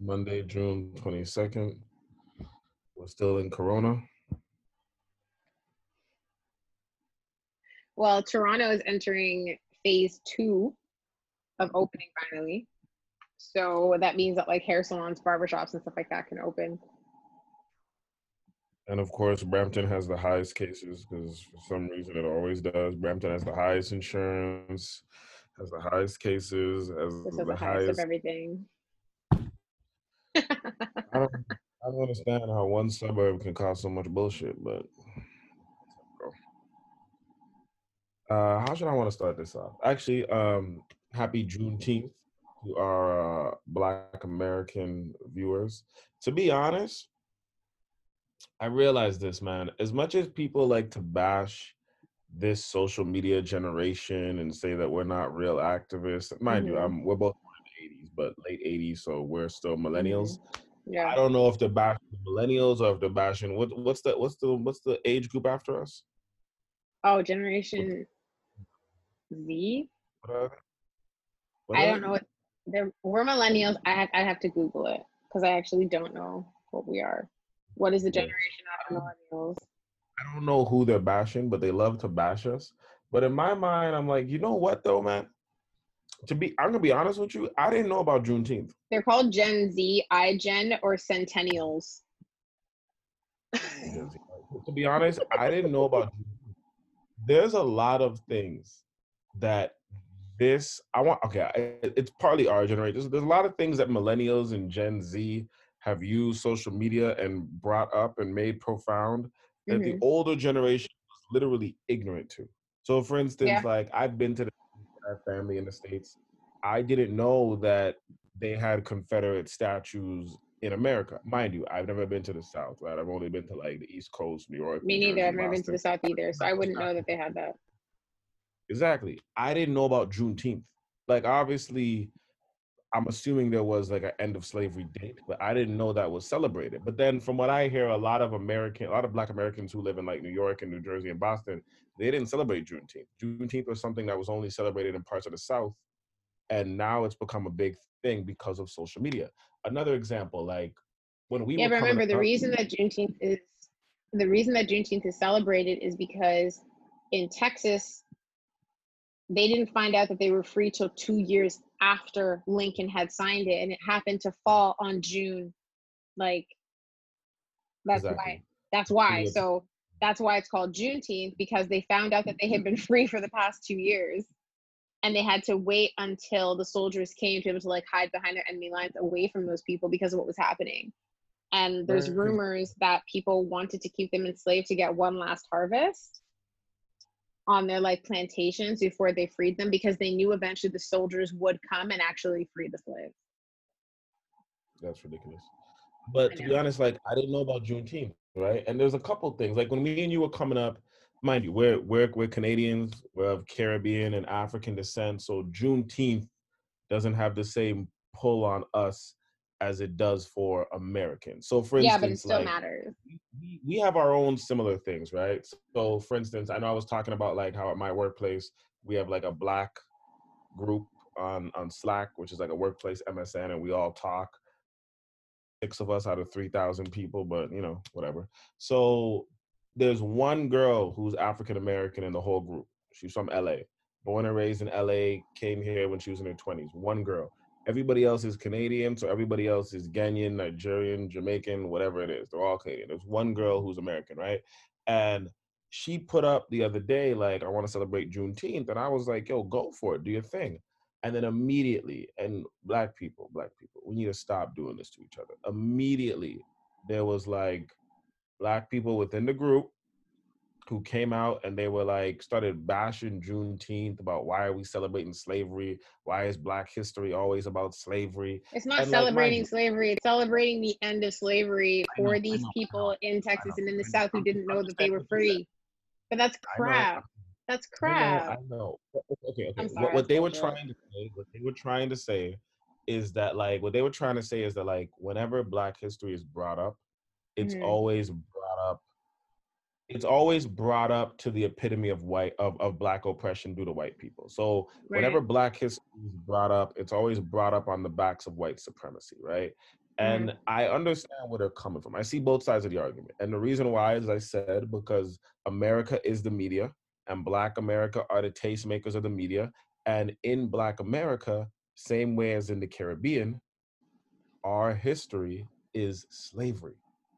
Monday, June 22nd. We're still in Corona. Well, Toronto is entering phase two of opening finally. So that means that like hair salons, barbershops, and stuff like that can open. And of course, Brampton has the highest cases because for some reason it always does. Brampton has the highest insurance, has the highest cases, has the, the highest highest. of everything. I don't, I don't understand how one suburb can cause so much bullshit, but. Uh, how should I want to start this off? Actually, um, happy Juneteenth to our uh, Black American viewers. To be honest, I realize this, man. As much as people like to bash this social media generation and say that we're not real activists, mind you, Mhm. I'm, we're both born in the 80s, but late 80s, so we're still mm-hmm. millennials. Yeah. I don't know if they're bashing millennials or if they're bashing what what's the what's the what's the age group after us? Oh, Generation Z. What are they? What I don't know what they're. We're millennials. I have. I have to Google it because I actually don't know what we are. What is the generation after millennials? I don't know who they're bashing, but they love to bash us. But in my mind, I'm like, you know what though, man? To be, I'm gonna be honest with you. I didn't know about Juneteenth. They're called Gen Z, iGen, or Centennials. to be honest, I didn't know about. Juneteenth. There's a lot of things that this I want. Okay, I- it's partly our generation. There's, there's a lot of things that millennials and Gen Z have used social media and brought up and made profound that the Mhm. older generation was literally ignorant to. So, for instance, Yeah. like I've been to the our family in the states. I didn't know that they had Confederate statues in America. Mind you, I've never been to the South. Right, I've only been to like the East Coast, New York. Me New neither. Jersey, I've never been to the South either, so I wouldn't know that they had that. Exactly. I didn't know about Juneteenth. Like, obviously, I'm assuming there was like an end of slavery date, but I didn't know that was celebrated. But then, from what I hear, a lot of American, a lot of Black Americans who live in like New York and New Jersey and Boston, they didn't celebrate Juneteenth. Juneteenth was something that was only celebrated in parts of the South, and now it's become a big thing because of social media. Another example, like when we yeah, remember the reason that Juneteenth is the reason that Juneteenth is celebrated is because in Texas they didn't find out that they were free till two years after Lincoln had signed it, and it happened to fall on June. Like that's why. That's why. Yeah. So that's why it's called Juneteenth because they found out that they had been free for the past two years, and they had to wait until the soldiers came to be able to like hide behind their enemy lines away from those people because of what was happening. And there's rumors that people wanted to keep them enslaved to get one last harvest on their like plantations before they freed them because they knew eventually the soldiers would come and actually free the slaves. That's ridiculous. But to be honest, like I didn't know about Juneteenth, right? And there's a couple things. Like when me and you were coming up, mind you, we're we're we're Canadians, we're of Caribbean and African descent, so Juneteenth doesn't have the same pull on us as it does for Americans. So for yeah, but it instance, still like matters. we, we have our own similar things, right? So, for instance, I know I was talking about like how at my workplace we have like a black group on on Slack, which is like a workplace MSN, and we all talk. Six of us out of three thousand people, but you know, whatever. So there's one girl who's African American in the whole group. She's from LA, born and raised in LA, came here when she was in her twenties. One girl. Everybody else is Canadian, so everybody else is Ghanaian, Nigerian, Jamaican, whatever it is. They're all Canadian. There's one girl who's American, right? And she put up the other day, like, I want to celebrate Juneteenth. And I was like, yo, go for it, do your thing. And then immediately, and black people, black people, we need to stop doing this to each other. Immediately, there was like black people within the group who came out and they were like started bashing Juneteenth about why are we celebrating slavery? Why is Black history always about slavery? It's not And, like, celebrating you- slavery, it's celebrating the end of slavery I know, for these know, people in Texas and in the. South who didn't know that they were free. But that's crap. That's I know, crap. I know. Okay, okay. I'm what, what they were bullshit. trying to say, what they were trying to say, is that like what they were trying to say is that like whenever Black history is brought up, it's Mhm. always brought up. It's always brought up to the epitome of white of, of black oppression due to white people. So whenever Right. black history is brought up, it's always brought up on the backs of white supremacy, right? And I understand where they're coming from. I see both sides of the argument. And the reason why, as I said, because America is the media and Black America are the tastemakers of the media. And in Black America, same way as in the Caribbean, our history is slavery.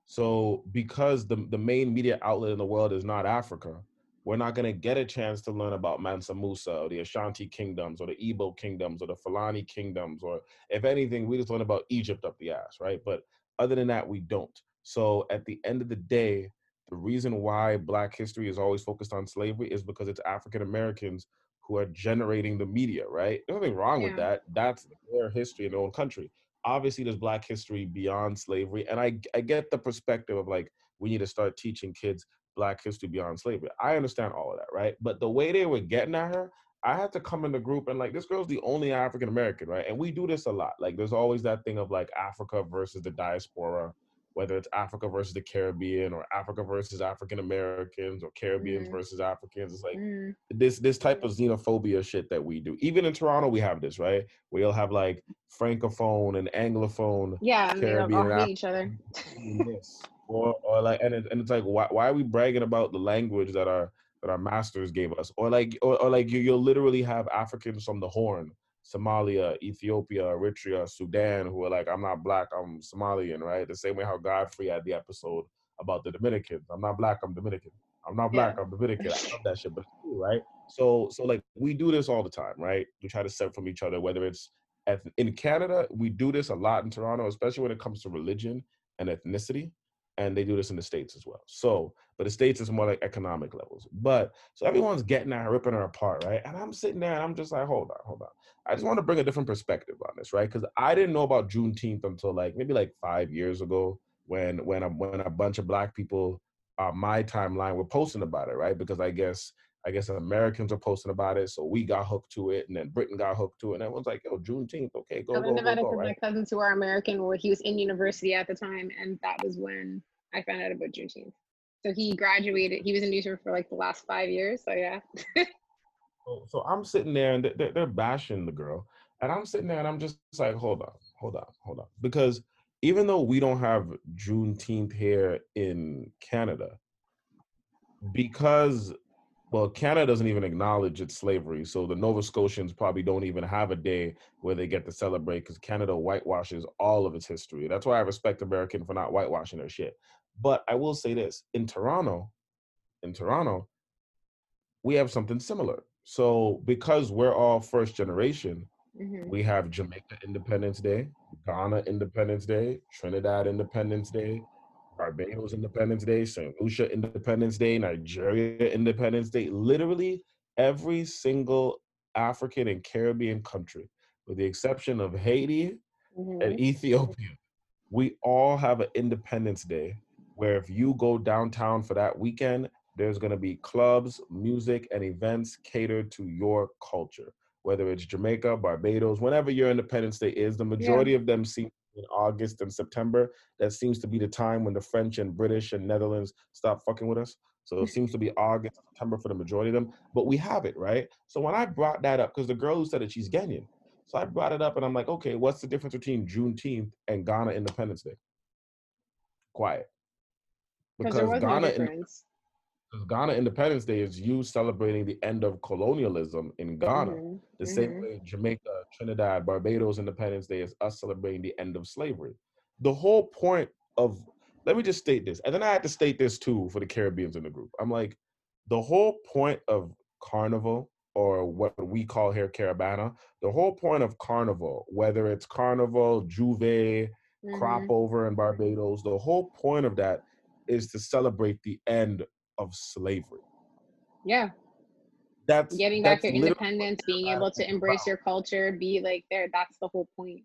So because the, the main media outlet in the world is not Africa, we're not going to get a chance to learn about Mansa Musa or the Ashanti kingdoms or the Igbo kingdoms or the Fulani kingdoms, or if anything, we just learn about Egypt up the ass, right? But other than that, we don't. So at the end of the day, the reason why Black history is always focused on slavery is because it's African Americans who are generating the media, right? There's nothing wrong yeah. with that. That's their history in their own country. Obviously, there's Black history beyond slavery, and I I get the perspective of like we need to start teaching kids Black history beyond slavery. I understand all of that, right? But the way they were getting at her, I had to come in the group and like this girl's the only African American, right? And we do this a lot. Like there's always that thing of like Africa versus the diaspora, whether it's Africa versus the Caribbean or Africa versus African Americans or Caribbeans mm. versus Africans. It's like mm. this this type of xenophobia shit that we do. Even in Toronto, we have this, right? We'll have like francophone and anglophone. Yeah, Caribbean all hate each other or or like and, it, and it's like why, why are we bragging about the language that our that our masters gave us or like or, or like you, you'll literally have africans from the horn somalia ethiopia eritrea sudan who are like i'm not black i'm somalian right? The same way how godfrey had the episode about the dominicans. I'm not black i'm dominican. I'm not black yeah. i'm dominican. I love that shit but right? So so like we do this all the time right? We try to set from each other whether it's in canada we do this a lot in toronto especially when it comes to religion and ethnicity and they do this in the states as well. So, but the states is more like economic levels. But so everyone's getting her, ripping her apart, right? And I'm sitting there and I'm just like, hold on, hold on. I just want to bring a different perspective on this, right? Because I didn't know about Juneteenth until like maybe like five years ago when when a, when a bunch of black people on my timeline were posting about it, right? Because I guess I guess Americans are posting about it, so we got hooked to it, and then Britain got hooked to it, and everyone's like, "Yo, Juneteenth, okay, go, I go, go, go." Right? My cousins who are American, where he was in university at the time, and that was when I found out about Juneteenth. So he graduated. He was in Newsroom for like the last five years. So yeah. so, so I'm sitting there, and they're, they're bashing the girl, and I'm sitting there, and I'm just like, "Hold on, hold on, hold on," because even though we don't have Juneteenth here in Canada, because well, Canada doesn't even acknowledge its slavery. So the Nova Scotians probably don't even have a day where they get to celebrate because Canada whitewashes all of its history. That's why I respect American for not whitewashing their shit. But I will say this in Toronto, in Toronto, we have something similar. So because we're all first generation, mm-hmm. we have Jamaica Independence Day, Ghana Independence Day, Trinidad Independence Day, Barbados Independence Day, St. Lucia Independence Day, Nigeria Independence Day, literally every single African and Caribbean country, with the exception of Haiti mm-hmm. and Ethiopia, we all have an Independence Day where if you go downtown for that weekend, there's going to be clubs, music, and events catered to your culture. Whether it's Jamaica, Barbados, whenever your Independence Day is, the majority yeah. of them seem in August and September. That seems to be the time when the French and British and Netherlands stop fucking with us. So it seems to be August, September for the majority of them. But we have it, right? So when I brought that up, because the girl who said it, she's Ghanaian. So I brought it up and I'm like, okay, what's the difference between Juneteenth and Ghana Independence Day? Quiet. Because Ghana, no Ghana Independence Day is you celebrating the end of colonialism in Ghana. Mm-hmm. The mm-hmm. same way Jamaica, Trinidad, Barbados Independence Day is us celebrating the end of slavery. The whole point of let me just state this, and then I had to state this too for the Caribbeans in the group. I'm like, the whole point of carnival or what we call here Caribana, the whole point of carnival, whether it's carnival, J'ouvert, mm-hmm. crop over in Barbados, the whole point of that is to celebrate the end of slavery. Yeah. That's getting back your independence, being able to embrace your culture, be like there. That's the whole point.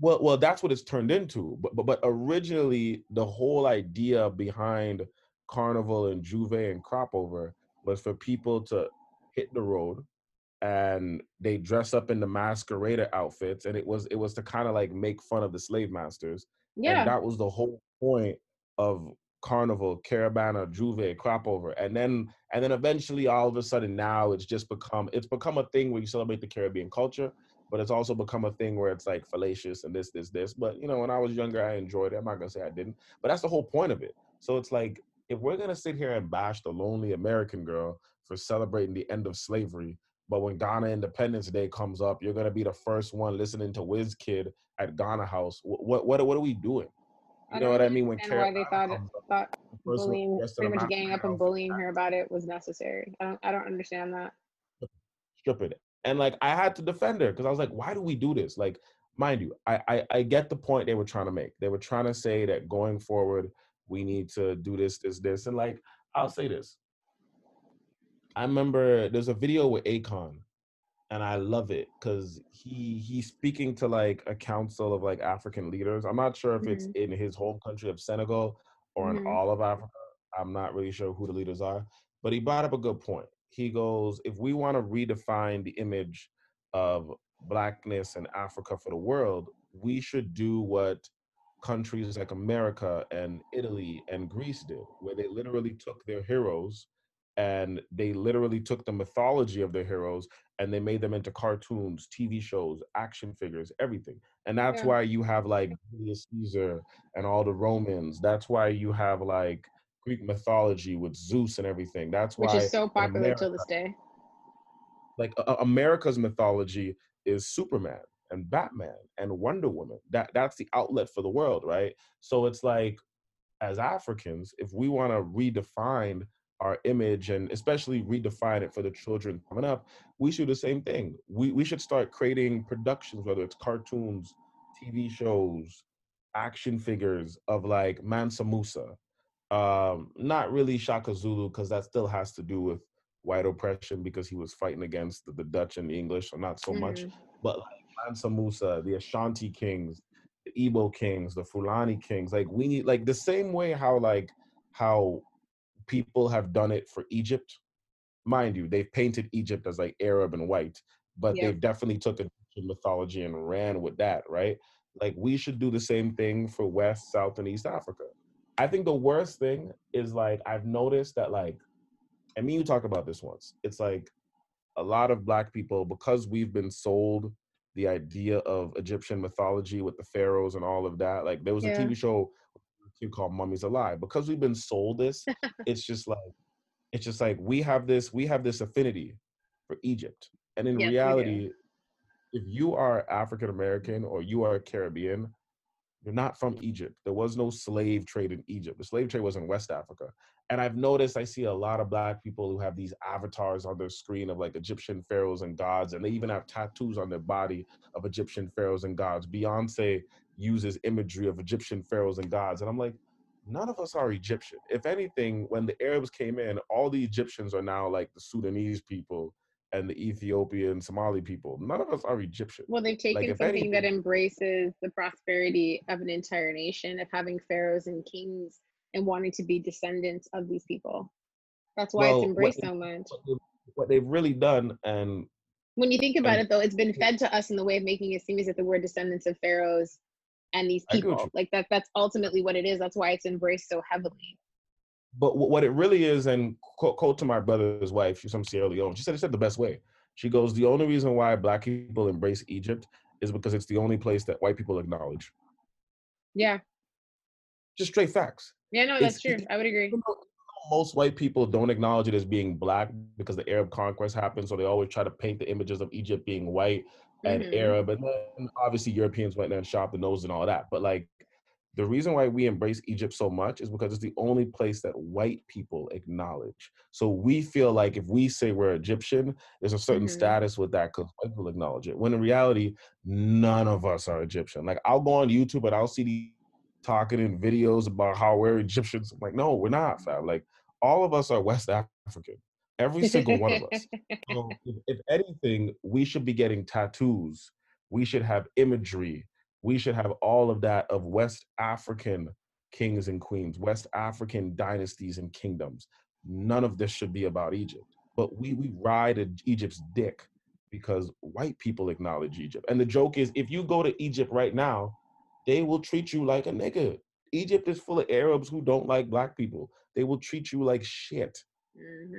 Well, well, that's what it's turned into. But but, but originally, the whole idea behind Carnival and J'ouvert and Crop Over was for people to hit the road and they dress up in the masquerader outfits and it was it was to kind of like make fun of the slave masters yeah and that was the whole point of Carnival, Caribana, J'ouvert, Crop Over, and then and then eventually all of a sudden now it's just become it's become a thing where you celebrate the Caribbean culture. but it's also become a thing where it's like fallacious and this, this, this. But you know, when I was younger, I enjoyed it. I'm not gonna say I didn't, but that's the whole point of it. So it's like if we're gonna sit here and bash the lonely American girl for celebrating the end of slavery, but when Ghana Independence Day comes up, you're gonna be the first one listening to Wizkid at Ghana House. What what what are we doing? You know what I mean? When understand why they thought it, comes thought the first one bullying, pretty much ganging up and bullying her about it was necessary. I don't, I don't understand that. Stupid. And like I had to defend her because I was like, why do we do this? Like, mind you, I, I I get the point they were trying to make. They were trying to say that going forward, we need to do this, this, this. And like, I'll say this. I remember there's a video with Akon, and I love it because he he's speaking to like a council of like African leaders. I'm not sure if it's in his home country of Senegal or in Mhm. all of Africa. I'm not really sure who the leaders are, but he brought up a good point. He goes, if we want to redefine the image of blackness and Africa for the world, we should do what countries like America and Italy and Greece did, where they literally took their heroes and they literally took the mythology of their heroes and they made them into cartoons, TV shows, action figures, everything. And that's Yeah. why you have like Julius Caesar and all the Romans. That's why you have like Greek mythology with Zeus and everything. That's Which why is so popular America, till this day. like uh, America's mythology is Superman and Batman and Wonder Woman. That that's the outlet for the world, right? So it's like as Africans, if we want to redefine our image and especially redefine it for the children coming up, we should do the same thing. We we should start creating productions, whether it's cartoons, TV shows, action figures of like Mansa Musa. Um, not really Shaka Zulu because that still has to do with white oppression because he was fighting against the, the Dutch and the English, so not so much. Mhm. But like Mansa Musa, the Ashanti kings, the Igbo kings, the Fulani kings, like we need like the same way how like how people have done it for Egypt. Mind you, they've painted Egypt as like Arab and white, but Yeah. they've definitely took Egyptian mythology and ran with that, right? Like we should do the same thing for West, South, and East Africa. I think the worst thing is like I've noticed that like, I mean, you talked about this once. It's like a lot of black people because we've been sold the idea of Egyptian mythology with the pharaohs and all of that. Like there was a TV show called Mummies Alive. Because we've been sold this, it's just like it's just like we have this we have this affinity for Egypt. And in Yes, reality, if you are African American or you are Caribbean, you're not from Egypt. There was no slave trade in Egypt. The slave trade was in West Africa. And I've noticed I see a lot of black people who have these avatars on their screen of like Egyptian pharaohs and gods, and they even have tattoos on their body of Egyptian pharaohs and gods. Beyonce uses imagery of Egyptian pharaohs and gods. And I'm like, none of us are Egyptian. If anything, when the Arabs came in, all the Egyptians are now like the Sudanese people and the Ethiopian, Somali people. None of us are Egyptian. Well, they've taken if something that embraces the prosperity of an entire nation, of having pharaohs and kings and wanting to be descendants of these people. That's why Well, it's embraced they- so much. What they've, what they've really done, and When you think about it, though, it's been fed to us in the way of making it seem as if that we're descendants of pharaohs and these I agree with people. Like that. That's ultimately what it is. That's why it's embraced so heavily. but what it really is, and quote, quote to my brother's wife, she's from Sierra Leone. She said it said the best way. She goes, the only reason why black people embrace Egypt is because it's the only place that white people acknowledge. Yeah. Just straight facts. Yeah. No, It's- that's true. I would agree. Most white people don't acknowledge it as being black because the Arab conquest happened, so they always try to paint the images of Egypt being white and Mhm. Arab, and then obviously Europeans went there and shot the nose and all that. But like the reason why we embrace Egypt so much is because it's the only place that white people acknowledge. So we feel like if we say we're Egyptian, there's a certain Mhm. status with that because white people acknowledge it. When in reality, none of us are Egyptian. Like I'll go on YouTube and I'll see these talking in videos about how we're Egyptians. I'm like, no, we're not, fam. Like all of us are West African. Every single one of us. So if, if anything, we should be getting tattoos. We should have imagery. We should have all of that of West African kings and queens, West African dynasties and kingdoms. None of this should be about Egypt. But we we ride Egypt's dick because white people acknowledge Egypt. And the joke is if you go to Egypt right now, they will treat you like a nigga. Egypt is full of Arabs who don't like black people. They will treat you like shit.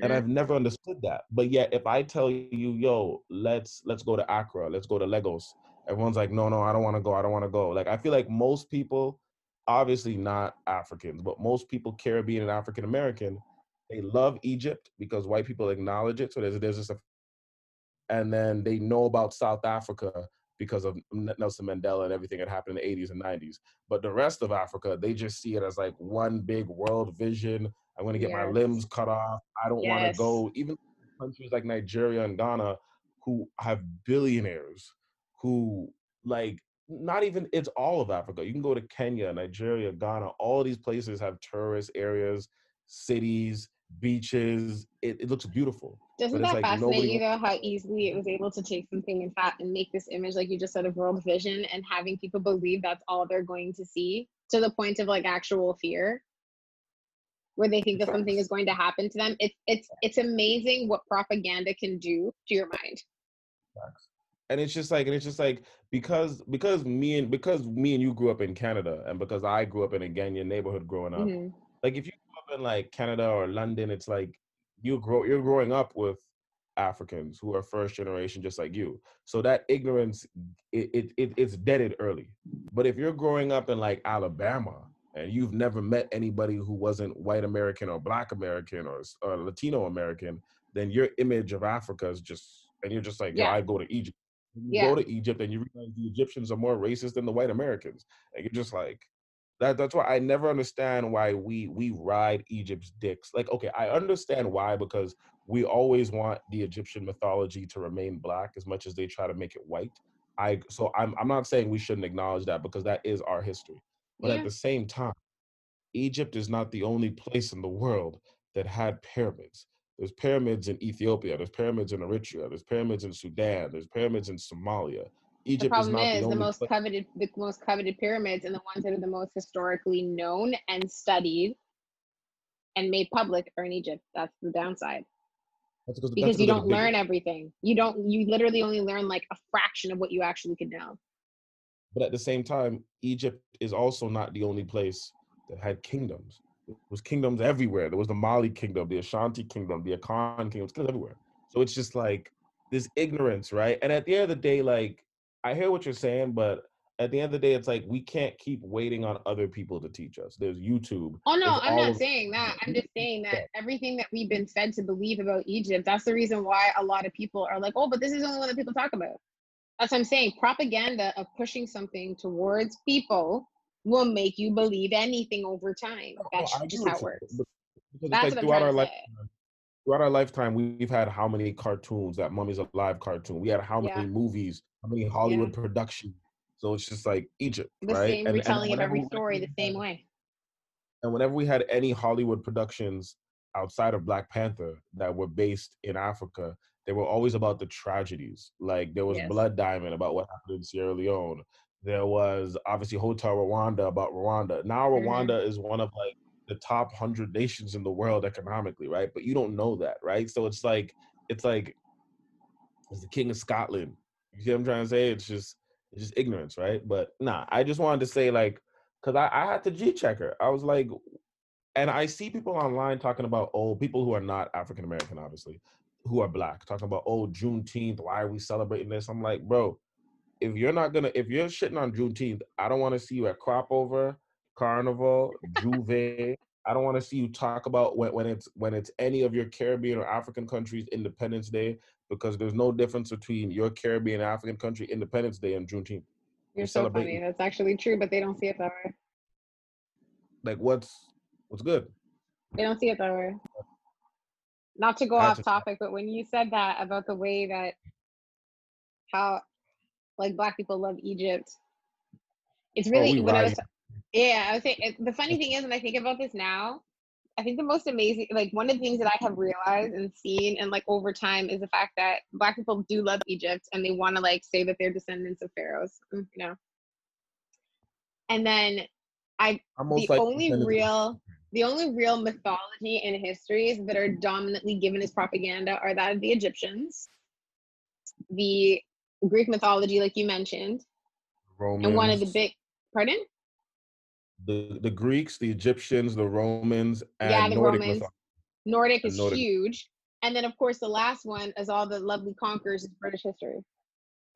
And Mhm. I've never understood that. But yet, if I tell you, yo, let's let's go to Accra, let's go to Lagos, everyone's like, no, no, I don't want to go, I don't want to go. Like I feel like most people, obviously not Africans, but most people, Caribbean and African American, they love Egypt because white people acknowledge it. So there's there's just and then they know about South Africa because of Nelson Mandela and everything that happened in the 80s and 90s. But the rest of Africa, they just see it as like one big world vision. I'm going to get my limbs cut off. I don't want to go. Even countries like Nigeria and Ghana, who have billionaires, who like not even it's all of Africa. You can go to Kenya, Nigeria, Ghana. All these places have tourist areas, cities, beaches. It, it looks beautiful. Doesn't that like fascinate you though? How easily it was able to take something and fat and make this image, like you just said, of world vision, and having people believe that's all they're going to see, to the point of like actual fear, where they think that something is going to happen to them. It's it's it's amazing what propaganda can do to your mind. and it's just like and it's just like because because me and because me and you grew up in Canada and because I grew up in a Ghanaian neighborhood growing up, Mhm. like if you grew up in like Canada or London, it's like you grow you're growing up with Africans who are first generation just like you. So that ignorance it, it, it it's deaded early. But if you're growing up in like Alabama and you've never met anybody who wasn't white American or black American or, or Latino American, then your image of Africa is just and you're just like, yeah. I go to Egypt. You Yeah. go to Egypt and you realize the Egyptians are more racist than the white Americans. And you're just like, that that's why I never understand why we we ride Egypt's dicks. Like, okay, I understand why because we always want the Egyptian mythology to remain black as much as they try to make it white. I so I'm I'm not saying we shouldn't acknowledge that because that is our history. But Yeah. at the same time, Egypt is not the only place in the world that had pyramids. There's pyramids in Ethiopia, there's pyramids in Eritrea, there's pyramids in Sudan, there's pyramids in Somalia. The Egypt is problem not is the the most place. coveted, the most coveted pyramids, and the ones that are the most historically known and studied and made public are in Egypt. That's the downside That's because, because you don't learn everything. You don't. You literally only learn like a fraction of what you actually could know. But at the same time, Egypt is also not the only place that had kingdoms. There was kingdoms everywhere. There was the Mali kingdom, the Ashanti kingdom, the Akan kingdom, kingdoms everywhere. So it's just like this ignorance, right? And at the end of the day, like I hear what you're saying, but at the end of the day, it's like we can't keep waiting on other people to teach us. There's YouTube. Oh no, I'm not saying that. I'm just saying that everything that we've been fed to believe about Egypt, that's the reason why a lot of people are like, oh, but this is the only one that people talk about. That's what I'm saying. Propaganda of pushing something towards people will make you believe anything over time. Oh, That's I just how it works. Because That's like throughout our life, throughout our lifetime, we've had how many cartoons? That Mummies Alive cartoon. We had how Yeah. many movies? How many Hollywood productions? So it's just like Egypt, The right? same And- and retelling of every story the same way. And whenever we had any Hollywood productions outside of Black Panther that were based in Africa, they were always about the tragedies. Like there was Yes. Blood Diamond about what happened in Sierra Leone. There was obviously Hotel Rwanda about Rwanda. Now Mhm. Rwanda is one of like the top hundred nations in the world economically, right? But you don't know that, right? So it's like it's like it's the King of Scotland. You see what I'm trying to say? It's just it's just ignorance, right? But nah, I just wanted to say like, cause I, I had to G check her. I was like, and I see people online talking about oh, people who are not African American, obviously, who are black, talking about oh Juneteenth, why are we celebrating this? I'm like, bro, if you're not gonna if you're shitting on Juneteenth, I don't want to see you at crop over, carnival, J'ouvert. I don't want to see you talk about when, when it's when it's any of your Caribbean or African countries Independence Day because there's no difference between your Caribbean African country Independence Day and Juneteenth. You're We're so funny. That's actually true, but they don't see it that way. Like what's what's good? They don't see it that way. Not to go had off topic, but when you said that about the way that how like black people love Egypt, it's really Oh, when I was yeah, I was saying it, the funny thing is when I think about this now, I think the most amazing like one of the things that I have realized and seen and like over time is the fact that black people do love Egypt and they want to like say that they're descendants of pharaohs, mm, you know. And then I the likely only real the only real mythology and histories that are dominantly given as propaganda are that of the Egyptians, the Greek mythology, like you mentioned, Romans, and one of the big pardon? the, the Greeks, the Egyptians, the Romans, and Yeah, the Nordic Romans. mythology. Nordic is Nordic. huge. And then, of course, the last one is all the lovely conquerors is British history.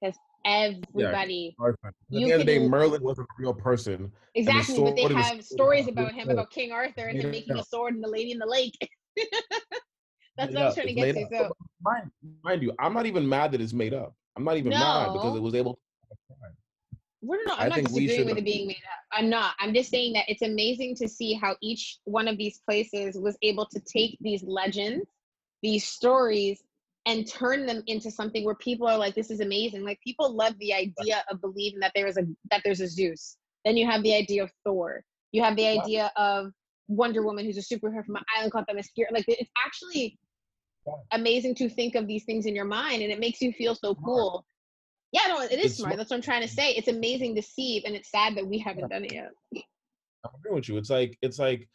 Because everybody, At the end of the day, Merlin wasn't a real person. exactly, but they was- have stories about him, about King Arthur and him making a sword and the lady in the lake. That's what I was trying to get to. So, Mind, mind you, I'm not even mad that it's made up. I'm not even mad because it was able. we're not, I I'm not think we disagreeing with it being made up. I'm not. I'm just saying that it's amazing to see how each one of these places was able to take these legends, these stories, and turn them into something where people are like, "This is amazing." Like people love the idea of believing that there is a that there's a Zeus. Then you have the idea of Thor. You have the idea of Wonder Woman, who's a superhero from an island called Themyscira. Like it's actually Right. amazing to think of these things in your mind, and it makes you feel so cool. Yeah, no, it is It's smart. smart. That's what I'm trying to say. It's amazing to see, and it's sad that we haven't done it yet. I agree with you. It's like it's like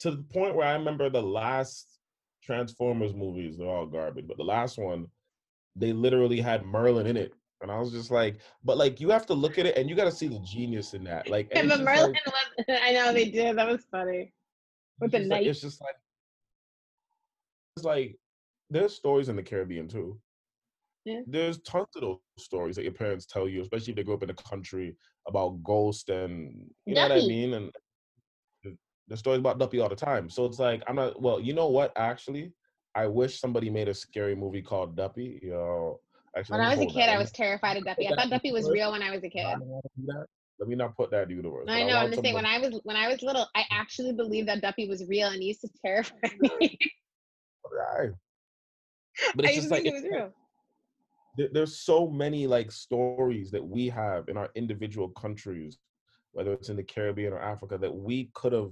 to the point where I remember the last Transformers movies. They're all garbage, but the last one, they literally had Merlin in it, and I was just like, but like you have to look at it and you got to see the genius in that. Like, and but Merlin like- was, I know they did. That was funny. With the just like- it's just like it's like there's stories in the Caribbean too. Yeah. There's tons of those stories that your parents tell you, especially if they grew up in the country about ghosts and you know what I mean. And the- stories about Duppy all the time. So it's like I'm not. Well, you know what? Actually, I wish somebody made a scary movie called Duppy. Yo, actually, When I was a kid. I was terrified of Duppy. I thought Duppy was real when I was a kid. I don't wanna do that. Let me not put that in the universe. I know. I'm just saying. When I was when I was little, I actually believed that Duppy was real, and it used to terrify me. Right. But it's used just like it was real. there's so many like stories that we have in our individual countries, whether it's in the Caribbean or Africa, that we could have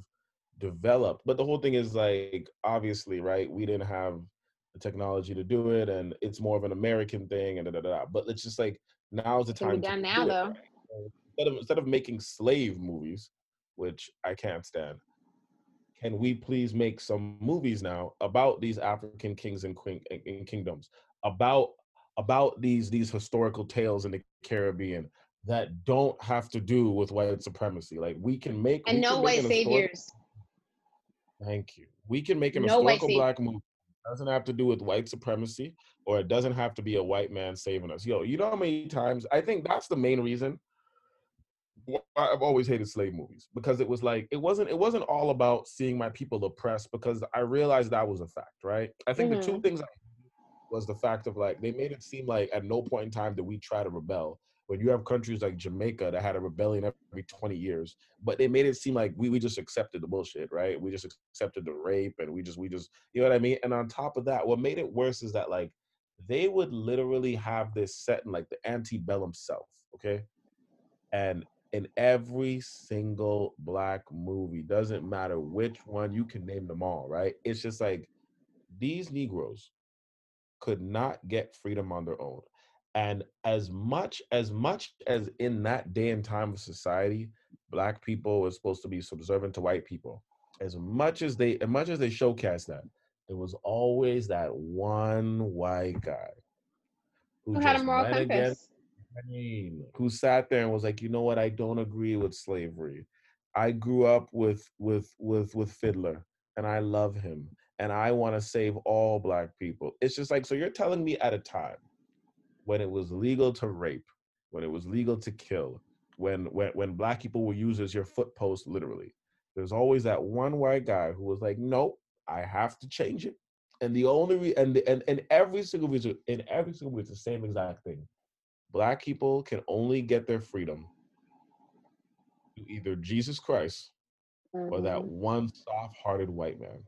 developed. But the whole thing is like, obviously, right? We didn't have the technology to do it, and it's more of an American thing, and da da da. But it's just like now's the time be to done do now, it, though. right? Instead of instead of making slave movies, which I can't stand, can we please make some movies now about these African kings and queen and- kingdoms, about about these these historical tales in the Caribbean that don't have to do with white supremacy. Like we can make And no white saviors. Thank you. We can make an No historical black movie. It doesn't have to do with white supremacy, or it doesn't have to be a white man saving us. Yo, you know how many times I think that's the main reason why I've always hated slave movies because it was like it wasn't it wasn't all about seeing my people oppressed because I realized that was a fact, right? I think the two mm-hmm. things I was the fact of like they made it seem like at no point in time did we try to rebel. When you have countries like Jamaica that had a rebellion every 20 years, but they made it seem like we, we just accepted the bullshit, right? We just accepted the rape and we just we just you know what I mean? And on top of that, what made it worse is that like they would literally have this set in like the antebellum South, okay? And in every single black movie, doesn't matter which one, you can name them all, right? It's just like these Negroes could not get freedom on their own. And as much as much as in that day and time of society, black people were supposed to be subservient to white people. As much as they as much as they showcase that, there was always that one white guy who, Who had a moral compass? Who sat there and was like, you know what, I don't agree with slavery. I grew up with with with with Fiddler and I love him and I want to save all black people. It's just like so you're telling me at a time when it was legal to rape, when it was legal to kill, when when when black people were used as your foot post literally. There's always that one white guy who was like, "Nope, I have to change it." And the only re- and and and every single reason in every single reason, the same exact thing black people can only get their freedom through either Jesus Christ or that Mhm. one soft-hearted white man.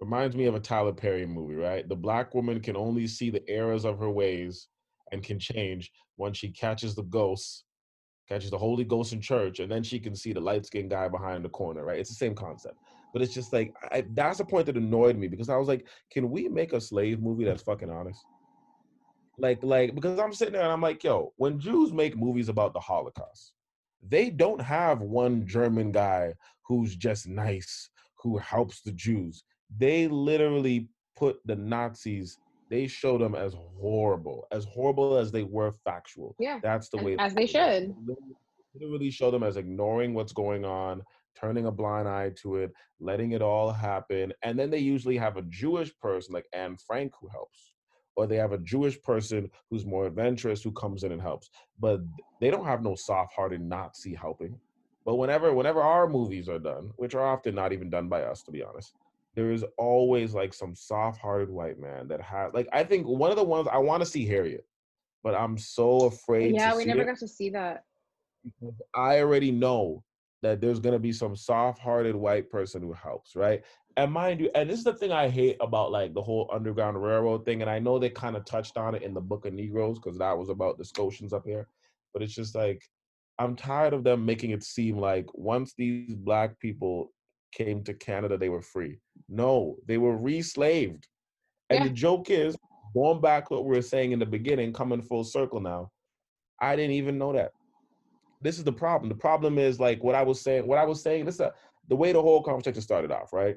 Reminds me of a Tyler Perry movie, right? The black woman can only see the errors of her ways and can change once she catches the ghosts, catches the Holy Ghost in church, and then she can see the light-skinned guy behind the corner, right? It's the same concept. But it's just like I, that's the point that annoyed me because I was like, can we make a slave movie that's fucking honest? like like because i'm sitting there and i'm like yo when jews make movies about the holocaust they don't have one german guy who's just nice who helps the jews they literally put the nazis they show them as horrible as horrible as they were factual Yeah. that's the way as they should. literally show them as ignoring what's going on turning a blind eye to it, letting it all happen. And then they usually have a Jewish person like Anne Frank who helps, or they have a Jewish person who's more adventurous who comes in and helps. But they don't have no soft-hearted Nazi helping. But whenever whenever our movies are done, which are often not even done by us, to be honest, there is always like some soft-hearted white man that has like I think one of the ones I want to see Harriet, but I'm so afraid. Yeah, we never got to see that. I already know that there's gonna be some soft-hearted white person who helps, right? And mind you, and this is the thing I hate about like the whole Underground Railroad thing, and I know they kind of touched on it in the Book of Negroes because that was about the Scotians up here, but it's just like I'm tired of them making it seem like once these black people came to Canada, they were free. No, they were re-slaved. And Yeah. the joke is, going back what we were saying in the beginning, coming full circle now, I didn't even know that. This is the problem. The problem is like what I was saying. What I was saying. This is a, the way the whole conversation started off, right?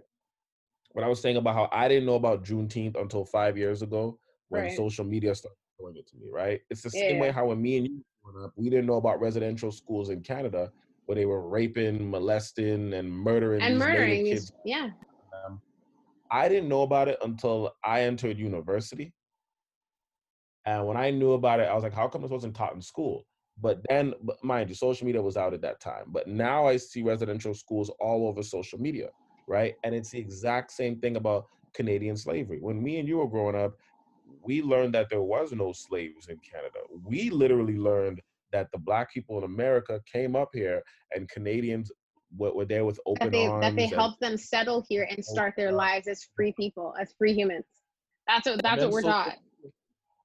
What I was saying about how I didn't know about Juneteenth until five years ago when Right. social media started showing it to me, right? It's the same way how when me and you growing up, we didn't know about residential schools in Canada where they were raping, molesting, and murdering And murdering kids. yeah. Um, I didn't know about it until I entered university. And when I knew about it, I was like, how come this wasn't taught in school? But then, but mind you, social media was out at that time. But now I see residential schools all over social media, right? And it's the exact same thing about Canadian slavery. When me and you were growing up, we learned that there was no slaves in Canada. We literally learned that the black people in America came up here and Canadians were, were there with open That they arms. that they helped them settle here and oh, start their lives as free people, as free humans. That's what that's what we're social- taught.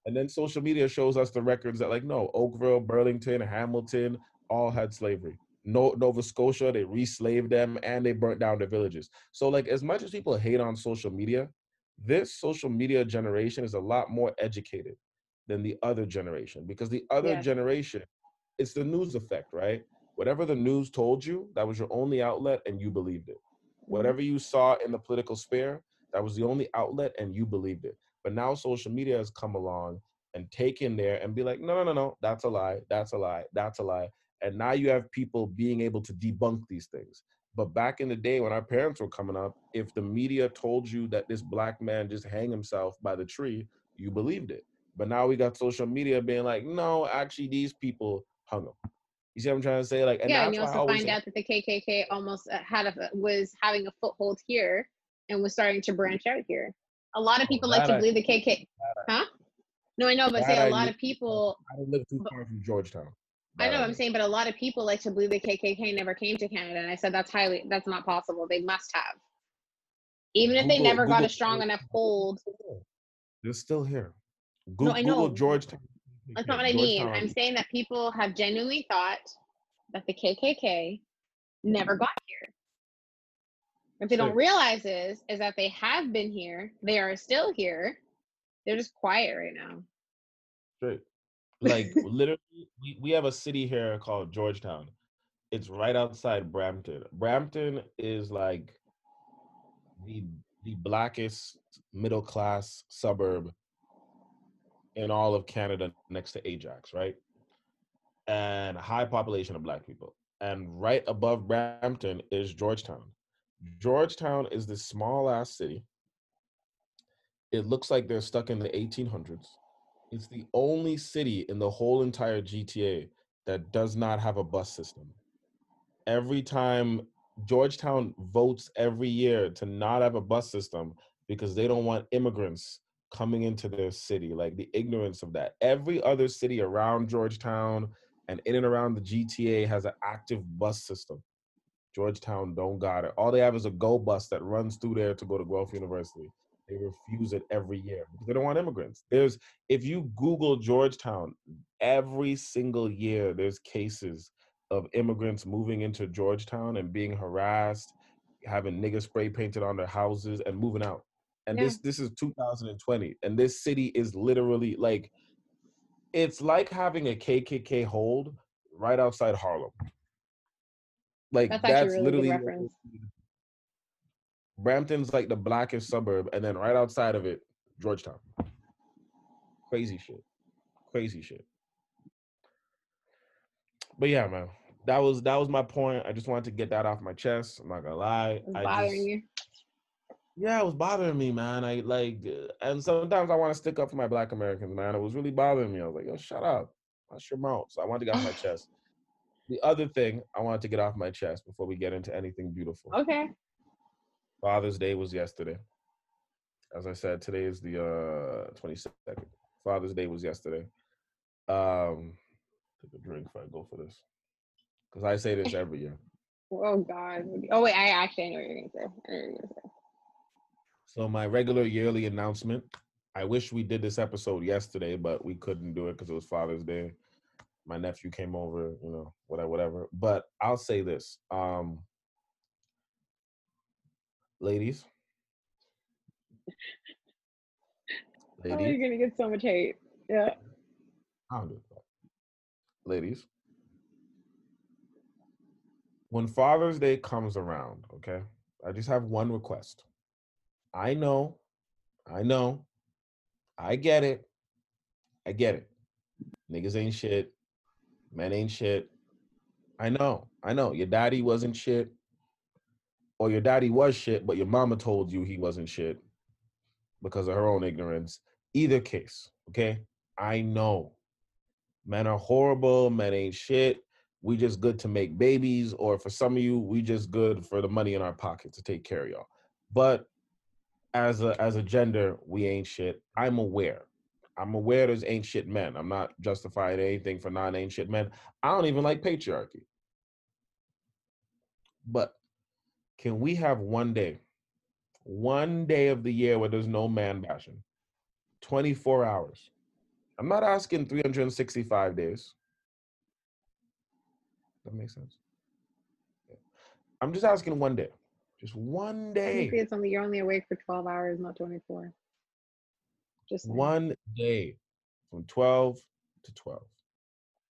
And then social media shows us the records that, like, no, Oakville, Burlington, Hamilton all had slavery. No, Nova Scotia, they re-slaved them and they burnt down their villages. So, like, as much as people hate on social media, this social media generation is a lot more educated than the other generation because the other Yeah. generation, it's the news effect, right? Whatever the news told you, that was your only outlet and you believed it. Mm-hmm. Whatever you saw in the political sphere, that was the only outlet and you believed it. But now social media has come along and taken there and be like, no, no, no, no, that's a lie, that's a lie, that's a lie. And now you have people being able to debunk these things. But back in the day when our parents were coming up, if the media told you that this black man just hang himself by the tree, you believed it. But now we got social media being like, no, actually these people hung him. You see what I'm trying to say? Like, and yeah, and you also find say- out that the KKK almost uh, had a was having a foothold here and was starting to branch out here. A lot of Oh, people like to I- believe the KKK, huh? No, I know, but say I a lot knew- of people. I don't live too far from Georgetown. I know, I'm saying, but a lot of people like to believe the KKK never came to Canada, and I said that's highly that's not possible. They must have, even if they Google- never got a strong search- enough hold. They're still here. No, I Google know. Georgetown. That's not what I mean. I'm saying that people have genuinely thought that the KKK never mm-hmm. got here. What they don't realize is is that they have been here. They are still here. They're just quiet right now. Straight. Like literally, we, we have a city here called Georgetown. It's right outside Brampton. Brampton is like the the blackest middle class suburb in all of Canada next to Ajax, right? And a high population of black people. And right above Brampton is Georgetown. Georgetown is this small ass city. It looks like they're stuck in the 1800s. It's the only city in the whole entire GTA that does not have a bus system. Every time Georgetown votes every year to not have a bus system because they don't want immigrants coming into their city, like the ignorance of that. Every other city around Georgetown and in and around the GTA has an active bus system. Georgetown don't got it. All they have is a go bus that runs through there to go to Guelph University. They refuse it every year because they don't want immigrants. There's if you Google Georgetown, every single year there's cases of immigrants moving into Georgetown and being harassed, having nigger spray painted on their houses and moving out. And Yeah. this this is 2020, and this city is literally like it's like having a KKK hold right outside Harlem. Like That's that's, really literally what reference. it is. Brampton's like the blackest suburb, and then right outside of it, Georgetown. Crazy shit. Crazy shit. But yeah, man. that was that was my point. I just wanted to get that off my chest. I'm not gonna lie. It's I just- you. Yeah, it was bothering me, man. I like, uh, and sometimes I want to stick up for my Black Americans, man. It was really bothering me. I was like, yo, shut up, hush your mouth. So I wanted to get off my chest. The other thing I wanted to get off my chest before we get into anything beautiful. Okay. Father's Day was yesterday. As I said, today is the uh 22nd. Father's Day was yesterday. Um, take a drink if I go for this, because I say this every year. Oh God. Oh wait, I actually I know what you're gonna say. I know what you're gonna say. So my regular yearly announcement. I wish we did this episode yesterday, but we couldn't do it because it was Father's Day. My nephew came over, you know, whatever, whatever. But I'll say this, um, ladies, Oh, you're gonna get so much hate. Yeah. I don't do that. ladies. When Father's Day comes around, okay, I just have one request. I know, I know, I get it, I get it. Niggas ain't shit, men ain't shit. I know, I know. Your daddy wasn't shit, or your daddy was shit, but your mama told you he wasn't shit because of her own ignorance. Either case, okay? I know. Men are horrible, men ain't shit. We just good to make babies, or for some of you, we just good for the money in our pocket to take care of y'all. But as a as a gender, we ain't shit. I'm aware. I'm aware there's ain't shit men. I'm not justifying anything for non ain't shit men. I don't even like patriarchy. But can we have one day, one day of the year where there's no man bashing? 24 hours. I'm not asking 365 days. That makes sense. I'm just asking one day. Just one day. It's only you're only awake for 12 hours, not 24. Just saying. One day from 12 to 12.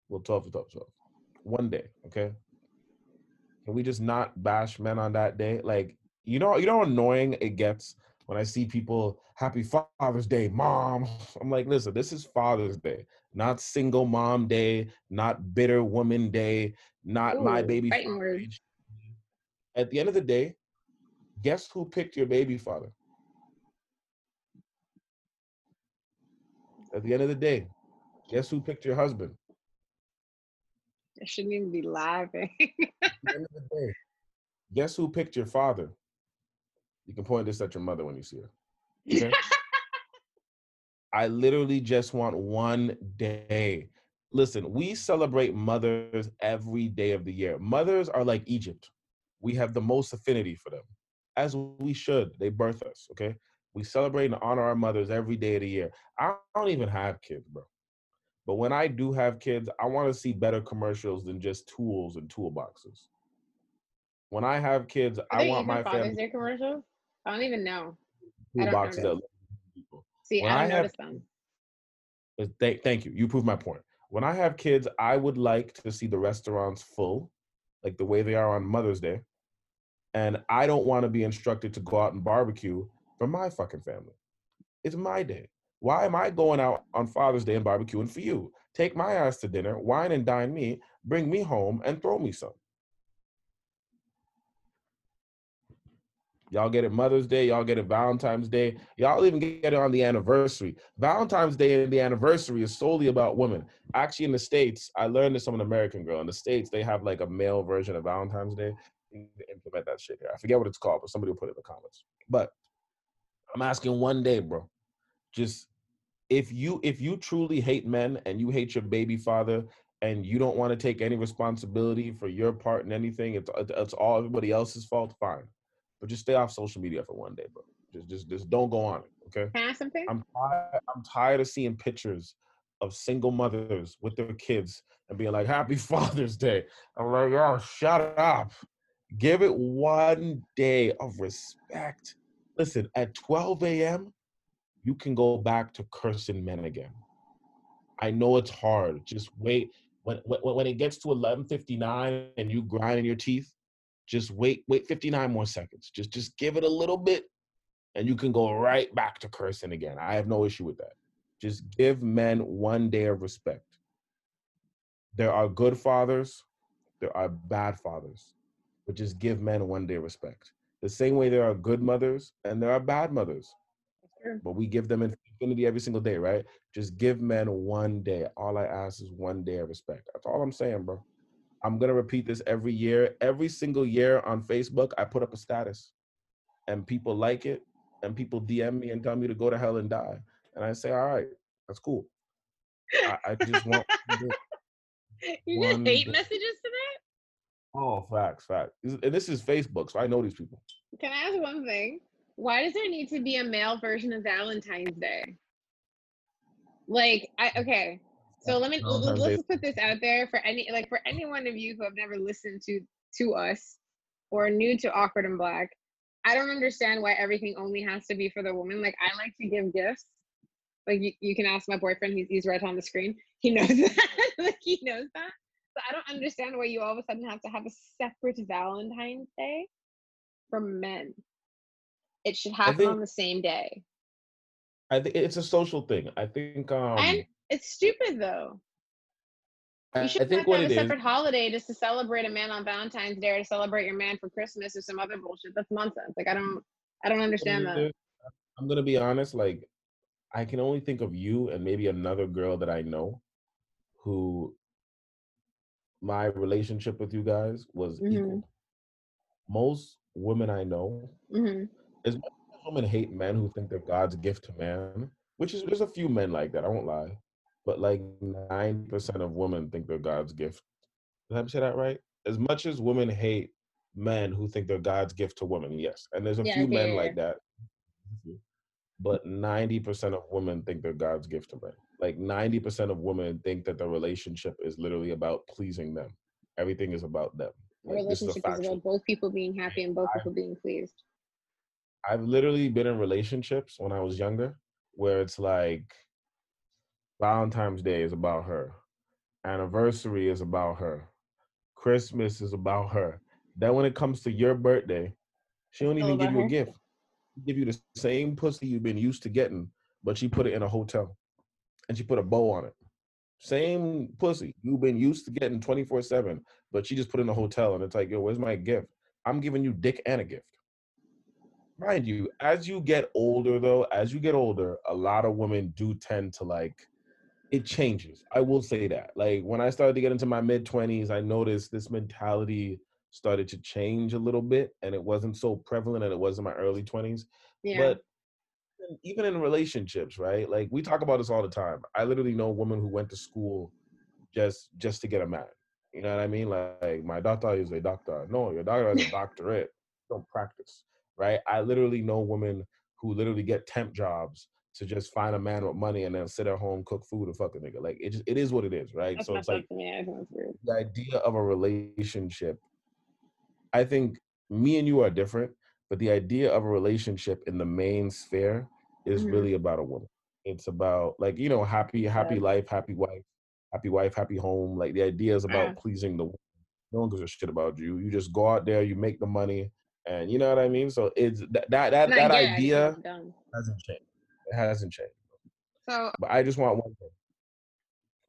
Well, 12 to 12, 12. One day, okay? Can we just not bash men on that day? Like, you know, you know how annoying it gets when I see people happy Father's Day, mom. I'm like, listen, this is Father's Day, not single mom day, not bitter woman day, not my baby. fighting father words. day. At the end of the day, guess who picked your baby father? At the end of the day, guess who picked your husband? I shouldn't even be laughing. Eh? At the end of the day, guess who picked your father? You can point this at your mother when you see her. Okay? I literally just want one day. Listen, we celebrate mothers every day of the year. Mothers are like Egypt. We have the most affinity for them, as we should. They birth us, okay? We celebrate and honor our mothers every day of the year. I don't even have kids, bro. But when I do have kids, I want to see better commercials than just tools and toolboxes. When I have kids, Are I want my Father's family Day commercials? I don't even know. I don't toolboxes that notice. look at people. See, When I I don't have notice them. Thank, thank you. You proved my point. When I have kids, I would like to see the restaurants full, like the way they are on Mother's Day. And I don't want to be instructed to go out and barbecue for my fucking family. It's my day. Why am I going out on Father's Day and barbecuing for you? Take my ass to dinner, wine and dine me, bring me home, and throw me some. Y'all get it Mother's Day, y'all get it Valentine's Day, y'all even get it on the anniversary. Valentine's Day and the anniversary is solely about women. Actually, in the States, I learned this from an American girl. In the States, they have like a male version of Valentine's Day. You need to implement that shit here. I forget what it's called, but somebody will put it in the comments. But I'm asking one day, bro. Just if you if you truly hate men and you hate your baby father and you don't want to take any responsibility for your part in anything, it's it's all everybody else's fault. Fine, but just stay off social media for one day, bro. Just just just don't go on it, okay? Can I ask something? I'm tired. I'm tired of seeing pictures of single mothers with their kids and being like, "Happy Father's Day." I'm like, "Oh, shut up! Give it one day of respect." Listen, at 12 a.m., you can go back to cursing men again. I know it's hard. Just wait. When when, when it gets to 11:59 and you grinding your teeth, just wait. Wait 59 more seconds. Just just give it a little bit and you can go right back to cursing again. I have no issue with that. Just give men one day of respect. There are good fathers, there are bad fathers, but just give men one day respect. The same way there are good mm-hmm. mothers and there are bad mothers, but we give them infinity every single day, right? Just give men one day. All I ask is one day of respect. That's all I'm saying, bro. I'm gonna repeat this every year. Every single year on Facebook, I put up a status, and people like it, and people DM me and tell me to go to hell and die, and I say, all right, that's cool. I, I just want. You get hate day. messages today? Oh, facts, facts. And this is Facebook, so I know these people. Can I ask one thing? Why does there need to be a male version of Valentine's Day? Like, I hmm. okay. So let me l- l- Valentine's let's put this out there for any like for any one of you who have never listened to to us or new to Awkward and Black. I don't understand why everything only has to be for the woman. Like I like to give gifts. Like you, you can ask my boyfriend, he's he's right on the screen. He knows that. like he knows that. I don't understand why you all of a sudden have to have a separate Valentine's Day for men. It should happen think- on the same day. I think it's a social thing. I think. um and it's stupid though. You shouldn't think have what have a is. separate holiday just to celebrate a man on Valentine's Day or to celebrate your man for Christmas or some other bullshit. That's nonsense. Like I don't I don't understand that. I'm gonna be honest. Like, I can only think of you and maybe another girl that I know, who my relationship with you guys was Mhm. equal. Most women I know, hmm as much as women hate men who think they're God's gift to man, which is there's a few men like that. I won't lie, but like nine percent of women think they're God's gift. Did I say that right? As much as women hate men who think they're God's gift to women, yes, and there's a Yeah, few men yeah, like that. But ninety percent of women think they're God's gift to men. Like ninety percent of women think that the relationship is literally about pleasing them. Everything is about them. Like, is relationship is factual about both people being happy and both I- people being pleased. I've literally been in relationships when I was younger where it's like Valentine's Day is about her, anniversary is about her, Christmas is about her. Then when it comes to your birthday, she don't even give you a gift. Give you the same pussy you've been used to getting, but she put it in a hotel and she put a bow on it. Same pussy you've been used to getting 24 7, but she just put in a hotel and it's like, yo, where's my gift? I'm giving you dick and a gift mind you, as you get older, though, as you get older, a lot of women do tend to like it changes. I will say that. Like when I started to get into my mid 20s, I noticed this mentality started to change a little bit and it wasn't so prevalent and it was in my early 20s. Yeah. But even in relationships, right? Like we talk about this all the time. I literally know women who went to school just just to get a man. You know what I mean? Like my doctor is a doctor. No, your doctor has a doctorate. Don't practice, right? I literally know women who literally get temp jobs to just find a man with money and then sit at home, cook food, and fuck a nigga. Like it just it is what it is, right? That's so it's like to me. I think that's weird. the idea of a relationship i think me and you are different but the idea of a relationship in the main sphere is Mhm. really about a woman it's about like you know happy happy Yeah. life happy wife happy wife happy home like the idea is about Yeah. pleasing the woman. no one gives a shit about you you just go out there you make the money and you know what i mean so it's that that that, that get it, I think idea hasn't changed it hasn't changed So but i just want one thing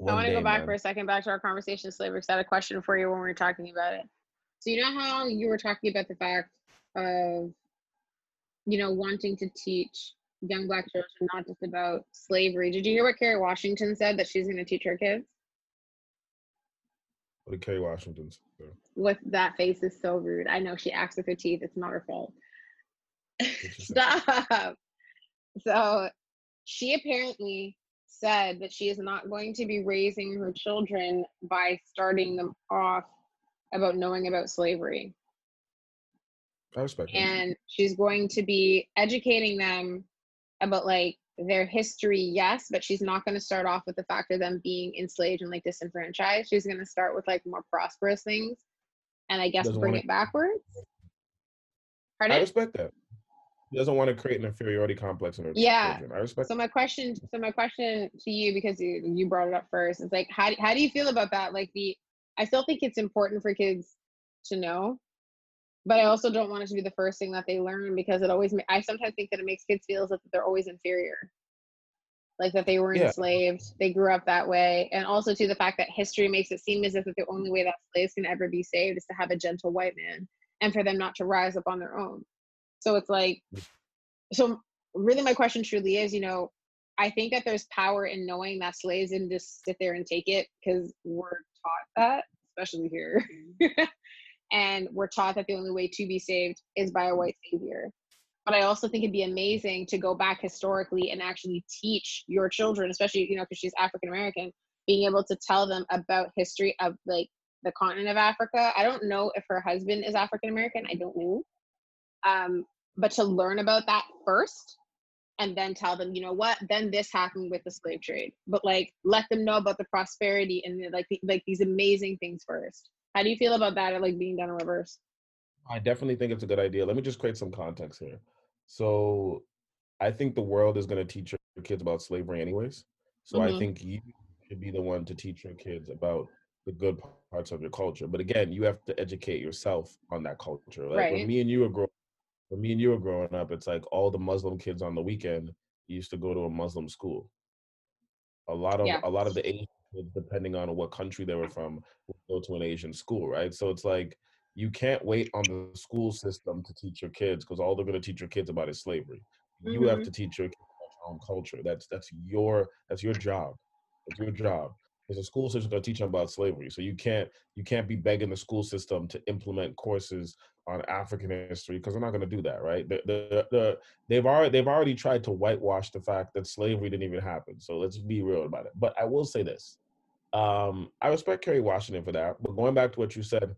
I want to go back man. for a second, back to our conversation slavery, because I had a question for you when we were talking about it. So you know how you were talking about the fact of, you know, wanting to teach young black children not just about slavery. Did you hear what Kerry Washington said that she's going to teach her kids? what did Kerry Washington say? With that face is so rude. I know she acts with her teeth. It's not her fault. Stop. So she apparently said that she is not going to be raising her children by starting them off about knowing about slavery. I respect that. And she's going to be educating them about like their history, yes, but she's not going to start off with the fact of them being enslaved and like disenfranchised. She's going to start with like more prosperous things and I guess Doesn't bring wanna- it backwards. I respect that. She doesn't want to create an inferiority complex in her Yeah. children. I respect. So my question, so my question to you, because you you brought it up first, is like, how do- how do you feel about that? Like the, I still think it's important for kids to know, but I also don't want it to be the first thing that they learn because it always. I sometimes think that it makes kids feel as if they're always inferior. like that they were Yeah. enslaved, they grew up that way, and also to the fact that history makes it seem as if that the only way that slaves can ever be saved is to have a gentle white man and for them not to rise up on their own. So it's like, so really, my question truly is, you know, I think that there's power in knowing that slaves didn't just sit there and take it because we're taught that, especially here. and we're taught that the only way to be saved is by a white savior. But I also think it'd be amazing to go back historically and actually teach your children, especially, you know, because she's African American, being able to tell them about history of like the continent of Africa. I don't know if her husband is African American. I don't know. Um, but to learn about that first and then tell them, you know what, then this happened with the slave trade. But like let them know about the prosperity and the, like the, like these amazing things first. How do you feel about that? Like being done in reverse? I definitely think it's a good idea. Let me just create some context here. So, I think the world is going to teach your kids about slavery anyways. So, I Mhm. think you should be the one to teach your kids about the good parts of your culture. But again, you have to educate yourself on that culture. Like Right. when me and you were growing, when me and you were growing up, it's like all the Muslim kids on the weekend used to go to a Muslim school. A lot of Yeah. a lot of the Asian kids, depending on what country they were from, would go to an Asian school, right? So it's like you can't wait on the school system to teach your kids because all they're going to teach your kids about is slavery. You have Mhm. to teach your kids about your own culture. That's that's your that's your job. It's your job. Because the school system going to teach them about slavery. So you can't you can't be begging the school system to implement courses on African history because they're not going to do that, right? The, the, the, they've already they've already tried to whitewash the fact that slavery didn't even happen. So let's be real about it. But I will say this: um, I respect Kerry Washington for that. But going back to what you said,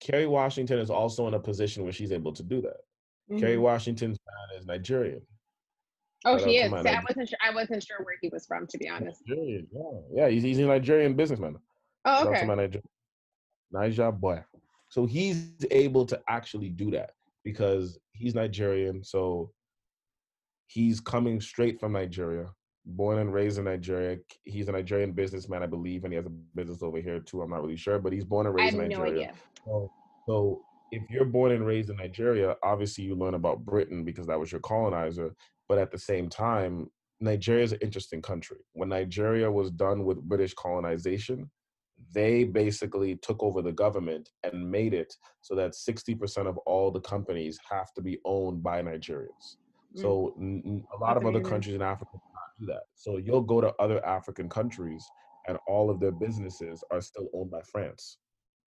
Kerry Washington is also in a position where she's able to do that. Kerry Mhm. Washington's dad is Nigerian. Oh, shout she is. See, I wasn't sure. I wasn't sure where he was from, to be honest. Nigerian, yeah, yeah. He's, he's a Nigerian businessman. Oh, Shout out okay. to my Niger- Niger boy. So he's able to actually do that because he's Nigerian. So he's coming straight from Nigeria, born and raised in Nigeria. He's a Nigerian businessman, I believe, and he has a business over here too. I'm not really sure, but he's born and I raised have in no Nigeria. idea. So, so if you're born and raised in Nigeria, obviously you learn about Britain because that was your colonizer. But at the same time, Nigeria is an interesting country. When Nigeria was done with British colonization, they basically took over the government and made it so that 60% of all the companies have to be owned by Nigerians. Mm. So n- a lot That's of other countries in Africa do that. So you'll go to other African countries and all of their businesses are still owned by France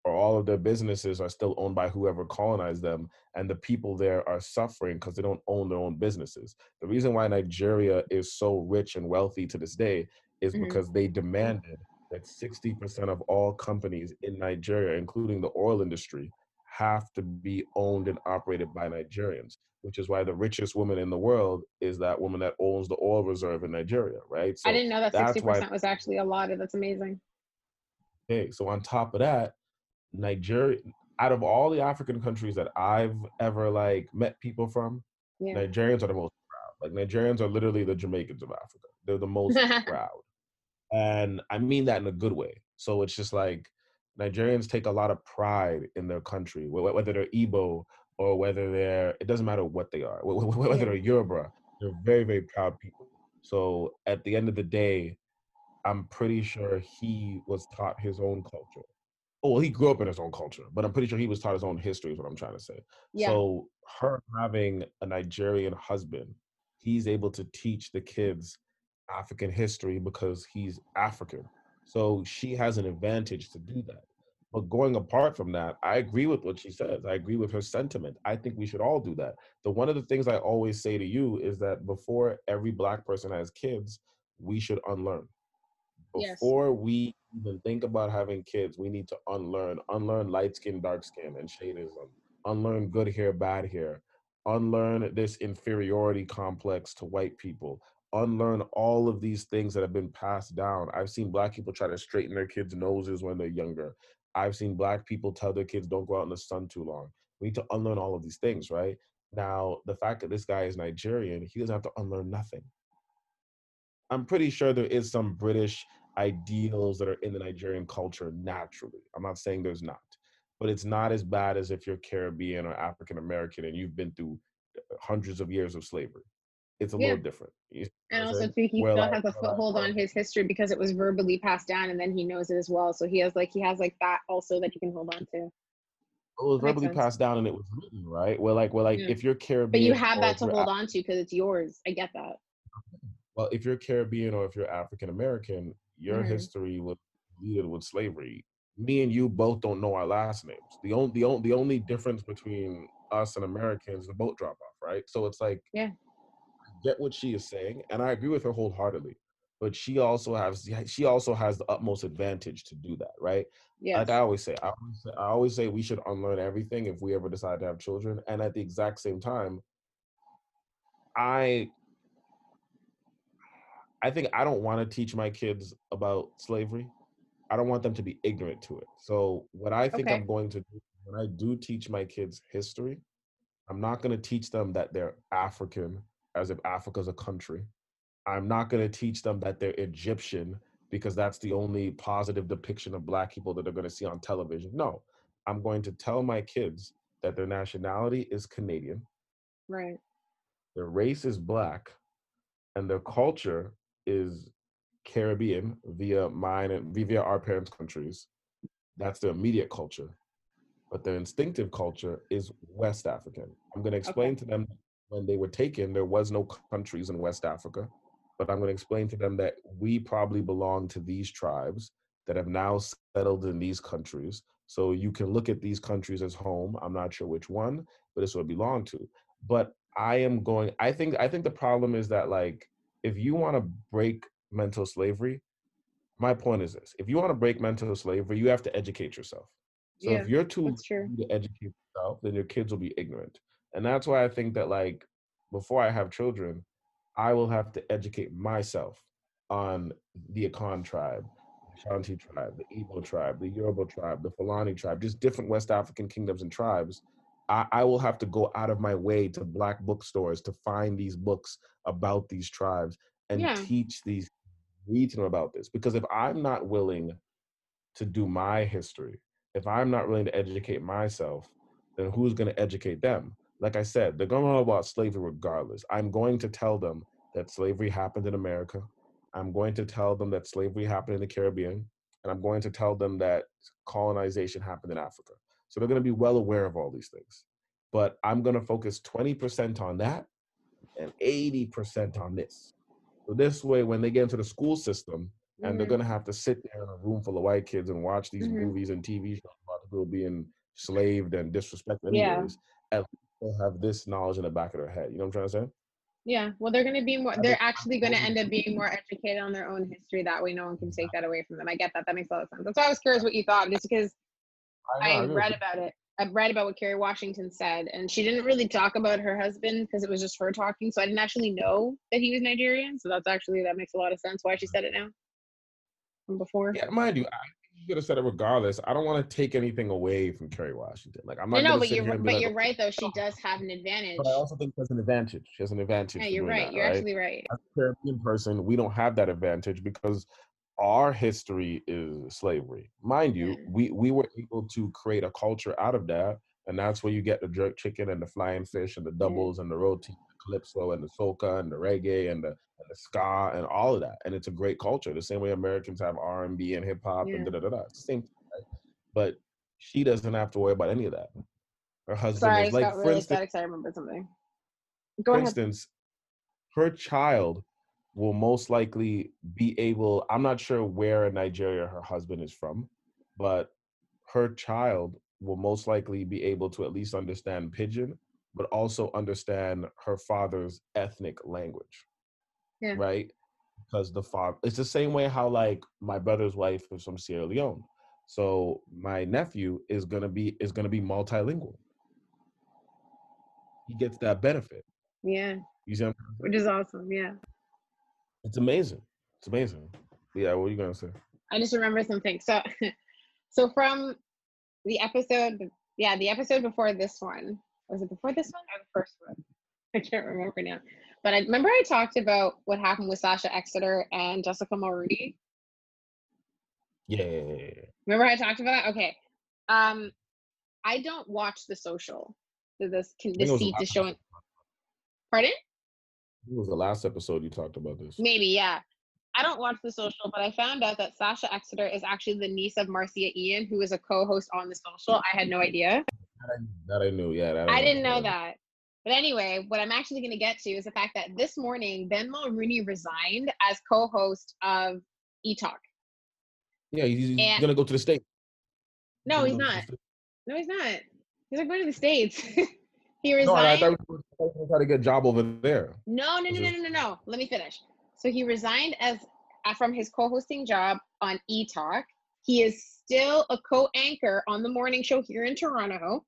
or all of their businesses are still owned by whoever colonized them and the people there are suffering because they don't own their own businesses the reason why nigeria is so rich and wealthy to this day is Mhm. because they demanded that 60% of all companies in nigeria including the oil industry have to be owned and operated by nigerians which is why the richest woman in the world is that woman that owns the oil reserve in nigeria right so I didn't know that that's sixty why- percent was actually allotted. That's amazing. Okay, so on top of that, Nigeria, out of all the African countries that I've ever like met people from, Yeah. Nigerians are the most proud. Like Nigerians are literally the Jamaicans of Africa. They're the most proud. And I mean that in a good way. So it's just like Nigerians take a lot of pride in their country, whether they're Igbo or whether they're, it doesn't matter what they are, wh- wh- whether they're Yoruba, they're very, very proud people. So at the end of the day, I'm pretty sure he was taught his own culture. Oh, well, he grew up in his own culture, but I'm pretty sure he was taught his own history, is what I'm trying to say. Yeah. So her having a Nigerian husband, he's able to teach the kids African history because he's African. So she has an advantage to do that. But going apart from that, I agree with what she says. I agree with her sentiment. I think we should all do that. The one of the things I always say to you is that before every black person has kids, we should unlearn. Yes. Before we even think about having kids, we need to unlearn, unlearn light skin, dark skin, and shadism, unlearn good hair, bad hair, unlearn this inferiority complex to white people, unlearn all of these things that have been passed down. I've seen black people try to straighten their kids' noses when they're younger. I've seen black people tell their kids don't go out in the sun too long. We need to unlearn all of these things, right? Now, the fact that this guy is Nigerian, he doesn't have to unlearn nothing. I'm pretty sure there is some British ideals that are in the Nigerian culture naturally. I'm not saying there's not, but it's not as bad as if you're Caribbean or African American and you've been through uh, hundreds of years of slavery. it's a Yeah. little different. You And also too, he still like- has a where, like, foothold on his history because it was verbally passed down, and then he knows it as well. So he has like he has like that also that he can hold on to. it was That verbally passed down and it was written, right? Well, like, well, like, Yeah. if you're Caribbean, But you have that to hold Af- on to because it's yours. I get that. well, if you're Caribbean or if you're African American, your Mhm. history was leaded with slavery. Me and you both don't know our last names. The only the only the only difference between us and Americans is the boat drop off, right? So it's like, Yeah. I get what she is saying, and I agree with her wholeheartedly. But she also has she also has the utmost advantage to do that, right? Yes. Like I always say, I always say, I always say we should unlearn everything if we ever decide to have children. And at the exact same time, I I think I don't want to teach my kids about slavery. I don't want them to be ignorant to it. So what I think Okay. I'm going to do when I do teach my kids history, I'm not going to teach them that they're African as if Africa's a country. I'm not going to teach them that they're Egyptian because that's the only positive depiction of black people that they're going to see on television. No, I'm going to tell my kids that their nationality is Canadian, right. their race is black, and their culture is Caribbean via mine and via our parents' countries. That's their immediate culture. But their instinctive culture is West African. I'm going to explain to them when they were taken, there was no countries in West Africa. But I'm going to explain to them that we probably belong to these tribes that have now settled in these countries. So you can look at these countries as home. I'm not sure which one, but it's what it belong to. But I am going, I think, I think the problem is that like, if you want to break mental slavery, my point is this: if you want to break mental slavery, you have to educate yourself. So Yeah, if you're too true. to educate yourself, then your kids will be ignorant. And that's why I think that like before I have children, I will have to educate myself on the Akan tribe, the Shanti tribe, the Igbo tribe, the Yoruba tribe, the Fulani tribe, just different West African kingdoms and tribes. I, I will have to go out of my way to black bookstores to find these books about these tribes and Yeah. teach these, read to them about this. Because if I'm not willing to do my history, if I'm not willing to educate myself, then who's going to educate them? Like I said, they're going to know about slavery regardless. I'm going to tell them that slavery happened in America. I'm going to tell them that slavery happened in the Caribbean. And I'm going to tell them that colonization happened in Africa. So they're going to be well aware of all these things. But I'm going to focus 20% on that and 80% on this. So this way, when they get into the school system, and they're Mhm. gonna have to sit there in a room full of white kids and watch these Mhm. movies and TV shows about people being slaved and disrespected Yeah. At least they'll have this knowledge in the back of their head. You know what I'm trying to say? Yeah. Well, they're going to be more. They're actually going to end up being more educated on their own history. That way, no one can take that away from them. I get that. That makes a lot of sense. That's why I was curious what you thought, just because know, I read about it. I've read about what Kerry Washington said, and she didn't really talk about her husband because it was just her talking. So I didn't actually know that he was Nigerian. So that's actually that makes a lot of sense why she said it now from before. Yeah, mind you, I you could have said it regardless. I don't want to take anything away from Kerry Washington. Like I'm I not gonna but you're here and be but like, you're "Oh," right though. Oh, she does have an advantage. But I also think there's an advantage. She has an advantage. Yeah, you're right. that, You're actually right. as a Caribbean person, we don't have that advantage because our history is slavery. Mind you, we we were able to create a culture out of that, and that's where you get the jerk chicken and the flying fish and the doubles and the roti, the calypso and the soca and the reggae and the and the ska and all of that. And it's a great culture. The same way Americans have R and B and hip hop Yeah. and da da da da. The same, thing, right? But she doesn't have to worry about any of that. Her husband Sorry, is like, for really instance, I remembered something. Go for ahead. instance, her child will most likely be able, I'm not sure where in Nigeria her husband is from, but her child will most likely be able to at least understand pidgin, but also understand her father's ethnic language. Yeah. Right? Because the father, it's the same way how like my brother's wife is from Sierra Leone. So my nephew is gonna be is gonna be multilingual. He gets that benefit. Yeah, You see, what I'm which is awesome. Yeah. It's amazing. It's amazing. Yeah, what are you gonna say? I just remember something. So, so from the episode, yeah, the episode before this one was it before this one or the first one? I can't remember now. But I remember I talked about what happened with Sasha Exeter and Jessica Mulrooney. Yeah, yeah, yeah, yeah. Remember I talked about that? Okay. Um, I don't watch The Social. The this can was deceit, the showing. Pardon? It was the last episode you talked about this. Maybe, yeah. I don't watch the social, but I found out that Sasha Exeter is actually the niece of Marci Ien, who is a co-host on the social. I had no idea. That I, I knew, yeah. That I didn't know that. But anyway, what I'm actually going to get to is the fact that this morning Ben Mulrooney resigned as co-host of eTalk. Yeah, he's, he's going to go to the state. No, he's not. No, he's not. He's like going to the states. he resigned. No, I thought he was trying to get a job over there. No, no, no, no, no, no, no. Let me finish. So he resigned as uh, from his co-hosting job on E Talk. He is still a co-anchor on the morning show here in Toronto,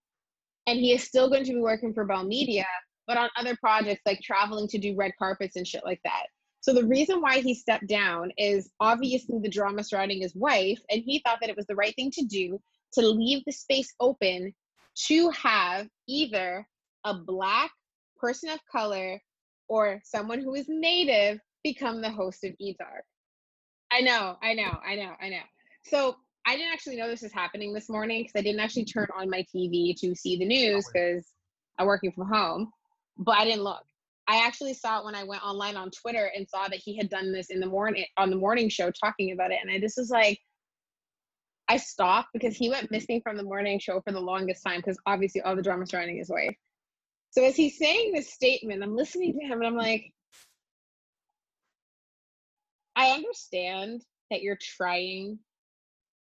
and he is still going to be working for Bell Media, but on other projects like traveling to do red carpets and shit like that. So the reason why he stepped down is obviously the drama surrounding his wife, and he thought that it was the right thing to do to leave the space open to have either a black person of color or someone who is native become the host of eTalk. I know, I know, I know, I know. So I didn't actually know this was happening this morning because I didn't actually turn on my TV to see the news because I'm working from home, but I didn't look. I actually saw it when I went online on Twitter and saw that he had done this in the morning on the morning show talking about it. And I just was like, I stopped because he went missing from the morning show for the longest time because obviously all the drama surrounding his wife. So as he's saying this statement, I'm listening to him and I'm like, I understand that you're trying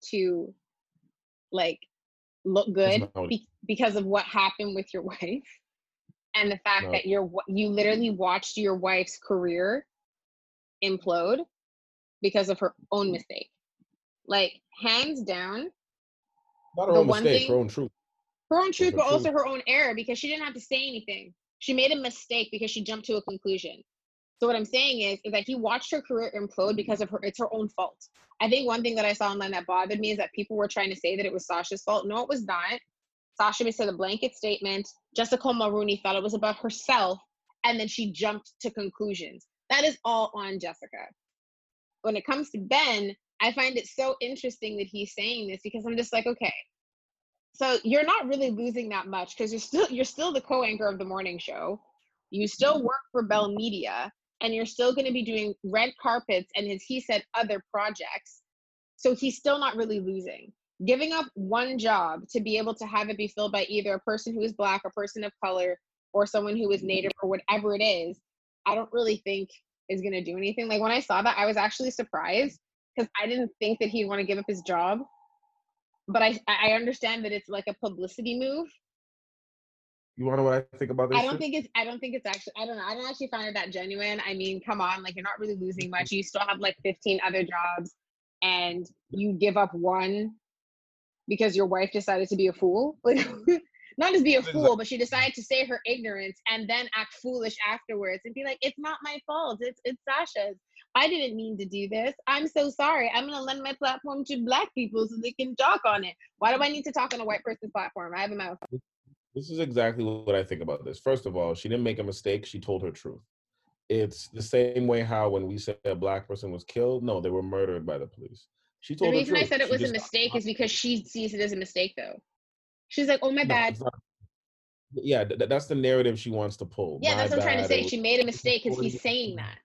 to like look good be- because of what happened with your wife and the fact no. that you're you literally watched your wife's career implode because of her own mm-hmm. mistake. Like hands down not her own mistake thing, her own truth her own truth but also her own error because she didn't have to say anything she made a mistake because she jumped to a conclusion so what I'm saying is, is that he watched her career implode because of her. It's her own fault. I think one thing that I saw online that bothered me is that people were trying to say that it was Sasha's fault. No, it was not. Sasha made said a blanket statement. Jessica Mulrooney thought it was about herself, and then she jumped to conclusions. That is all on Jessica. When it comes to Ben, I find it so interesting that he's saying this because I'm just like, okay, so you're not really losing that much because you're still you're still the co-anchor of the morning show. You still mm-hmm. work for Bell Media and you're still going to be doing red carpets and as he said other projects. So he's still not really losing. Giving up one job to be able to have it be filled by either a person who is black a person of color or someone who is mm-hmm. native or whatever it is i don't really think is going to do anything. Like when i saw that i was actually surprised because i didn't think that he'd want to give up his job but i i understand that it's like a publicity move you want to know what I think about this? I don't shit? think it's. I don't think it's actually. I don't know. I don't actually find it that genuine. I mean, come on, like you're not really losing much. You still have like 15 other jobs, and you give up one because your wife decided to be a fool. Like, not just be a fool, but she decided to say her ignorance and then act foolish afterwards and be like, "It's not my fault. It's it's Sasha's. I didn't mean to do this. I'm so sorry. I'm gonna lend my platform to black people so they can talk on it. Why do I need to talk on a white person's platform? I have a mouth." This is exactly what I think about this. First of all, she didn't make a mistake. She told her truth. It's the same way how when we say a black person was killed, no, they were murdered by the police. She told the reason I said it was a mistake is because she sees it as a mistake, though. She's like, "Oh my no, bad." Yeah, th- that's the narrative she wants to pull. Yeah, my that's what I'm trying to say. She made a mistake because he's saying that.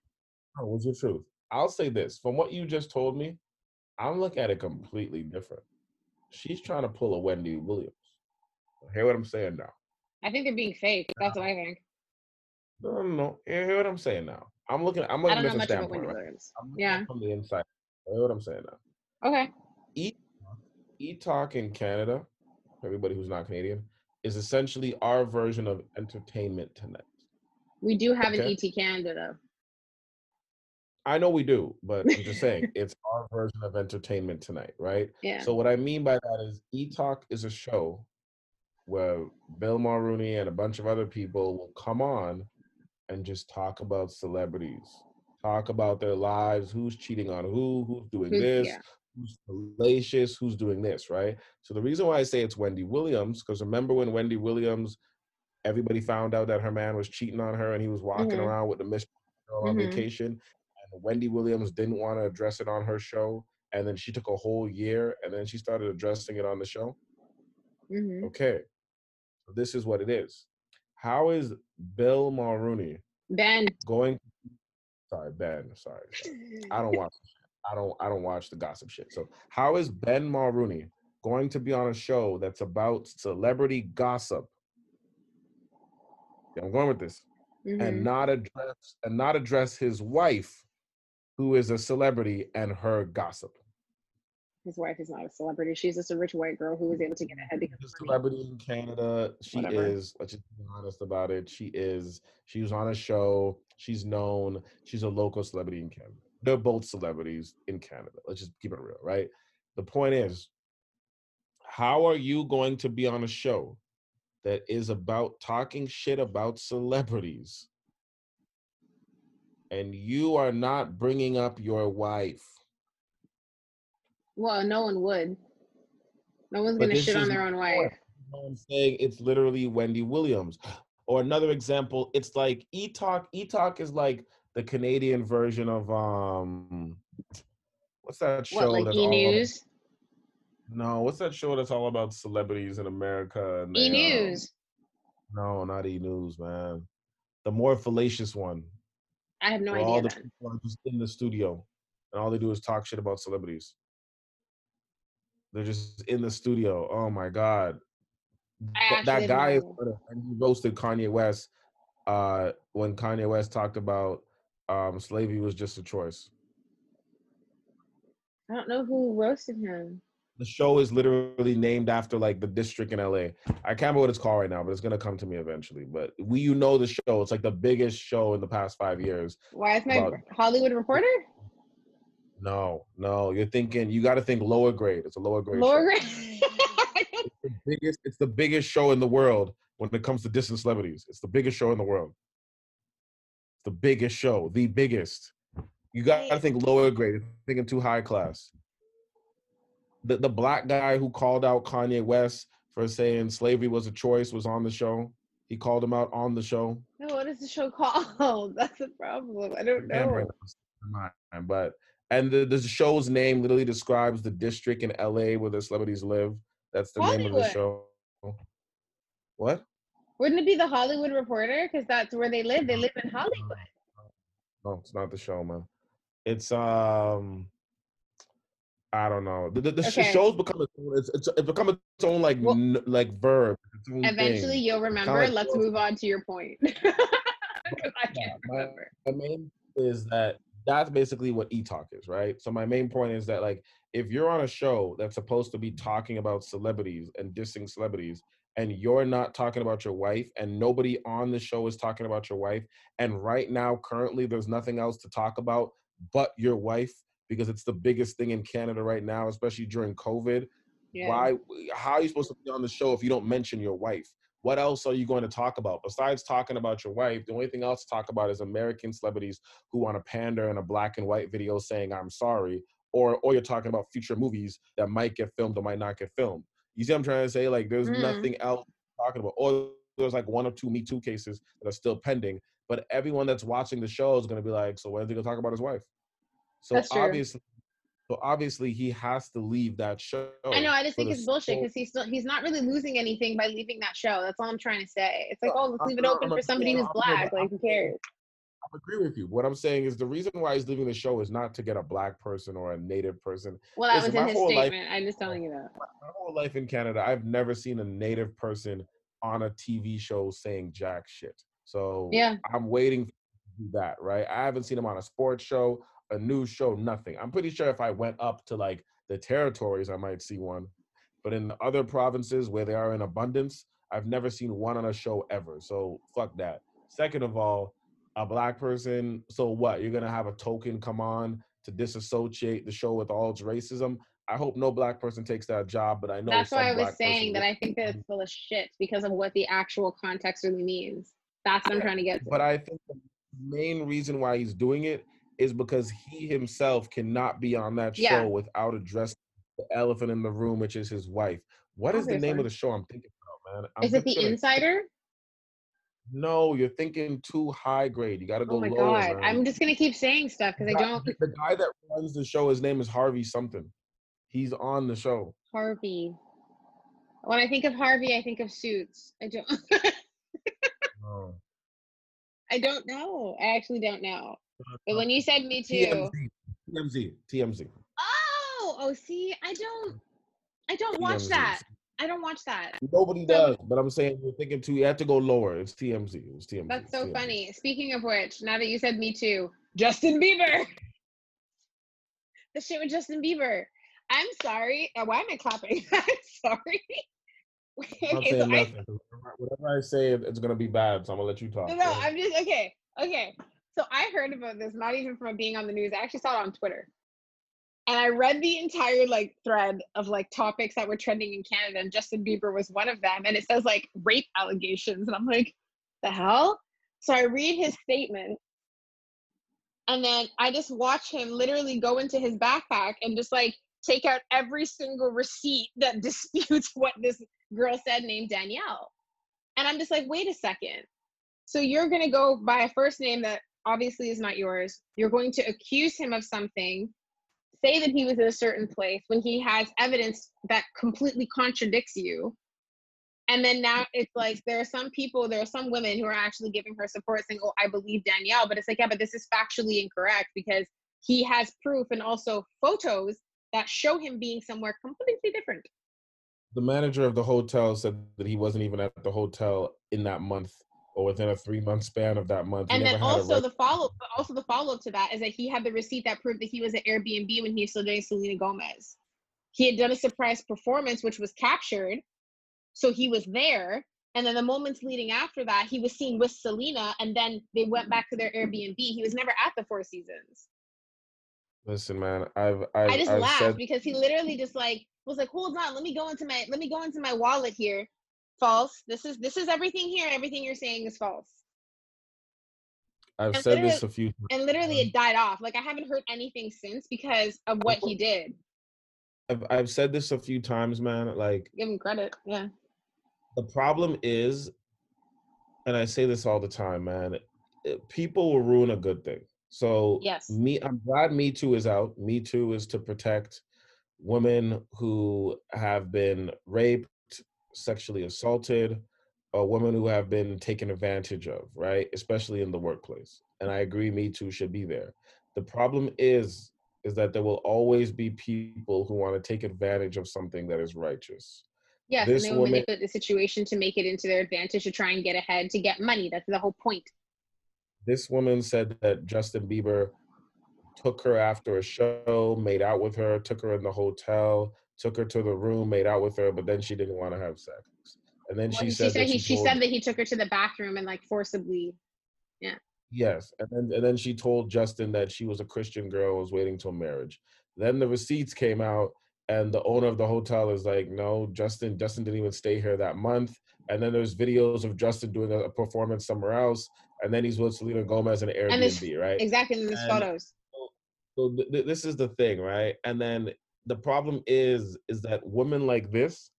Oh, what's the truth? I'll say this: from what you just told me, I'm looking at it completely different. She's trying to pull a Wendy Williams. Hear what I'm saying now? I think they're being fake. That's what I think. No, no, no. Hear what I'm saying now. I'm looking. I'm looking at the standpoint. Right? yeah. From the inside. Hear what I'm saying now. Okay. E eTalk in Canada, everybody who's not Canadian, is essentially our version of Entertainment Tonight. We do have okay? an ET Canada. I know we do, but I'm just saying it's our version of Entertainment Tonight, right? Yeah. So what I mean by that is eTalk is a show where Bill Mulrooney and a bunch of other people will come on and just talk about celebrities, talk about their lives, who's cheating on who, who's doing this, yeah. who's salacious, who's doing this, right? So the reason why I say it's Wendy Williams, because remember when Wendy Williams, everybody found out that her man was cheating on her and he was walking mm-hmm. around with the mission on mm-hmm. vacation, Wendy Williams didn't want to address it on her show, and then she took a whole year and then she started addressing it on the show. Mm-hmm. Okay, this is what it is. How is Bill Mulrooney Ben. going. Sorry, Ben. Sorry, sorry. I don't watch. I don't. I don't watch the gossip shit. So how is Ben Mulrooney going to be on a show that's about celebrity gossip? I'm going with this, Mhm. and not address and not address his wife, who is a celebrity, and her gossip. His wife is not a celebrity. She's just a rich white girl who was able to get ahead because She's a celebrity in Canada. She Whatever. is. Let's just be honest about it. She is. She was on a show. She's known. She's a local celebrity in Canada. They're both celebrities in Canada. Let's just keep it real, right? The point is, how are you going to be on a show that is about talking shit about celebrities, and you are not bringing up your wife? Well, no one would. No one's gonna this shit on their own wife. I'm saying it's literally Wendy Williams. Or another example, it's like E Talk. E Talk is like the Canadian version of um, what's that show? What, like that's E all about- News? no, what's that show that's all about celebrities in America? and E they, um, News. no, not E News, man. The more fallacious one. I have no where all idea the then. people are just in the studio, and all they do is talk shit about celebrities. They're just in the studio. Oh my god. Th- that guy is he roasted Kanye West uh when Kanye West talked about um slavery was just a choice. I don't know who roasted him. The show is literally named after like the district in LA. I can't remember what it's called right now, but it's gonna come to me eventually. But we you know the show. It's like the biggest show in the past five years. Why is my About- Hollywood Reporter? No, no, you're thinking you gotta think lower grade. It's a lower grade. Lower grade. It's the biggest, it's the biggest show in the world when it comes to distant celebrities. It's the biggest show in the world. It's the biggest show, the biggest. You got to think lower grade. Thinking too high class. The the black guy who called out Kanye West for saying slavery was a choice was on the show. He called him out on the show. no, what is the show called? That's the problem. I don't I can't bring know. But and the, the show's name literally describes the district in LA where the celebrities live. That's the name of the show. What? Wouldn't it be the Hollywood Reporter? Because that's where they live. They live in Hollywood. No, it's not the show, man. It's um, I don't know. The, the, the Okay. show's become its own, it's, it's, it's become its own like Well- n- like verb. Eventually, thing. you'll remember. like- Let's move on to your point. 'Cause I can't my- remember. my main is that that's basically what e-talk is, right? So my main point is that like if you're on a show that's supposed to be talking about celebrities and dissing celebrities and you're not talking about your wife and nobody on the show is talking about your wife and right now currently there's nothing else to talk about but your wife because it's the biggest thing in Canada right now, especially during COVID. Yeah. Why how are you supposed to be on the show if you don't mention your wife? What else are you going to talk about besides talking about your wife? The only thing else to talk about is American celebrities who want to pander in a black and white video saying "I'm sorry," or or you're talking about future movies that might get filmed or might not get filmed. You see what I'm trying to say? Like, there's Mm. nothing else talking about. Or there's like one or two Me Too cases that are still pending, but everyone that's watching the show is going to be like, "So when are they going to talk about his wife?" So obviously, so obviously he has to leave that show. I know. I just think it's bullshit because he's still he's not really losing anything by leaving that show. That's all I'm trying to say. It's like, oh, let's leave it open for somebody who's black. Like, who cares? I agree with you. What I'm saying is the reason why he's leaving the show is not to get a black person or a native person. Well, that Listen, was in his whole life- statement. I'm just telling you that. My whole life in Canada, I've never seen a native person on a TV show saying jack shit. So Yeah. I'm waiting do that, right? I haven't seen him on a sports show, a news show, nothing. I'm pretty sure if I went up to like the territories, I might see one. But in other provinces where they are in abundance, I've never seen one on a show ever. So fuck that. Second of all, a black person, so what? You're gonna have a token come on to disassociate the show with all its racism. I hope no black person takes that job, but I know That's why I was saying that. I think that it's mm-hmm. full of shit because of what the actual context really means. That's what I'm trying to get to. But I think the main reason why he's doing it is because he himself cannot be on that show Yeah. without addressing the elephant in the room, which is his wife. What is the name of the show I'm thinking about, man? I'm Is it the insider? No, you're thinking too high grade. You got to oh go Oh my lower. god. man. I'm just gonna keep saying stuff because I don't The guy that runs the show, his name is Harvey something. He's on the show. Harvey. When I think of Harvey, I think of suits. I don't Oh. I don't know. I actually don't know. But when you said me too. TMZ. TMZ. TMZ. Oh, oh, see, I don't, I don't watch that. I don't watch that. Nobody does, but I'm saying you're thinking too. You have to go lower. It's TMZ. It's TMZ. That's so TMZ. funny. Speaking of which, now that you said me too, Justin Bieber. the shit with Justin Bieber. I'm sorry. uh, Why am I clapping? I'm sorry. I'm okay, saying so I. Whatever I say, it's gonna be bad. So I'm gonna let you talk. no, no. I'm just okay. Okay, so I heard about this not even from being on the news. I actually saw it on Twitter, and I read the entire like thread of like topics that were trending in Canada, and Justin Bieber was one of them. And it says like rape allegations, and I'm like, the hell? So I read his statement, and then I just watch him literally go into his backpack and just like take out every single receipt that disputes what this girl said named Danielle. And I'm just like, wait a second. So you're going to go by a first name that obviously is not yours. You're going to accuse him of something, say that he was in a certain place when he has evidence that completely contradicts you. And then now it's like there are some people, there are some women who are actually giving her support saying, Oh, I believe Danielle. But it's like, yeah, but this is factually incorrect because he has proof and also photos that show him being somewhere completely different. the manager of the hotel said that he wasn't even at the hotel in that month or within a three month span of that month. And then also the follow also the follow up to that is that he had the receipt that proved that he was at Airbnb when he was still dating Selena Gomez. He had done a surprise performance which was captured, so he was there. And then the moments leading after that, he was seen with Selena, and then they went back to their Airbnb. He was never at the Four Seasons. Listen, man, I've I've, I just I've laughed said because he literally just like was like, "Hold on, let me go into my let me go into my wallet here." False. This is this is everything here. Everything you're saying is false. I've and said this a few and literally it died off. Like I haven't heard anything since because of what he did. I've, I've said this a few times, man. Like Give him credit. Yeah. the problem is, and I say this all the time, man. People will ruin a good thing. So Yes. me, I'm glad Me Too is out. Me Too is to protect women who have been raped, sexually assaulted, or women who have been taken advantage of, right? Especially in the workplace. And I agree, Me Too should be there. The problem is, is that there will always be people who want to take advantage of something that is righteous. Yes, This and they will woman- manipulate the situation to make it into their advantage to try and get ahead to get money. That's the whole point. This woman said that Justin Bieber took her after a show, made out with her, took her in the hotel, took her to the room, made out with her, but then she didn't want to have sex. And then Well, she she said, said that he, she, she said that he took her to the bathroom and like forcibly. Yeah. Yes, and then and then she told Justin that she was a Christian girl, was waiting till marriage. Then the receipts came out, and the owner of the hotel is like, "No, Justin, Justin didn't even stay here that month." And then there's videos of Justin doing a, performance somewhere else, and then he's with Selena Gomez in an And this- Airbnb, right? Exactly in these And- photos. so th- th- this is the thing right and then the problem is is that women like this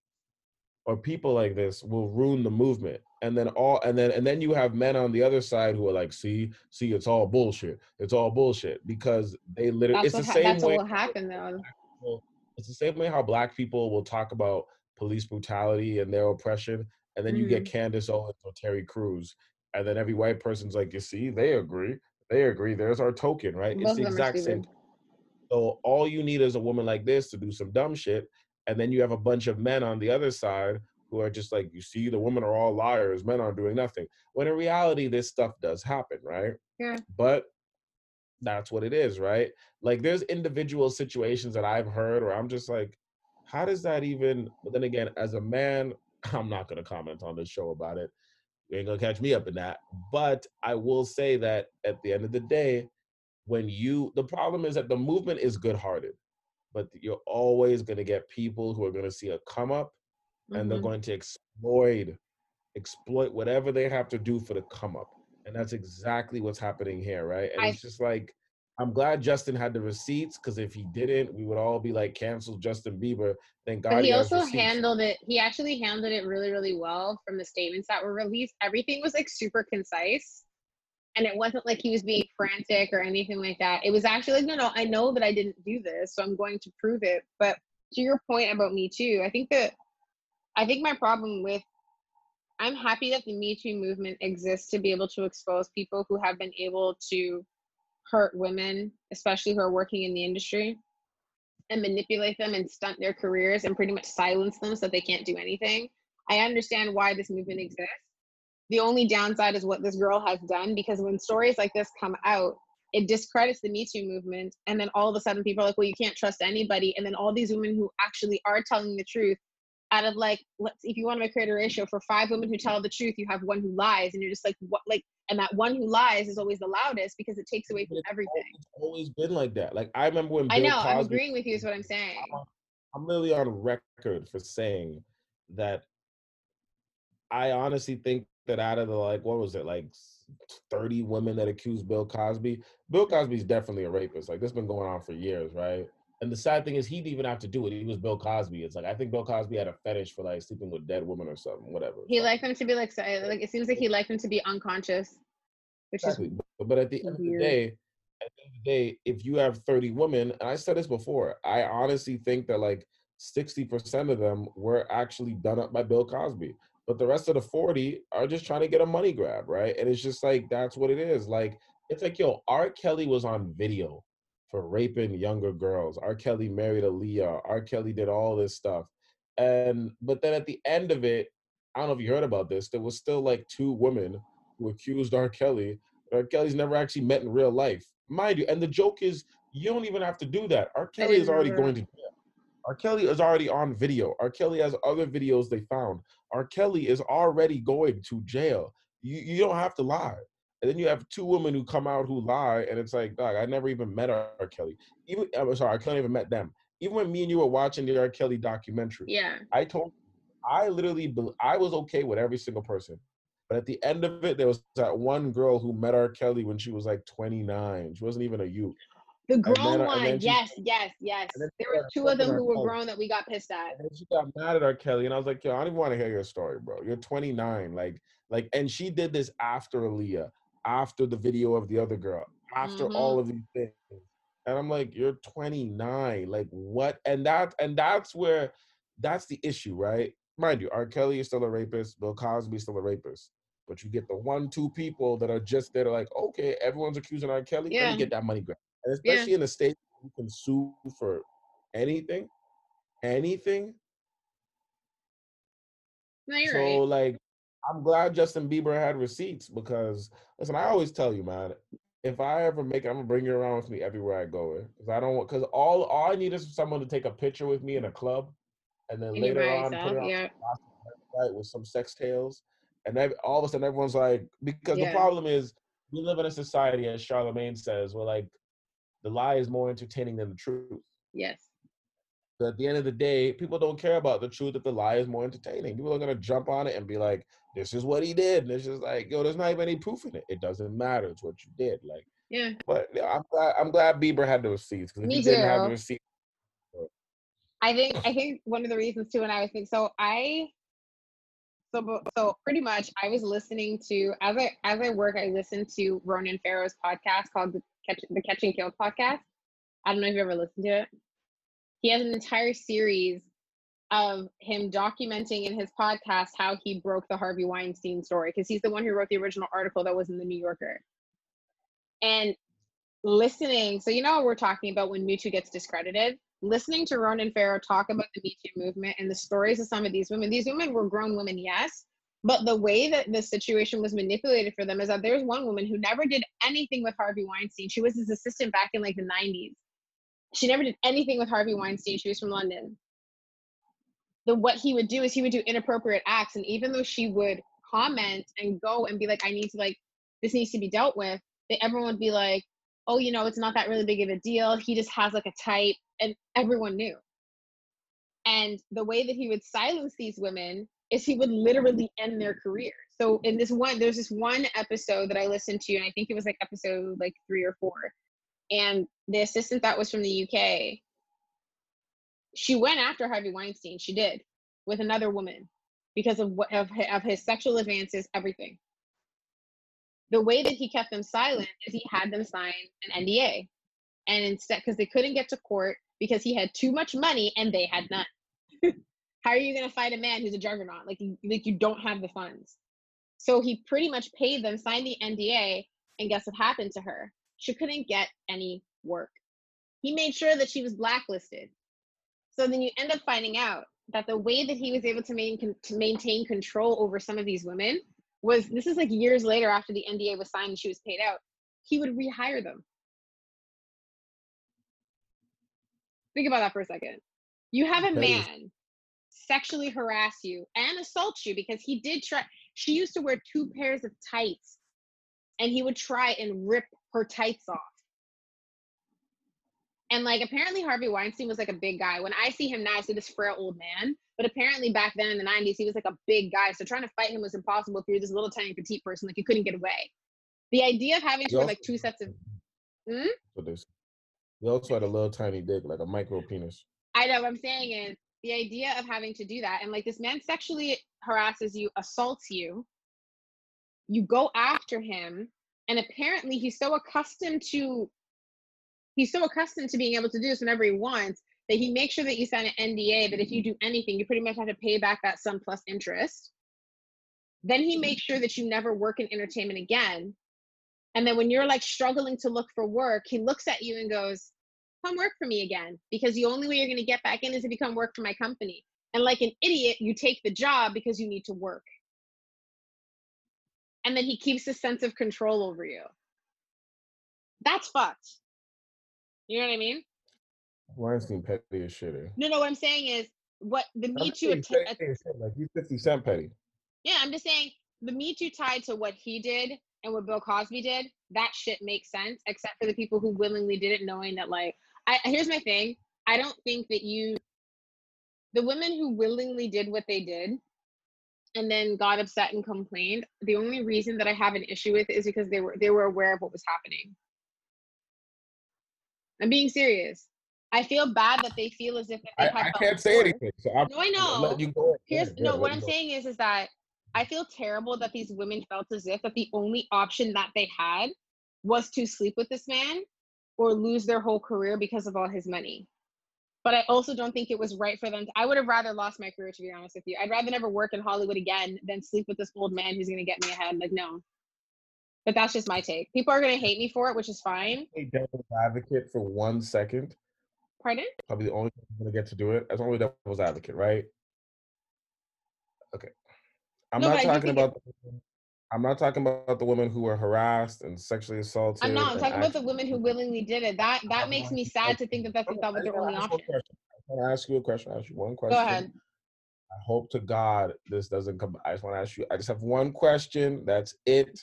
or people like this will ruin the movement. And then all and then and then you have men on the other side who are like see see it's all bullshit. It's all bullshit. Because they literally That's it's the ha- same that's way what will happen though. it's the same way how black people will talk about police brutality and their oppression and then you get mm-hmm. Candace Owens or Terry Crews and then every white person's like you see they agree. They agree. There's our token right? Both it's the of them are exact same. So all you need is a woman like this to do some dumb shit, and then you have a bunch of men on the other side who are just like, you see, the women are all liars, men aren't doing nothing. When in reality, this stuff does happen, right? Yeah. But that's what it is, right? Like there's individual situations that I've heard where I'm just like, how does that even? But then again, as a man, I'm not gonna comment on this show about it. You ain't gonna catch me up in that. But I will say that at the end of the day, when you the problem is that the movement is good-hearted but you're always going to get people who are going to see a come up and they're Mhm. going to exploit exploit whatever they have to do for the come up and that's exactly what's happening here right and I- it's just like i'm glad justin had the receipts because if he didn't we would all be like cancel justin bieber thank god But he has also handled it. He actually handled it really, really well from the statements that were released. Everything was like super concise, and it wasn't like he was being frantic or anything like that. It was actually like, no, no, I know that I didn't do this, so I'm going to prove it. But to your point about me too, I think that I think my problem with I'm happy that the Me Too movement exists to be able to expose people who have been able to hurt women, especially who are working in the industry, and manipulate them and stunt their careers and pretty much silence them so they can't do anything. I understand why this movement exists. The only downside is what this girl has done because when stories like this come out, it discredits the Me Too movement. And then all of a sudden people are like, well, you can't trust anybody. And then all these women who actually are telling the truth out of like let's if you want to create a ratio for five women who tell the truth you have one who lies and you're just like what like and that one who lies is always the loudest because it takes away from everything it's always been like that like i remember when Bill i know Cosby, i'm agreeing with you is what i'm saying i'm literally on record for saying that i honestly think that out of the like what was it like 30 women that accused bill cosby bill cosby's definitely a rapist like this been going on for years right and the sad thing is, he didn't even have to do it. He was Bill Cosby. It's like I think Bill Cosby had a fetish for like sleeping with dead women or something, whatever. He liked them to be like, so, eh, like it seems like he liked them to be unconscious, which exactly. is but, but at the end of the day, at the end of the day, if you have 30 women, and I said this before, I honestly think that like 60% of them were actually done up by Bill Cosby. But the rest of the 40 are just trying to get a money grab, right? And it's just like that's what it is. Like it's like, yo, R. Kelly was on video for raping younger girls. R. Kelly married Aaliyah. R. Kelly did all this stuff. And but then at the end of it, I don't know if you heard about this, there was still like two women who accused R. Kelly. R. Kelly's never actually met in real life. Mind you, and the joke is you don't even have to do that. R. Kelly is already going to jail. R. Kelly is already on video. R. Kelly has other videos they found. R. Kelly is already going to jail. You you don't have to lie. And then you have two women who come out who lie, and it's like, dog, I never even met R. Kelly. Even I'm sorry, I couldn't even met them. Even when me and you were watching the R. Kelly documentary, yeah, I told, I literally, I was okay with every single person, but at the end of it, there was that one girl who met R. Kelly when she was like 29. She wasn't even a youth. The grown then, one, yes, yes, yes. There were two of them who were grown that we got pissed at. And she got mad at R. Kelly, and I was like, yo, I don't even want to hear your story, bro. You're 29, like, like, and she did this after Aaliyah after the video of the other girl, after mm-hmm. all of these things. And I'm like, you're 29. Like what? And that and that's where that's the issue, right? Mind you, R. Kelly is still a rapist, Bill Cosby is still a rapist. But you get the one, two people that are just there, like, okay, everyone's accusing R. Kelly, yeah. let me get that money grab. And especially yeah. in a state you can sue for anything, anything. No, so right. like I'm glad Justin Bieber had receipts because listen, I always tell you, man, if I ever make it, I'm gonna bring you around with me everywhere I go. Because I don't want because all all I need is someone to take a picture with me in a club, and then and later on yourself, put it on yeah. with some sex tales, and then all of a sudden everyone's like, because yeah. the problem is we live in a society, as Charlemagne says, where like the lie is more entertaining than the truth. Yes. But at the end of the day, people don't care about the truth if the lie is more entertaining. People are gonna jump on it and be like, "This is what he did," and it's just like, yo, there's not even any proof in it. It doesn't matter. It's what you did. Like, yeah. But yeah, I'm glad. I'm glad Bieber had the receipts because if Me he too. didn't have the receipts. I think I think one of the reasons too, and I was thinking, so I, so so pretty much, I was listening to as I as I work, I listen to Ronan Farrow's podcast called the Catch the Catch and Kill podcast. I don't know if you ever listened to it he has an entire series of him documenting in his podcast how he broke the Harvey Weinstein story because he's the one who wrote the original article that was in the New Yorker. And listening, so you know what we're talking about when Me Too gets discredited. Listening to Ronan Farrow talk about the Me Too movement and the stories of some of these women. These women were grown women, yes, but the way that the situation was manipulated for them is that there's one woman who never did anything with Harvey Weinstein. She was his assistant back in like the 90s she never did anything with Harvey Weinstein. She was from London. The what he would do is he would do inappropriate acts, and even though she would comment and go and be like, "I need to like this needs to be dealt with," they, everyone would be like, "Oh, you know, it's not that really big of a deal. He just has like a type," and everyone knew. And the way that he would silence these women is he would literally end their career. So in this one, there's this one episode that I listened to, and I think it was like episode like three or four, and the assistant that was from the UK, she went after Harvey Weinstein. She did with another woman because of what of, of his sexual advances, everything. The way that he kept them silent is he had them sign an NDA, and instead, because they couldn't get to court because he had too much money and they had none. How are you going to fight a man who's a juggernaut? Like, you, like you don't have the funds. So he pretty much paid them, signed the NDA, and guess what happened to her? She couldn't get any work. He made sure that she was blacklisted. So then you end up finding out that the way that he was able to, main, to maintain control over some of these women was this is like years later after the NDA was signed and she was paid out. He would rehire them. Think about that for a second. You have a man sexually harass you and assault you because he did try. She used to wear two pairs of tights and he would try and rip her tights off. And like apparently Harvey Weinstein was like a big guy. When I see him now, I see this frail old man. But apparently back then in the 90s, he was like a big guy. So trying to fight him was impossible if you're this little tiny petite person, like you couldn't get away. The idea of having to wear like two sets of hmm? He also had a little tiny dick, like a micro penis. I know what I'm saying is the idea of having to do that and like this man sexually harasses you, assaults you, you go after him, and apparently he's so accustomed to he's so accustomed to being able to do this whenever he wants that he makes sure that you sign an NDA that if you do anything, you pretty much have to pay back that sum plus interest. Then he makes sure that you never work in entertainment again. And then when you're like struggling to look for work, he looks at you and goes, Come work for me again. Because the only way you're going to get back in is if you come work for my company. And like an idiot, you take the job because you need to work. And then he keeps a sense of control over you. That's fucked. You know what I mean? Weinstein petty as shit. No, no. What I'm saying is, what the Me Too att- like he's fifty cent petty. Yeah, I'm just saying the Me Too tied to what he did and what Bill Cosby did. That shit makes sense, except for the people who willingly did it, knowing that like. I here's my thing. I don't think that you, the women who willingly did what they did, and then got upset and complained. The only reason that I have an issue with is because they were they were aware of what was happening. I'm being serious. I feel bad that they feel as if I, I can't say anything. So I'm no, I know. You go Here's yeah, no. What I'm saying is, is that I feel terrible that these women felt as if that the only option that they had was to sleep with this man or lose their whole career because of all his money. But I also don't think it was right for them. To, I would have rather lost my career, to be honest with you. I'd rather never work in Hollywood again than sleep with this old man who's going to get me ahead. Like, no, but that's just my take. People are going to hate me for it, which is fine. A devil's advocate for one second. Pardon? Probably the only going to get to do it. As only devil's advocate, right? Okay. I'm no, not talking about. The, I'm not talking about the women who were harassed and sexually assaulted. I'm not. I'm talking about the women who willingly did it. That that makes me sad to think that that's that was their only option. I want to ask you a question. I ask you one question. Go ahead. I hope to God this doesn't come. I just want to ask you. I just have one question. That's it.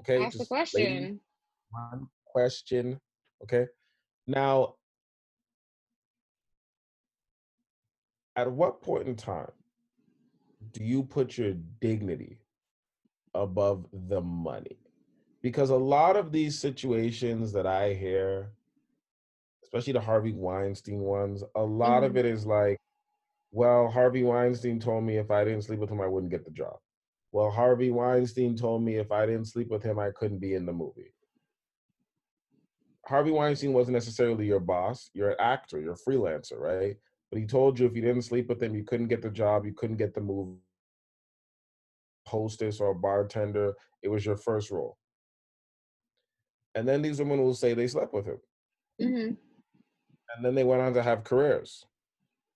Okay. Ask the question. Lady, one question. Okay. Now, at what point in time do you put your dignity above the money? Because a lot of these situations that I hear, especially the Harvey Weinstein ones, a lot mm-hmm. of it is like, well, Harvey Weinstein told me if I didn't sleep with him, I wouldn't get the job. Well, Harvey Weinstein told me if I didn't sleep with him, I couldn't be in the movie. Harvey Weinstein wasn't necessarily your boss. You're an actor, you're a freelancer, right? But he told you if you didn't sleep with him, you couldn't get the job, you couldn't get the movie. Hostess or a bartender, it was your first role. And then these women will say they slept with him. Mm-hmm. And then they went on to have careers.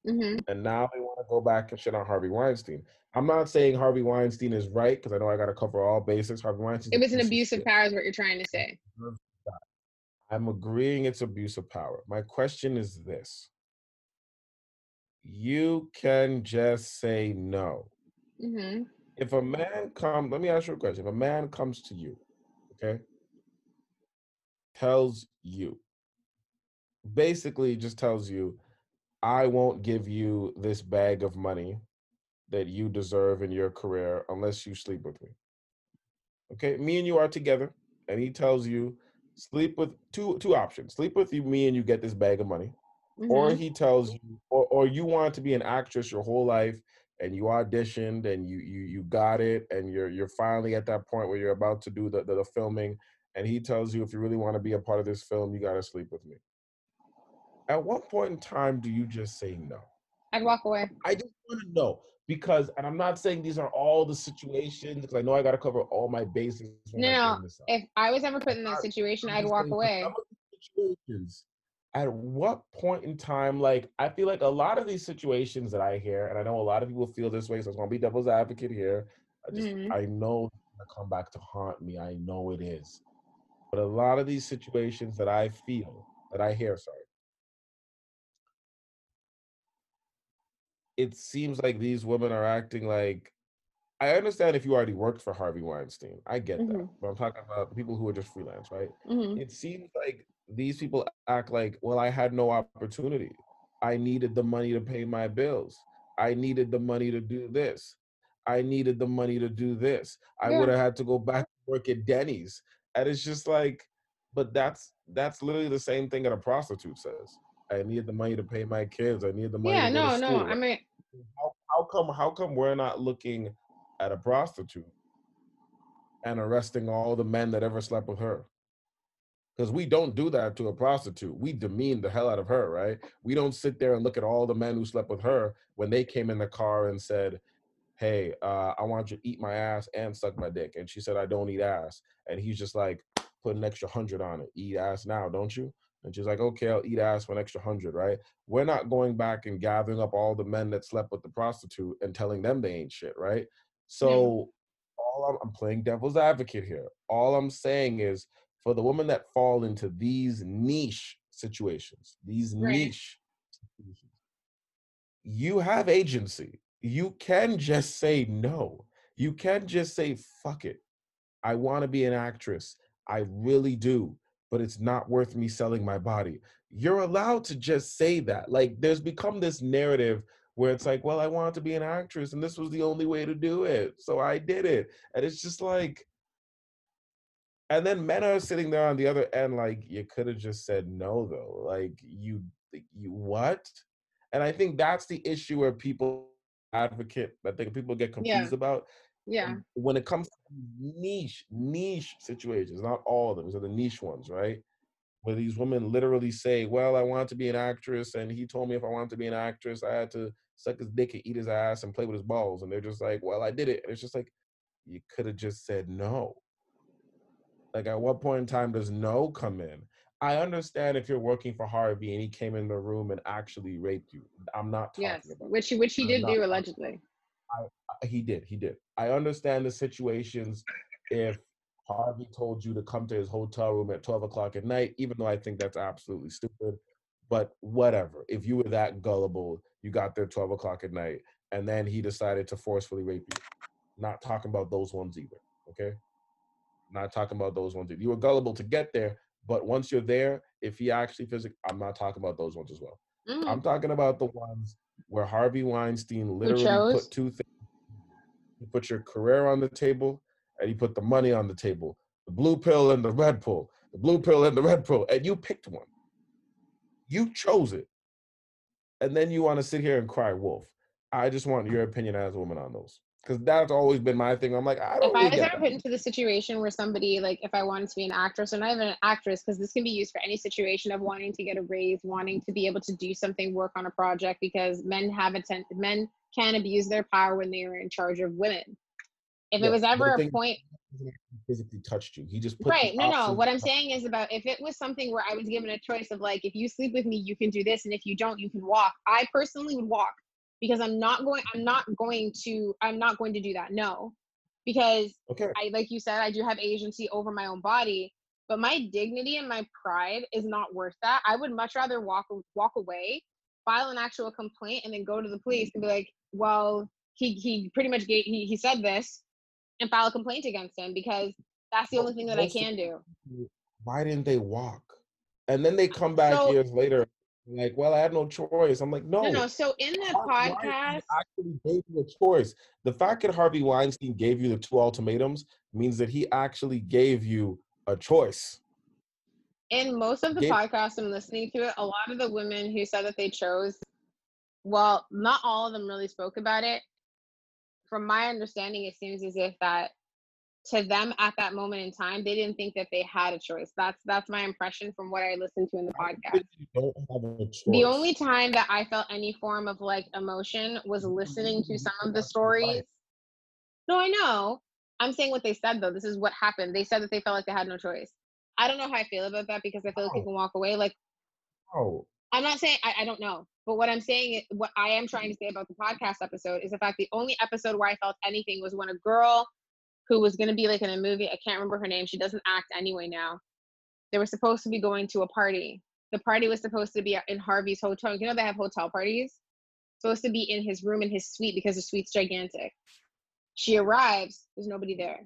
Mm-hmm. And now they want to go back and shit on Harvey Weinstein. I'm not saying Harvey Weinstein is right because I know I got to cover all bases. Harvey Weinstein. It was an abuse of power, is what you're trying to say. I'm agreeing it's abuse of power. My question is this: You can just say no. Mm-hmm. If a man comes, let me ask you a question. If a man comes to you, okay, tells you, basically just tells you, I won't give you this bag of money that you deserve in your career unless you sleep with me. Okay, me and you are together, and he tells you sleep with two two options: sleep with you, me, and you get this bag of money, mm-hmm. or he tells you, or or you want to be an actress your whole life, and you auditioned and you you you got it, and you're you're finally at that point where you're about to do the the, the filming, and he tells you if you really want to be a part of this film, you got to sleep with me. At what point in time do you just say no? I'd walk away. I just want to know because, and I'm not saying these are all the situations because I know I got to cover all my bases. I No, bring this up. If I was ever put in that situation, I'm I'd walk away. some of these situations, at what point in time, like I feel like a lot of these situations that I hear, and I know a lot of people feel this way, so I'm gonna be devil's advocate here. I just Mhm. I know it's gonna come back to haunt me. I know it is. But a lot of these situations that I feel, that I hear, sorry, it seems like these women are acting like I understand if you already worked for Harvey Weinstein. I get that. Mhm. But I'm talking about people who are just freelance, right? Mhm. it seems like these people act like, well, I had no opportunity. I needed the money to pay my bills. I needed the money to do this. I needed the money to do this. I Yeah. would have had to go back to work at Denny's. And it's just like, but that's that's literally the same thing that a prostitute says. I needed the money to pay my kids. I needed the money Yeah, no, no. I mean, how, how come how come we're not looking at a prostitute and arresting all the men that ever slept with her? Because we don't do that to a prostitute. We demean the hell out of her, right? We don't sit there and look at all the men who slept with her when they came in the car and said, Hey, uh, I want you to eat my ass and suck my dick. And she said, I don't eat ass. And he's just like, put an extra hundred on it. Eat ass now, don't you? And she's like, okay, I'll eat ass for an extra hundred, right? We're not going back and gathering up all the men that slept with the prostitute and telling them they ain't shit, right? So all I'm, I'm playing devil's advocate here. All I'm saying is for the women that fall into these niche situations, these Right. niche situations, you have agency. You can just say no. You can just say, fuck it. I want to be an actress. I really do, but it's not worth me selling my body. You're allowed to just say that. Like, there's become this narrative where it's like, well, I wanted to be an actress and this was the only way to do it. So I did it. And it's just like, and then men are sitting there on the other end, like, you could have just said no, though. Like, you, you what? And I think that's the issue where people advocate, I think people get Yeah. confused about yeah. when it comes to niche niche situations not all of them these are the niche ones right where these women literally say well i want to be an actress and he told me if i wanted to be an actress i had to suck his dick and eat his ass and play with his balls and they're just like well i did it and it's just like you could have just said no like at what point in time does no come in? I understand if you're working for harvey and he came in the room and actually raped you. I'm not talking Yes. about Which which he did do allegedly. he did he did. I understand the situations if harvey told you to come to his hotel room at 12 o'clock at night even though i think that's absolutely stupid but whatever. If you were that gullible you got there 12 o'clock at night and then he decided to forcefully rape you. Not talking about those ones either okay not talking about those ones either. you were gullible to get there but once you're there if he actually physically i'm not talking about those ones as well Mhm. I'm talking about the ones where Harvey Weinstein literally put two things. He put your career on the table and he put the money on the table. The blue pill and the red pill. The blue pill and the red pill. And you picked one. You chose it. And then you want to sit here and cry wolf. I just want your opinion as a woman on those. Because that's always been my thing. I'm like, I don't if I really was get ever put into the situation where somebody like if I wanted to be an actress or not even an actress, because this can be used for any situation of wanting to get a raise, wanting to be able to do something, work on a project, because men have a ten- men can abuse their power when they are in charge of women. If Yeah, it was ever a point physically touched you. He just put right no no what i'm saying is about if it was something where i was given a choice of like if you sleep with me you can do this and if you don't you can walk i personally would walk because i'm not going i'm not going to i'm not going to do that no because Okay. i like you said i do have agency over my own body but my dignity and my pride is not worth that i would much rather walk walk away file an actual complaint and then go to the police and be like well he he pretty much gave he, he said this and file a complaint against him because that's the only thing that I can do. why didn't they walk? And then they come back So- years later, like, well, I had no choice. I'm like, no. No, no. So in the Harvey podcast, Weinstein actually gave you a choice. The fact that Harvey Weinstein gave you the two ultimatums means that he actually gave you a choice. in most of the Gave- podcasts I'm listening to it, a lot of the women who said that they chose, well, not all of them really spoke about it. From my understanding, it seems as if that to them at that moment in time, they didn't think that they had a choice. That's that's my impression from what I listened to in the podcast. The only time that I felt any form of like emotion was listening to some of the stories. No, I know. I'm saying what they said though. This is what happened. They said that they felt like they had no choice. I don't know how I feel about that because I feel like people walk away like. Oh. I'm not saying I, I don't know, but what I'm saying, what I am trying to say about the podcast episode is the fact the only episode where I felt anything was when a girl who was going to be like in a movie. I can't remember her name. She doesn't act anyway now. They were supposed to be going to a party. The party was supposed to be in Harvey's hotel. You know they have hotel parties. Supposed to be in his room in his suite because the suite's gigantic. She arrives. There's nobody there.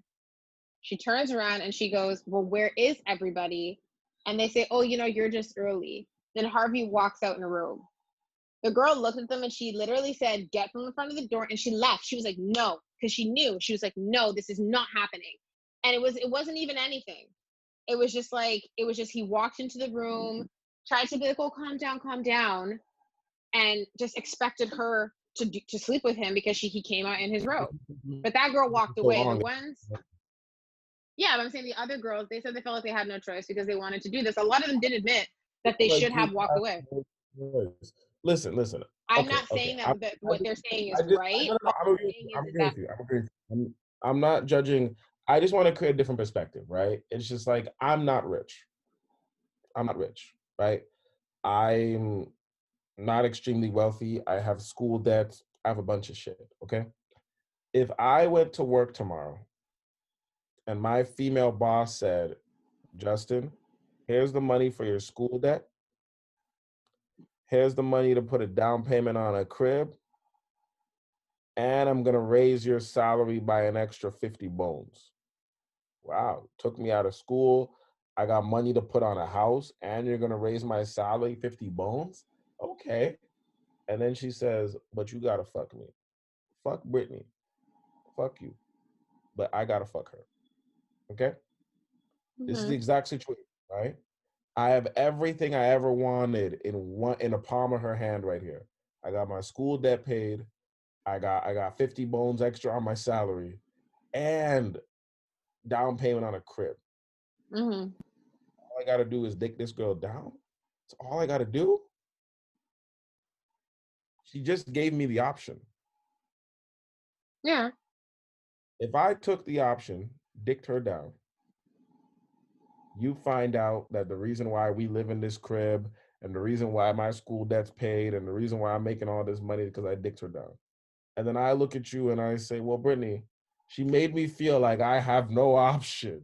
She turns around and she goes, "Well, where is everybody?" And they say, "Oh, you know, you're just early." Then Harvey walks out in a robe. The girl looked at them and she literally said, Get from the front of the door. And she left. She was like, No, because she knew. She was like, No, this is not happening. And it was it wasn't even anything. It was just like, it was just he walked into the room, tried to be like, Oh, calm down, calm down, and just expected her to to sleep with him because she he came out in his robe. But that girl walked away. The ones yeah, but I'm saying the other girls, they said they felt like they had no choice because they wanted to do this. A lot of them did admit that they should have walked away. Listen, listen. I'm okay, not saying okay. that, that what they're saying is just, right. I'm agreeing with you. I'm agreeing with you. I'm agreeing. I'm, I'm not judging. I just want to create a different perspective, right? It's just like I'm not rich. I'm not rich, right? I'm not extremely wealthy. I have school debt. I have a bunch of shit. Okay. If I went to work tomorrow and my female boss said, Justin, here's the money for your school debt here's the money to put a down payment on a crib and i'm going to raise your salary by an extra 50 bones. Wow took me out of school. I got money to put on a house and you're going to raise my salary 50 bones? Okay. And then she says but you got to fuck me. Fuck brittany fuck you. But i got to fuck her. Okay? Mm-hmm. this is the mm-hmm. exact situation right I have everything I ever wanted in one in the palm of her hand right here. I got my school debt paid. I got I got 50 bones extra on my salary and down payment on a crib. Mm-hmm. All I gotta do is dick this girl down. That's all I gotta do. She just gave me the option. Yeah. If I took the option, dicked her down, you find out that the reason why we live in this crib and the reason why my school debt's paid and the reason why I'm making all this money is because I dicked her down. And then I look at you and I say, Well, Brittany, she made me feel like I have no option.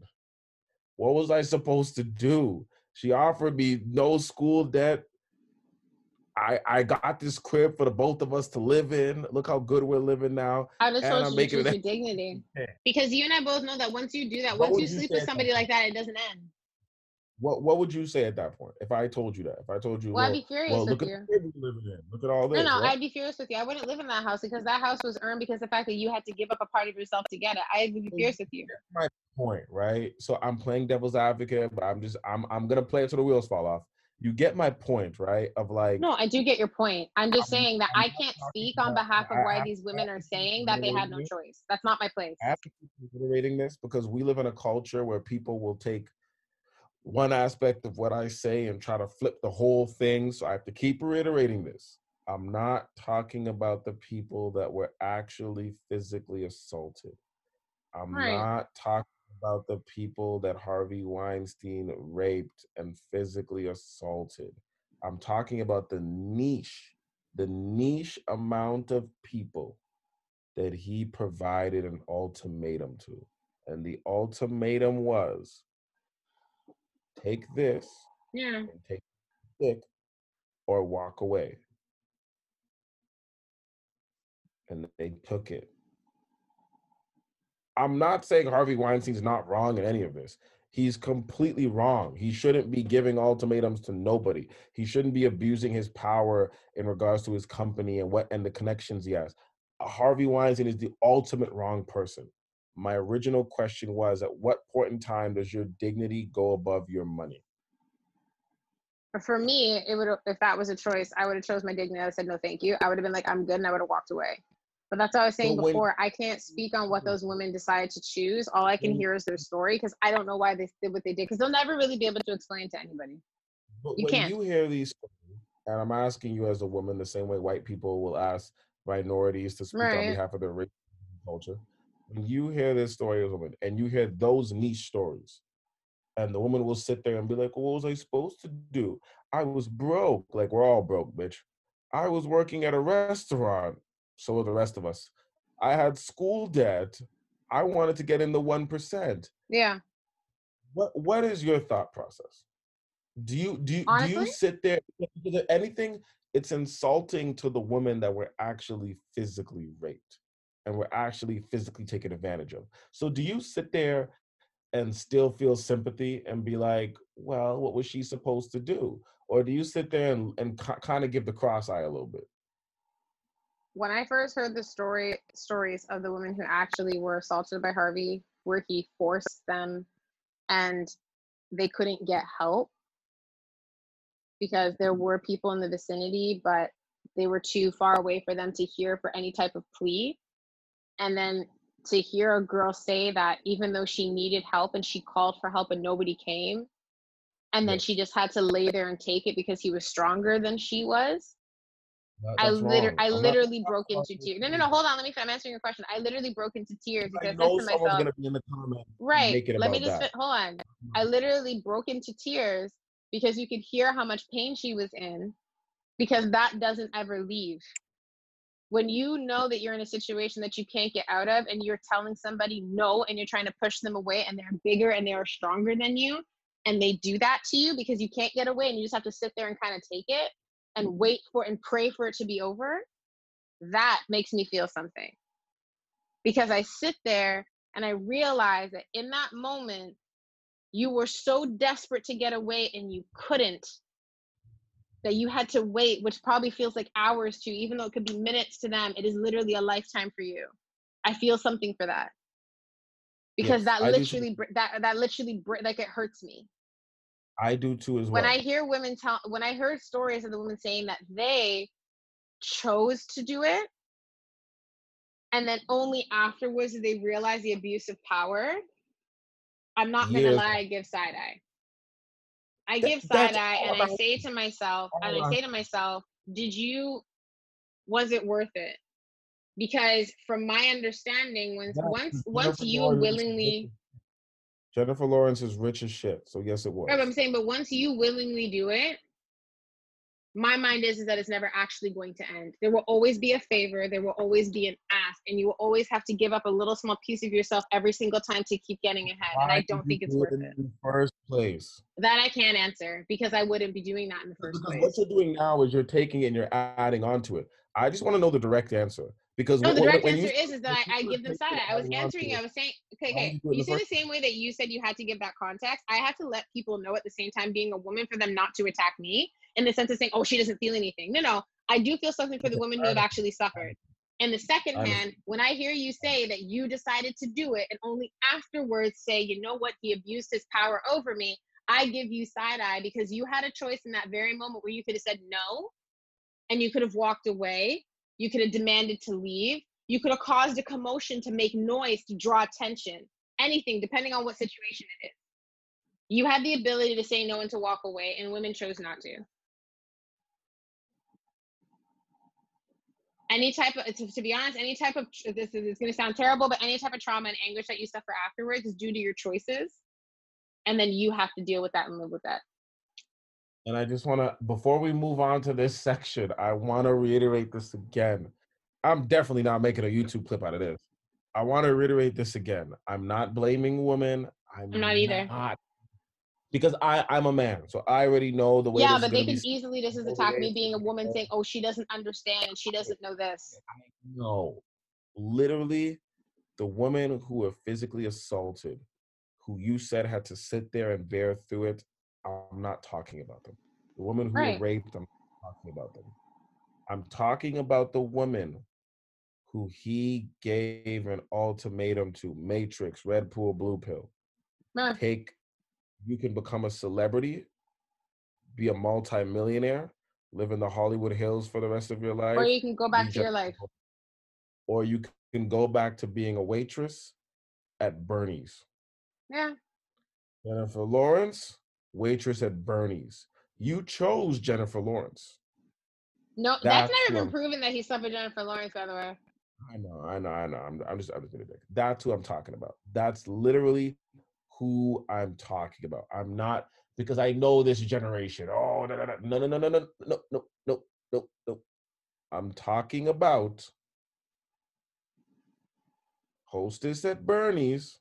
What was I supposed to do? She offered me no school debt. I I got this crib for the both of us to live in. Look how good we're living now. I just told you to choose your dignity. Because you and I both know that once you do that, once you sleep with somebody like that, it doesn't end. What What would you say at that point if I told you that? If I told you, well, well I'd be furious well, look with at you. The living in. Look at all this. No, no, right? I'd be furious with you. I wouldn't live in that house because that house was earned because the fact that you had to give up a part of yourself to get it. I would be furious with you. My point, right? So I'm playing devil's advocate, but I'm just I'm I'm gonna play it till the wheels fall off. You get my point, right? Of like No, I do get your point. I'm just I'm, saying that I'm I can not speak on behalf of why these women are saying that they had no choice. That's not my place. I have to keep reiterating this because we live in a culture where people will take one aspect of what I say and try to flip the whole thing. So I have to keep reiterating this. I'm not talking about the people that were actually physically assaulted. I'm right. not talking about the people that Harvey Weinstein raped and physically assaulted. I'm talking about the niche, the niche amount of people that he provided an ultimatum to. And the ultimatum was take this yeah. and take it or walk away. And they took it. I'm not saying Harvey Weinstein's not wrong in any of this. He's completely wrong. He shouldn't be giving ultimatums to nobody. He shouldn't be abusing his power in regards to his company and what and the connections he has. Harvey Weinstein is the ultimate wrong person my original question was at what point in time does your dignity go above your money for me it would if that was a choice i would have chose my dignity i said no thank you i would have been like i'm good and i would have walked away But that's what I was saying when- before. I can't speak on what mm-hmm. those women decide to choose. All I can When- hear is their story because I don't know why they did what they did because they'll never really be able to explain to anybody. But You when can't. you hear these and I'm asking you as a woman the same way white people will ask minorities to speak on behalf of their race culture. When you hear this story as a woman and you hear those niche stories, and the woman will sit there and be like, well, what was I supposed to do? I was broke. Like we're all broke, bitch. I was working at a restaurant. So were the rest of us. I had school debt. I wanted to get in the one percent. Yeah. What what is your thought process? Do you do you, do you sit there? Is there anything? It's insulting to the women that were actually physically raped and were actually physically taken advantage of. So do you sit there and still feel sympathy and be like, well, what was she supposed to do? Or do you sit there and, and kind of give the cross eye a little bit? When I first heard the story stories of the women who actually were assaulted by Harvey, where he forced them and they couldn't get help because there mm-hmm. were people in the vicinity, but they were too far away for them to hear for any type of plea. And then to hear a girl say that even though she needed help and she called for help and nobody came, and then Yes. she just had to lay there and take it because he was stronger than she was. I liter- I I'm not- literally broke into tears. No, no, no, hold on. Let me. I'm answering your question. I literally broke into tears I because I said know to myself, gonna be in the comment. right. Let me just hold on. Mm-hmm. I literally broke into tears because you could hear how much pain she was in, because that doesn't ever leave. When you know that you're in a situation that you can't get out of, and you're telling somebody no, and you're trying to push them away, and they're bigger and they are stronger than you, and they do that to you because you can't get away, and you just have to sit there and kind of take it and wait for and pray for it to be over, that makes me feel something. Because I sit there and I realize that in that moment, you were so desperate to get away and you couldn't that you had to wait which probably feels like hours to you even though it could be minutes to them it is literally a lifetime for you. I feel something for that. Because Yes, that I do too. literally that that literally like it hurts me. I do too as well. when i hear women tell when i heard stories of the women saying that they chose to do it and then only afterwards did they realize the abuse of power i'm not gonna lie i give side eye i give side eye and i say to myself and i say to myself did you was it worth it because from my understanding once Yes, once once you Lawrence willingly Jennifer Lawrence is rich as shit. So yes, it was. Right, but I'm saying, but once you willingly do it, my mind is, is that it's never actually going to end. There will always be a favor, there will always be an ask, and you will always have to give up a little small piece of yourself every single time to keep getting ahead. and I don't think it's do worth in it. the first place. That I can't answer because I wouldn't be doing that in the first Because place. what you're doing now is you're taking it and you're adding on to it. I just want to know the direct answer. Because No, wh- the direct answer you- is is that I, I give them side eye. I was adding on to answering you. I was saying, okay, okay. you in You the the same way that you said you had to give that context. I have to let people know at the same time, being a woman, for them not to attack me in the sense of saying, "Oh, she doesn't feel anything." No, no. I do feel something for the women who have actually suffered. And the second hand, when I hear you say that you decided to do it and only afterwards say, you know what, he abused his power over me, I give you side eye because you had a choice in that very moment where you could have said no and you could have walked away. You could have demanded to leave. You could have caused a commotion to make noise to draw attention. Anything, depending on what situation it is. You had the ability to say no and to walk away, and women chose not to. Any type of to, to be honest any type of this is it's going to sound terrible but any type of trauma and anguish that you suffer afterwards is due to your choices and then you have to deal with that and live with that And I just want to, before we move on to this section, I want to reiterate this again. I'm definitely not making a YouTube clip out of this. I want to reiterate this again. I'm not blaming women. I'm, I'm not either. not. Because I, I'm a man, so I already know the way. yeah but they could easily this is attack me being a woman saying oh she doesn't understand and she doesn't know this No, literally, the women who were physically assaulted, who you said had to sit there and bear through it, I'm not talking about them. The women who Right. were raped, I'm not talking about them. I'm talking about the woman who he gave an ultimatum to Matrix, Red Pool, Blue Pill. Nah, Take, you can become a celebrity, be a multimillionaire, live in the Hollywood Hills for the rest of your life. or you can go back to your life or you can go back to being a waitress at Bernie's. Yeah. Jennifer Lawrence, waitress at Bernie's. You chose Jennifer Lawrence. No, that's, That's never been proven that he slept with Jennifer Lawrence, by the way. I know, I know, I know. I'm, I'm just, I'm just being a dick. That's who I'm talking about. That's literally who I'm talking about. I'm not because I know this generation. Oh, no, no, no, no, no, no, no, no, no, no, no. I'm talking about hostess at Bernie's,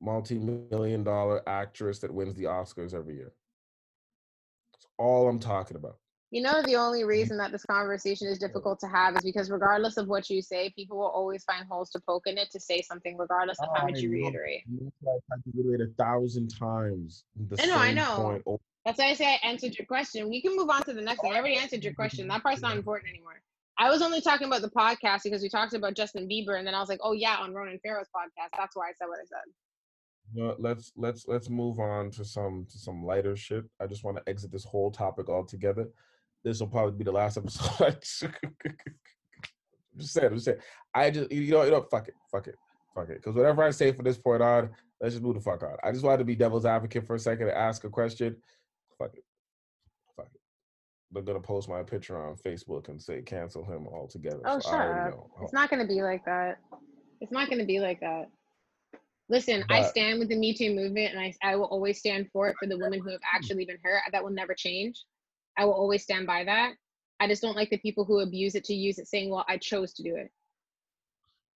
multi-million dollar actress that wins the Oscars every year. That's all I'm talking about. You know, the only mm-hmm. reason that this conversation is difficult to have is because regardless of what you say, people will always find holes to poke in it to say something, regardless of how oh, much you reiterate. I've had to reiterate a thousand times. The I know, I know. point That's why I say I answered your question. We can move on to the next thing. I already answered your question. That part's not important anymore. I was only talking about the podcast because we talked about Justin Bieber, and then I was like, oh yeah, on Ronan Farrow's podcast. That's why I said what I said. Let's let's let's move on to some to some lighter shit. I just want to exit this whole topic altogether. This will probably be the last episode. just saying, just saying. I just you know you know fuck it, fuck it, fuck it. Because whatever I say from this point on, let's just move the fuck on. I just wanted to be devil's advocate for a second and ask a question. Fuck it, fuck it. They're gonna post my picture on Facebook and say cancel him altogether. Oh, so up. It's not to be like that. It's not to be like that. Listen, I stand with the Me Too movement, and I, I will always stand for it for the women who have actually been hurt. That will never change. I will always stand by that. I just don't like the people who abuse it to use it, saying, "Well, I chose to do it."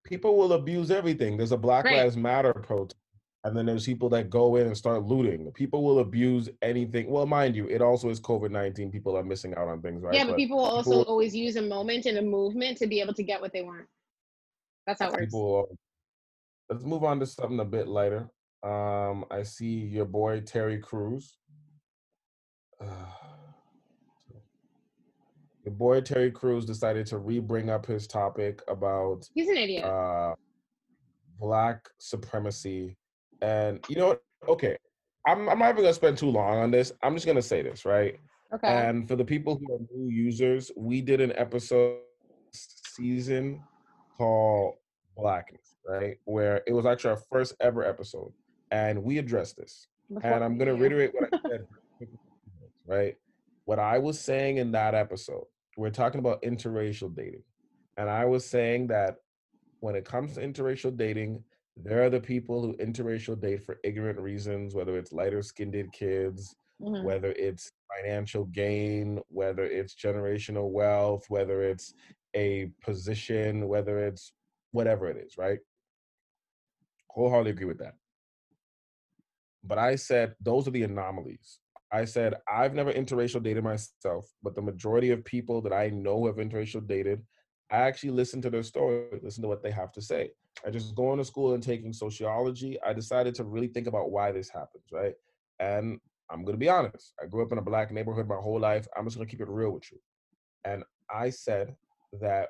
people will abuse everything. There's a Black Right. Lives Matter protest, and then there's people that go in and start looting. People will abuse anything. Well, mind you, it also is COVID nineteen. People are missing out on things, right? yeah, but people will also people- always use a moment and a movement to be able to get what they want. That's how it works. people. will- Let's move on to something a bit lighter. Um, I see your boy Terry Crews. your boy Terry Crews decided to re-bring up his topic about He's an idiot. uh, black supremacy. And you know? Okay, I'm, I'm not even gonna spend too long on this. I'm just gonna say this, right? okay. And for the people who are new users, we did an episode season called Blackness, right? Where it was actually our first ever episode, and we addressed this. Before- And I'm gonna reiterate what I said, right? What I was saying in that episode, we're talking about interracial dating, and I was saying that when it comes to interracial dating, there are the people who interracial date for ignorant reasons, whether it's lighter skinned kids, Mhm. whether it's financial gain, whether it's generational wealth, whether it's a position, whether it's whatever it is, right? Wholeheartedly agree with that. But I said those are the anomalies. I said I've never interracial dated myself, but the majority of people that I know have interracial dated, I actually listen to their story, listen to what they have to say. I just going to school and taking sociology. I decided to really think about why this happens, right? And I'm gonna be honest. I grew up in a black neighborhood my whole life. I'm just gonna keep it real with you. And I said that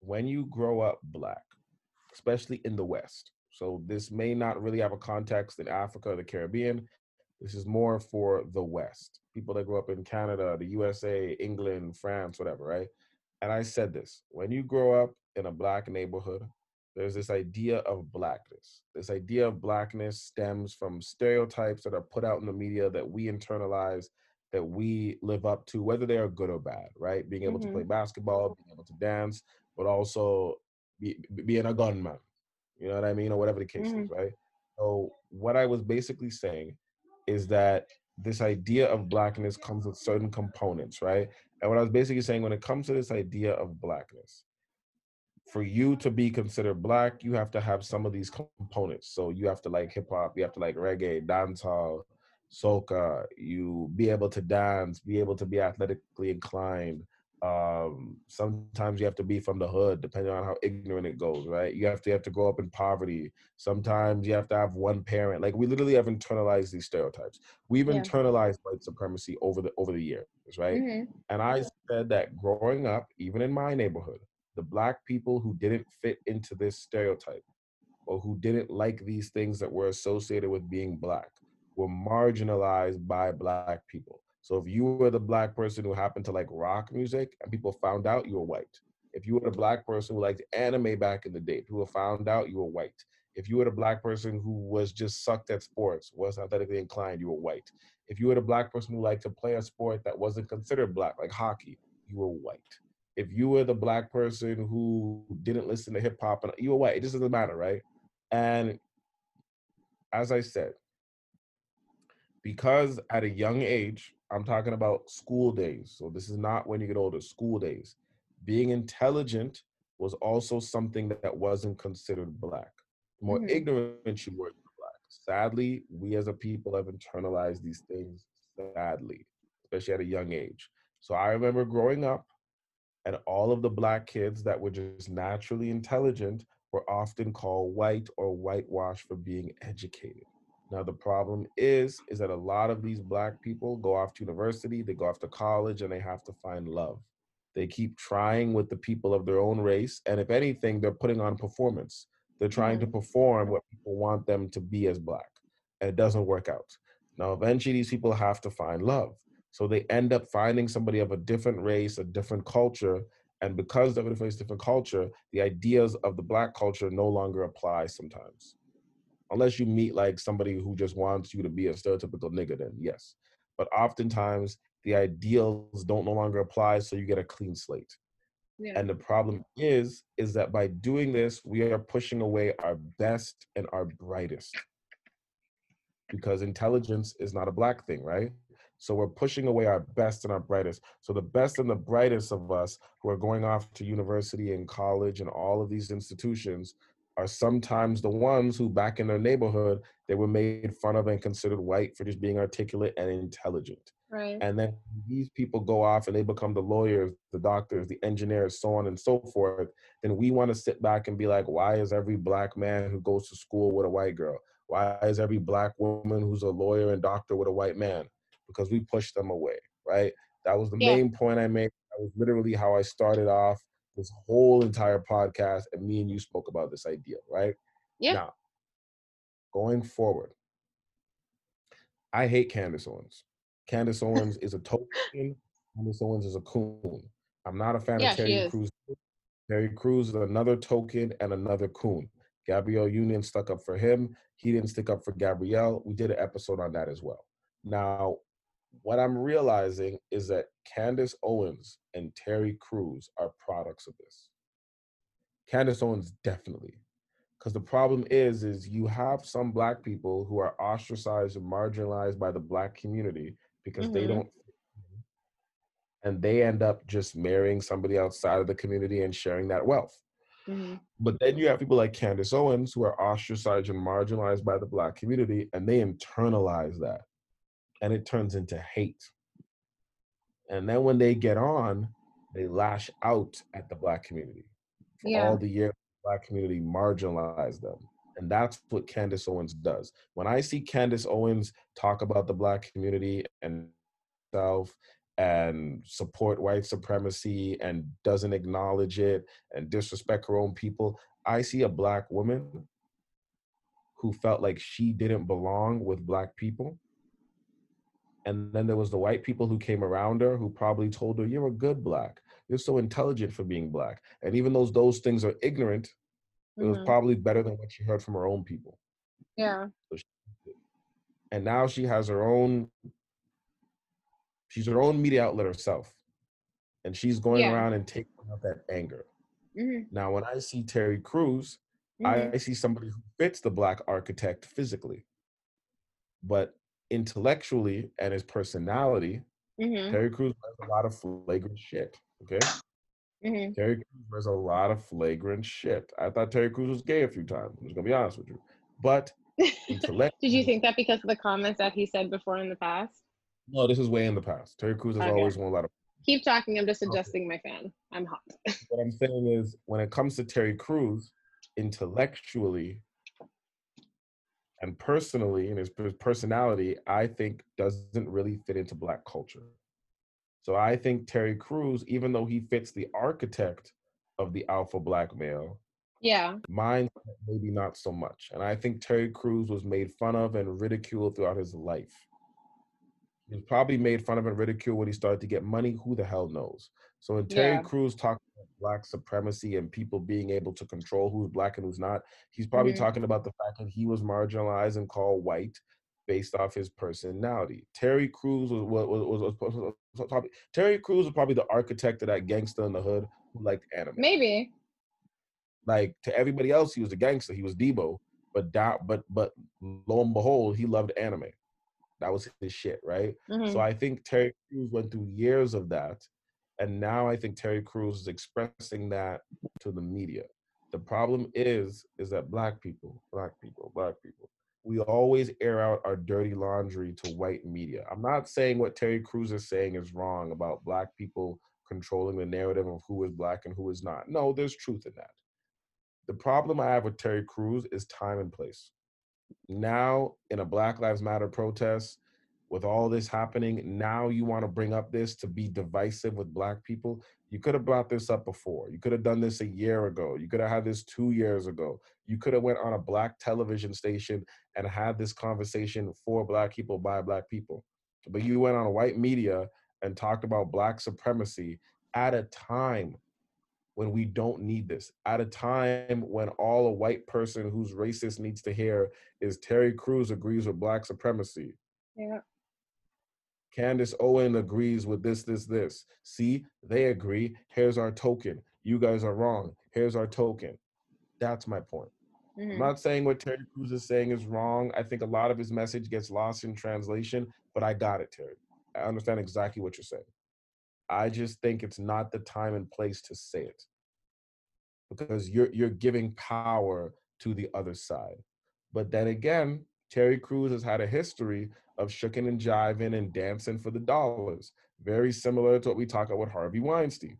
when you grow up black, especially in the West, so this may not really have a context in Africa or the Caribbean. This is more for the West, people that grew up in Canada, the USA, England, France, whatever, right? And I said this when you grow up in a black neighborhood, there's this idea of blackness. This idea of blackness stems from stereotypes that are put out in the media that we internalize, that we live up to, whether they are good or bad, right? Being able to mm-hmm. play basketball, being able to dance, but also be, be- being a gunman, you know what I mean? Or whatever the case is, mm-hmm. right? So, what I was basically saying is that this idea of blackness comes with certain components, right? And what I was basically saying when it comes to this idea of blackness, for you to be considered black, you have to have some of these components. So you have to like hip hop, you have to like reggae, dancehall, soca, you be able to dance, be able to be athletically inclined. Um, sometimes you have to be from the hood, depending on how ignorant it goes, right? You have to you have to grow up in poverty. Sometimes you have to have one parent. Like we literally have internalized these stereotypes. We've Yeah. internalized white supremacy over the over the years, right? Mhm. And I said that growing up, even in my neighborhood, the black people who didn't fit into this stereotype or who didn't like these things that were associated with being black were marginalized by black people. So if you were the black person who happened to like rock music and people found out you were white. If you were the black person who liked anime back in the day, people found out you were white. If you were the black person who was just sucked at sports, was athletically inclined, you were white. If you were the black person who liked to play a sport that wasn't considered black, like hockey, you were white. If you were the black person who didn't listen to hip hop, and you were white, it just doesn't matter, right? And as I said, because at a young age, I'm talking about school days. So this is not when you get older, school days. Being intelligent was also something that wasn't considered black. The more Mhm. ignorant you were, you were black. Sadly, we as a people have internalized these things sadly, especially at a young age. So I remember growing up and all of the black kids that were just naturally intelligent were often called white or whitewashed for being educated. Now the problem is, is that a lot of these black people go off to university, they go off to college, and they have to find love. They keep trying with the people of their own race, and if anything, they're putting on performance. They're trying to mm-hmm. perform what people want them to be as black, and it doesn't work out. Now, eventually, these people have to find love. So they end up finding somebody of a different race, a different culture, and because of a different, different culture, the ideas of the black culture no longer apply sometimes unless you meet like somebody who just wants you to be a stereotypical nigga, then yes. But oftentimes the ideals don't no longer apply, so you get a clean slate. Yeah. And the problem is, is that by doing this, we are pushing away our best and our brightest. Because intelligence is not a black thing, right? So we're pushing away our best and our brightest. So the best and the brightest of us who are going off to university and college and all of these institutions are sometimes the ones who back in their neighborhood they were made fun of and considered white for just being articulate and intelligent. Right. and then these people go off and they become the lawyers the doctors the engineers so on and so forth then we want to sit back and be like why is every black man who goes to school with a white girl? Why is every black woman who's a lawyer and doctor with a white man? Because we push them away right? That was the Yeah. main point i made. That was literally how i started off this whole entire podcast and me and you spoke about this idea right? Yeah. now going forward i hate candace owens. Candace owens is a token candace owens is a coon. I'm not a fan Yeah, of terry crews. Terry crews is another token and another coon. Gabrielle union stuck up for him. He didn't stick up for gabrielle. We did an episode on that as well. Now what I'm realizing is that Candace Owens and Terry Crews are products of this. Candace Owens definitely. Because the problem is, is you have some black people who are ostracized and marginalized by the black community because they Mhm. don't and they end up just marrying somebody outside of the community and sharing that wealth. Mhm. But then you have people like Candace Owens who are ostracized and marginalized by the black community, and they internalize that. And it turns into hate. And then when they get on, they lash out at the black community for Yeah. all the years the black community marginalized them. And that's what Candace Owens does. When I see Candace Owens talk about the black community and self and support white supremacy and doesn't acknowledge it and disrespect her own people, I see a black woman who felt like she didn't belong with black people. And then there was the white people who came around her who probably told her, You're a good black. You're so intelligent for being black. And even though those things are ignorant, it was Mhm. probably better than what she heard from her own people. Yeah. And now she has her own, she's her own media outlet herself. And she's going Yeah. around and taking out that anger. Mhm. Now, when I see Terry Crews, Mhm. I see somebody who fits the black architect physically. But intellectually and his personality, Mhm. Terry Crews wears a lot of flagrant shit. Okay? Mhm. Terry Crews wears a lot of flagrant shit. I thought Terry Crews was gay a few times. I'm just gonna be honest with you. But intellect Did you think that because of the comments that he said before in the past? no, this is way in the past. Terry Crews has Okay. always won a lot of Keep talking. I'm just Okay. adjusting my fan. I'm hot. what I'm saying is when it comes to Terry Crews, intellectually and personally, and his personality, I think doesn't really fit into black culture. So I think Terry Crews, even though he fits the architect of the alpha black male, Yeah. mine maybe not so much. And I think Terry Crews was made fun of and ridiculed throughout his life He was probably made fun of and ridiculed when he started to get money. Who the hell knows? So when Terry Yeah. Crews talked about black supremacy and people being able to control who's black and who's not, he's probably Mhm. talking about the fact that he was marginalized and called white based off his personality. Terry Crews was was, was, was, was- probably Terry Crews was probably the architect of that gangster in the hood who liked anime. Maybe. Like to everybody else, he was a gangster. He was Debo, but that, but but lo and behold, he loved anime. That was his shit, right? Mhm. So I think Terry Crews went through years of that, and now I think Terry Crews is expressing that to the media. The problem is, is that black people, black people, black people, we always air out our dirty laundry to white media. I'm not saying what Terry Crews is saying is wrong about black people controlling the narrative of who is black and who is not. No, there's truth in that. The problem I have with Terry Crews is time and place. Now, in a Black Lives Matter protest, with all this happening, now you want to bring up this to be divisive with black people. You could have brought this up before. You could have done this a year ago. You could have had this two years ago. You could have went on a black television station and had this conversation for black people by black people. But you went on white media and talked about black supremacy at a time when we don't need this. At a time when all a white person who's racist needs to hear is Terry Crews agrees with black supremacy. Yeah. Candace Owen agrees with this, this, this. See, they agree. Here's our token. You guys are wrong. Here's our token. That's my point. I'm Mhm. not saying what Terry Crews is saying is wrong. I think a lot of his message gets lost in translation, but I got it, Terry. I understand exactly what you're saying. I just think it's not the time and place to say it because you're you're giving power to the other side. But then again, Terry Crews has had a history of shucking and jiving and dancing for the dollars, very similar to what we talk about with Harvey Weinstein.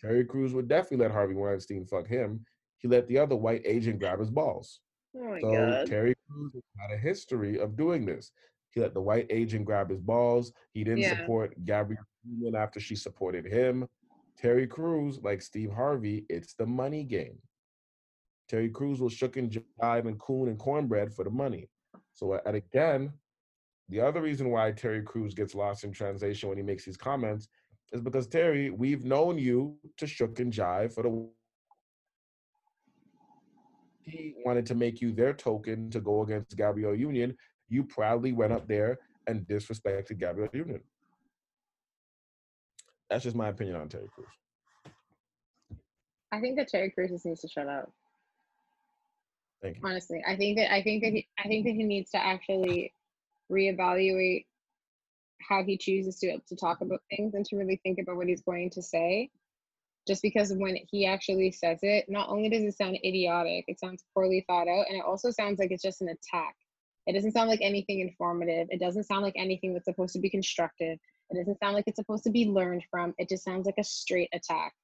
Terry Crews would definitely let Harvey Weinstein fuck him. He let the other white agent grab his balls. Oh my So god. Terry Crews had a history of doing this. He let the white agent grab his balls. He didn't Yeah. support Gabrielle Union after she supported him. Terry Crews, like Steve Harvey, it's the money game. Terry Crews will shook and jive and coon and cornbread for the money. So and again, the other reason why Terry Crews gets lost in translation when he makes these comments is because Terry, we've known you to shook and jive for the he wanted to make you their token to go against Gabrielle Union. You proudly went up there and disrespected Gabrielle Union. That's just my opinion on Terry Crews. I think that Terry Crews just needs to shut up. Thank you. Honestly, I think that I think that he, I think that he needs to actually reevaluate how he chooses to to talk about things and to really think about what he's going to say. Just because when he actually says it, not only does it sound idiotic, it sounds poorly thought out, and it also sounds like it's just an attack. It doesn't sound like anything informative. It doesn't sound like anything that's supposed to be constructive. It doesn't sound like it's supposed to be learned from. It just sounds like a straight attack.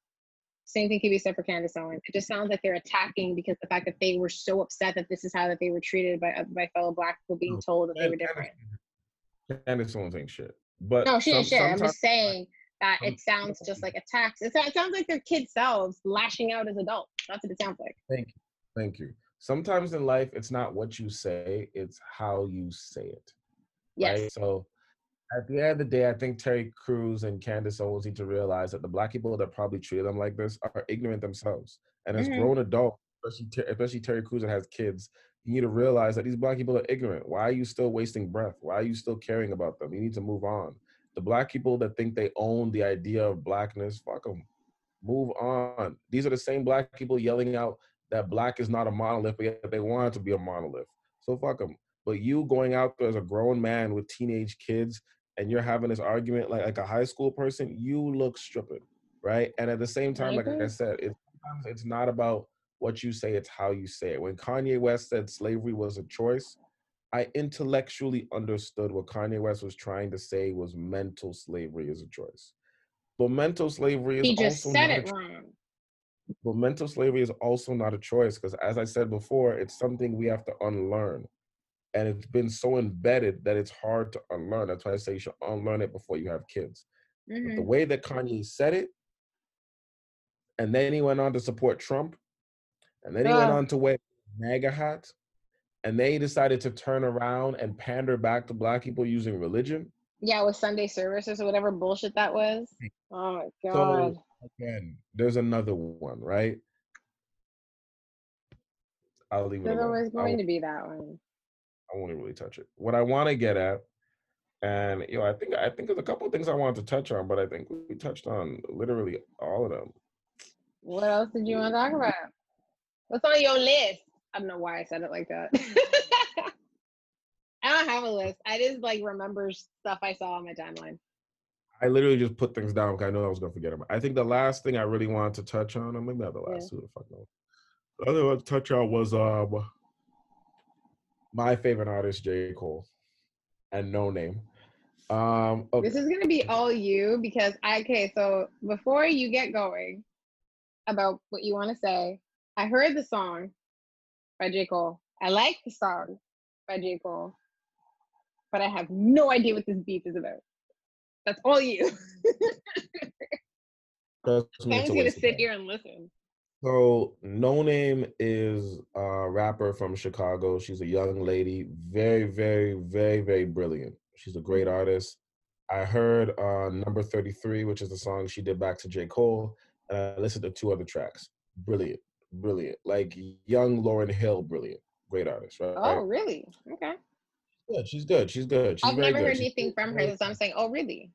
Same thing can be said for Candace Owens. It just sounds like they're attacking because the fact that they were so upset that this is how that they were treated by uh, by fellow black people being told that they were different. Candace Owens ain't shit. But No, she some- ain't shit. I'm just saying that it sounds just like attacks. It, it sounds like their kid selves lashing out as adults. That's what it sounds like. Thank you. Thank you. Sometimes in life, it's not what you say, it's how you say it. Yes. Right? So at the end of the day, I think Terry Crews and Candace Owens need to realize that the black people that probably treat them like this are ignorant themselves. And as Mhm. grown adults, especially, especially Terry Crews that has kids, you need to realize that these black people are ignorant. Why are you still wasting breath? Why are you still caring about them? You need to move on. The black people that think they own the idea of blackness, fuck them. Move on. These are the same black people yelling out that black is not a monolith, but yet they want it to be a monolith. So fuck them. But you going out there as a grown man with teenage kids and you're having this argument like, like a high school person, you look stupid, right? And at the same time, like I said, it's it's not about what you say, it's how you say it. When Kanye West said slavery was a choice, I intellectually understood what Kanye West was trying to say was mental slavery is a choice. But mental slavery is He just also said it wrong. but mental slavery is also not a choice because, as I said before, it's something we have to unlearn. And it's been so embedded that it's hard to unlearn. That's why I say you should unlearn it before you have kids. But the mm-hmm. way that Kanye said it, and then he went on to support Trump, and then he went on to wear MAGA hat, and they decided to turn around and pander back to black people using religion. Yeah, with Sunday services or whatever bullshit that was. Oh my god. So again, there's another one, right? I'll leave it There's alone. always going to be that one. I won't really touch it. What I want to get at, and you know, I think I think there's a couple of things I wanted to touch on, but I think we touched on literally all of them. What else did you want to talk about? What's on your list? I don't know why I said it like that. I don't have a list. I just like remember stuff I saw on my timeline. I literally just put things down because I know I was gonna forget them. I think the last thing I really wanted to touch on, or maybe not the Yeah. last, who the fuck knows. The other one to touch on was um my favorite artist, J. Cole, and Noname. Um, okay. This is gonna be all you because I okay, so before you get going about what you want to say, I heard the song by J. Cole. I like the song by J. Cole, but I have no idea what this beef is about. That's all you. I'm just gonna sit here and listen. So, Noname is a rapper from Chicago. She's a young lady, very, very, very, very brilliant. She's a great artist. I heard on number 33, which is the song she did back to J. Cole, and I listened to two other tracks. Brilliant, brilliant. Like young Lauryn Hill, brilliant. Great artist, right? Oh, really? Okay. Good. She's good. She's good. She's I've never good. heard She's anything from her, so I'm saying, oh, really?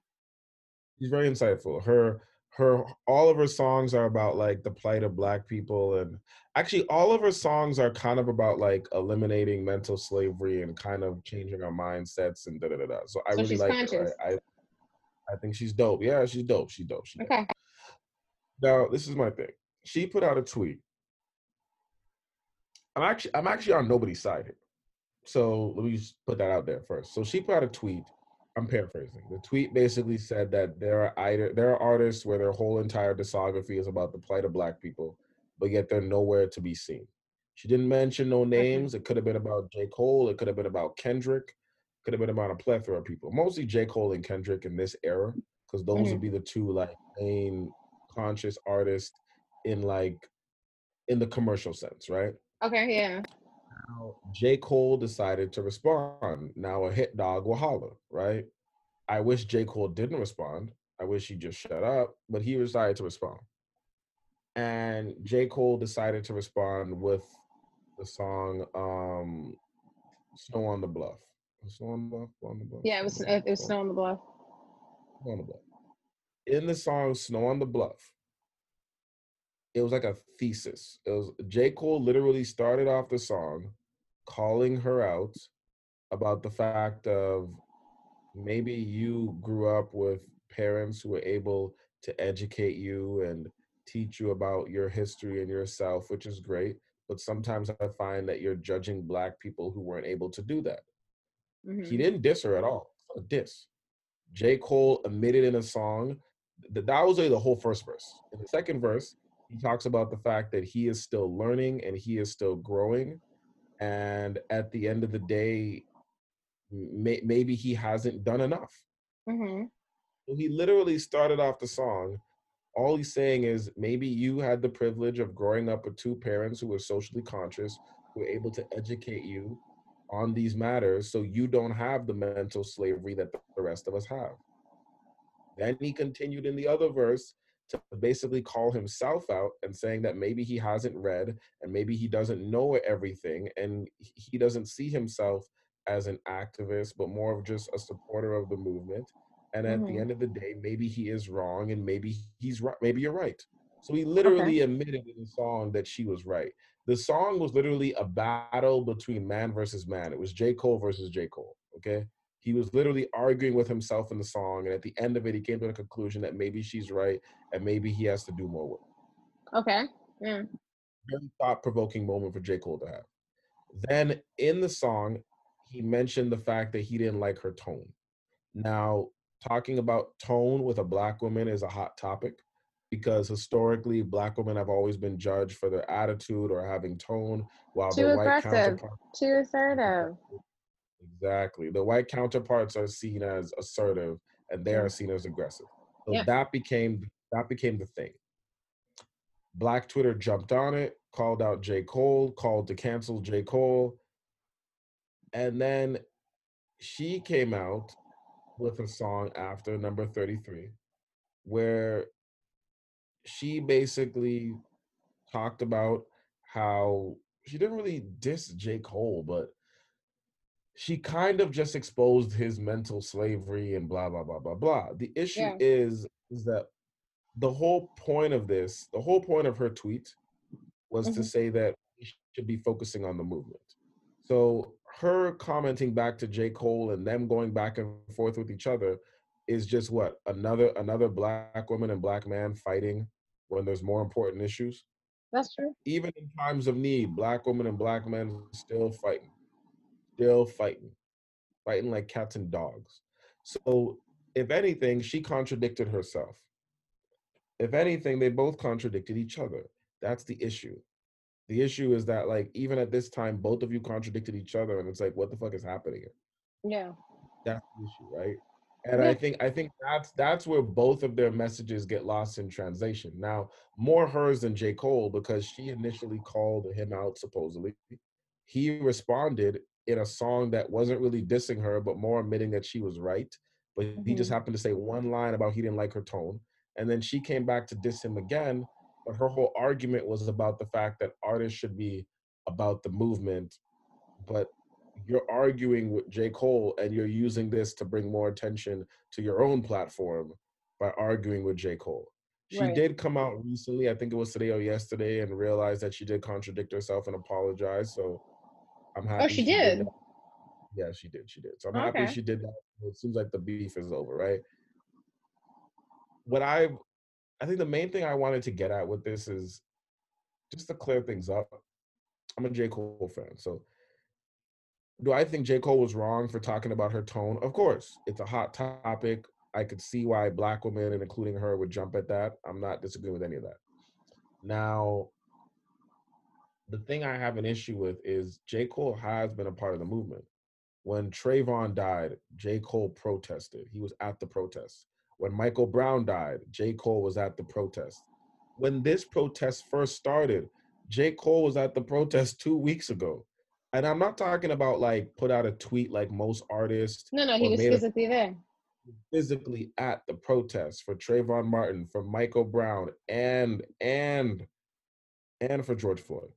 she's very insightful. Her her all of her songs are about like the plight of black people and actually all of her songs are kind of about like eliminating mental slavery and kind of changing our mindsets and da da da da. So I So really like her. I, I I think she's dope. Yeah, she's dope. She's dope. She's dope. Okay. Now, this is my thing. She put out a tweet. I'm actually I'm actually on nobody's side here. So let me just put that out there first. So she put out a tweet. I'm paraphrasing. The tweet basically said that there are either there are artists where their whole entire discography is about the plight of black people, but yet they're nowhere to be seen. She didn't mention no names. It could have been about J. Cole. It could have been about Kendrick. Could have been about a plethora of people. Mostly J. Cole and Kendrick in this era, because those Mhm. would be the two like main conscious artists in like in the commercial sense, right? Okay, yeah. Now, J. Cole decided to respond. Now a hit dog will holler, right? I wish J. Cole didn't respond. I wish he just shut up, but he decided to respond. And J. Cole decided to respond with the song um Snow on the Bluff. Snow on the Bluff? On the Bluff? Yeah, it was it was snow on the bluff. Snow on the Bluff. In the song Snow on the Bluff, it was like a thesis. It was J. Cole literally started off the song calling her out about the fact of maybe you grew up with parents who were able to educate you and teach you about your history and yourself, which is great. But sometimes I find that you're judging black people who weren't able to do that. He Mhm. didn't diss her at all. A diss. J. Cole admitted in a song that that was only the whole first verse. In the second verse, he talks about the fact that he is still learning and he is still growing. And at the end of the day, may, maybe he hasn't done enough. Mhm. So he literally started off the song. All he's saying is maybe you had the privilege of growing up with two parents who were socially conscious, who were able to educate you on these matters, so you don't have the mental slavery that the rest of us have. Then he continued in the other verse to basically call himself out and saying that maybe he hasn't read and maybe he doesn't know everything and he doesn't see himself as an activist, but more of just a supporter of the movement. And at the Mhm. end of the day, maybe he is wrong and maybe he's right. Maybe you're right. So he literally admitted in the song that she was right. The song was literally a battle between man versus man. It was J. Cole versus J. Cole. Okay. He was literally arguing with himself in the song. And at the end of it, he came to the conclusion that maybe she's right and maybe he has to do more work. Okay. Yeah. Very thought provoking moment for J. Cole to have. Then in the song, he mentioned the fact that he didn't like her tone. Now, talking about tone with a black woman is a hot topic because historically, black women have always been judged for their attitude or having tone, while Too their white aggressive. counterparts Too assertive. Exactly. The white counterparts are seen as assertive and they are mm. seen as aggressive. So Yeah. that became that became the thing. Black Twitter jumped on it, called out J. Cole, called to cancel J. Cole. And then she came out with a song after number 33 where she basically talked about how she didn't really diss J. Cole, but she kind of just exposed his mental slavery and blah blah blah blah blah. The issue Yeah. is is that the whole point of this, the whole point of her tweet was to Mhm. say that we should be focusing on the movement. So her commenting back to J. Cole and them going back and forth with each other is just what another another black woman and black man fighting when there's more important issues. That's true. Even in times of need, black women and black men still fighting, still fighting, fighting like cats and dogs. So if anything, she contradicted herself. If anything, they both contradicted each other. That's the issue. The issue is that like even at this time, both of you contradicted each other, and it's like, what the fuck is happening here? Yeah. That's the issue, right? And I think I think that's that's where both of their messages get lost in translation. Now, more hers than J. Cole because she initially called him out supposedly. He responded in a song that wasn't really dissing her, but more admitting that she was right. But he just Mhm. happened to say one line about he didn't like her tone. And then she came back to diss him again. But her whole argument was about the fact that artists should be about the movement. But you're arguing with J. Cole and you're using this to bring more attention to your own platform by arguing with J. Cole. She Right. did come out recently, I think it was today or yesterday, and realized that she did contradict herself and apologize. So I'm oh, happy. Oh, she did. that. Yeah, she did. She did. So I'm oh, happy she did that. It seems like the beef is over, right? What I I think the main thing I wanted to get at with this is just to clear things up. I'm a J. Cole fan, so do I think J. Cole was wrong for talking about her tone? Of course, it's a hot topic. I could see why black women, and including her, would jump at that. I'm not disagreeing with any of that. Now, the thing I have an issue with is J. Cole has been a part of the movement. When Trayvon died, J. Cole protested. He was at the protest. When Michael Brown died, J. Cole was at the protest. When this protest first started, J. Cole was at the protest two weeks ago. And I'm not talking about like put out a tweet like most artists No, no, he was made a- physically there. physically at the protest for Trayvon Martin, for Michael Brown, and and and for George Floyd.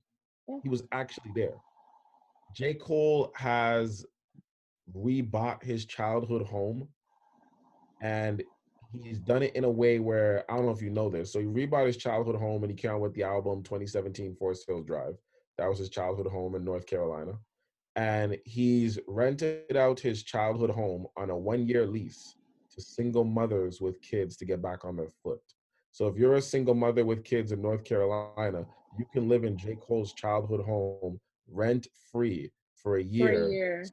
He was actually there. J. Cole has rebought his childhood home and he's done it in a way where I don't know if you know this. So he rebought his childhood home and he came out with the album 2017 Forest Hills Drive. That was his childhood home in North Carolina. And he's rented out his childhood home on a one year lease to single mothers with kids to get back on their foot. So if you're a single mother with kids in North Carolina, you can live in J. Cole's childhood home rent free for a For year, a year.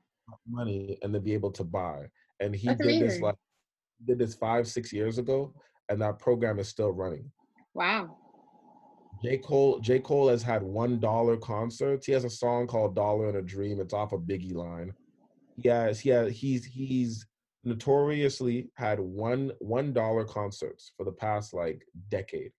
money, and then be able to buy. And he That's did this like did this five, six years ago, and that program is still running. Wow. J. Cole, J. Cole has had one dollar concerts. He has a song called Dollar and a Dream. It's off a Biggie line. He has, he has, he's he's notoriously had one one dollar concerts for the past like decade.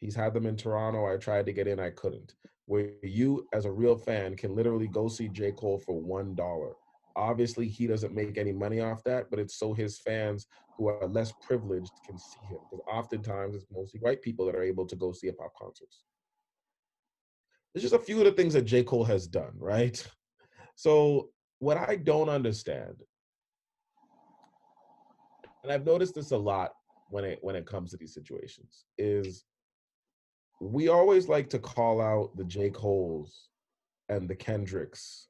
He's had them in Toronto. I tried to get in, I couldn't. Where you, as a real fan, can literally go see J. Cole for one dollar. Obviously, he doesn't make any money off that, but it's so his fans who are less privileged can see him. Because oftentimes it's mostly white people that are able to go see hip hop concerts. There's just a few of the things that J. Cole has done, right? So what I don't understand, and I've noticed this a lot when it when it comes to these situations, is we always like to call out the J. Coles and the Kendricks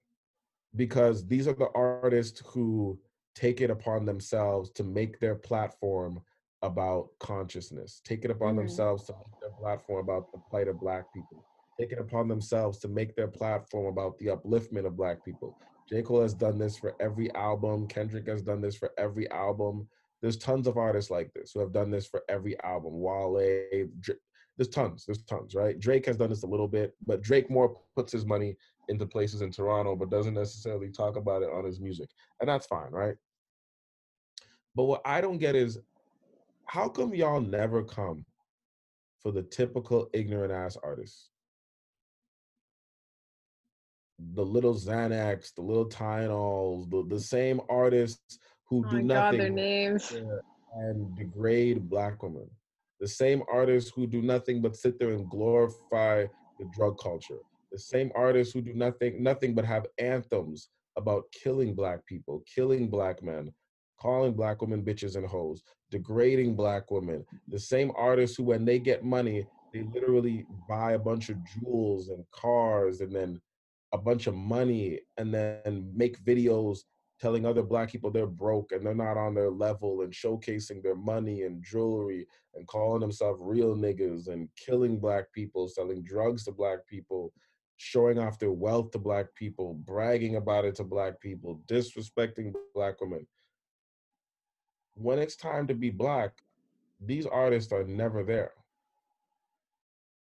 because these are the artists who take it upon themselves to make their platform about consciousness, take it upon Mhm. themselves to make their platform about the plight of Black people, take it upon themselves to make their platform about the upliftment of Black people. J. Cole has done this for every album, Kendrick has done this for every album. There's tons of artists like this who have done this for every album. Wale, Dr- there's tons, there's tons, right? Drake has done this a little bit, but Drake more puts his money into places in Toronto, but doesn't necessarily talk about it on his music. And that's fine, right? But what I don't get is how come y'all never come for the typical ignorant ass artists? The little Xanax, the little Tylenol, the, the same artists who Oh do god, nothing names. and degrade black women. The same artists who do nothing but sit there and glorify the drug culture. The same artists who do nothing nothing but have anthems about killing black people, killing black men, calling black women bitches and hoes, degrading black women. The same artists who when they get money, they literally buy a bunch of jewels and cars and then a bunch of money and then make videos telling other black people they're broke and they're not on their level and showcasing their money and jewelry and calling themselves real niggas and killing black people, selling drugs to black people, showing off their wealth to black people, bragging about it to black people, disrespecting black women. When it's time to be black, these artists are never there.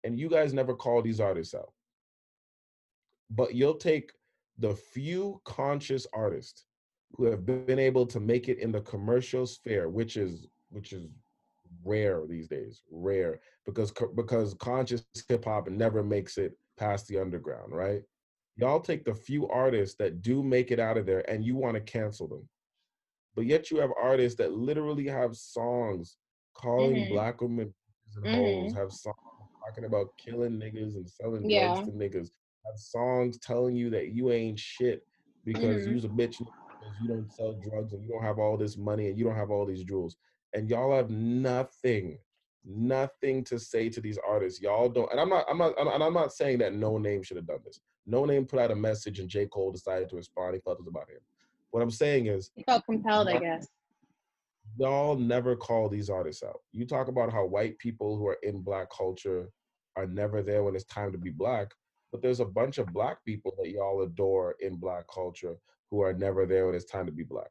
And you guys never call these artists out. But you'll take the few conscious artists who have been able to make it in the commercial sphere, which is which is rare these days, rare because because conscious hip hop never makes it past the underground, right? Y'all take the few artists that do make it out of there and you want to cancel them. But yet you have artists that literally have songs calling Mhm. black women and hoes, have songs talking about killing niggas and selling Yeah. drugs to niggas, have songs telling you that you ain't shit because Mhm. you's a bitch because you don't sell drugs and you don't have all this money and you don't have all these jewels. And y'all have nothing, nothing to say to these artists. Y'all don't, and I'm not, I'm not, and I'm not saying that Noname should have done this. Noname put out a message and J. Cole decided to respond. He felt it was about him. What I'm saying is, He felt compelled, I guess. y'all never call these artists out. You talk about how white people who are in black culture are never there when it's time to be black, but there's a bunch of black people that y'all adore in black culture who are never there when it's time to be black.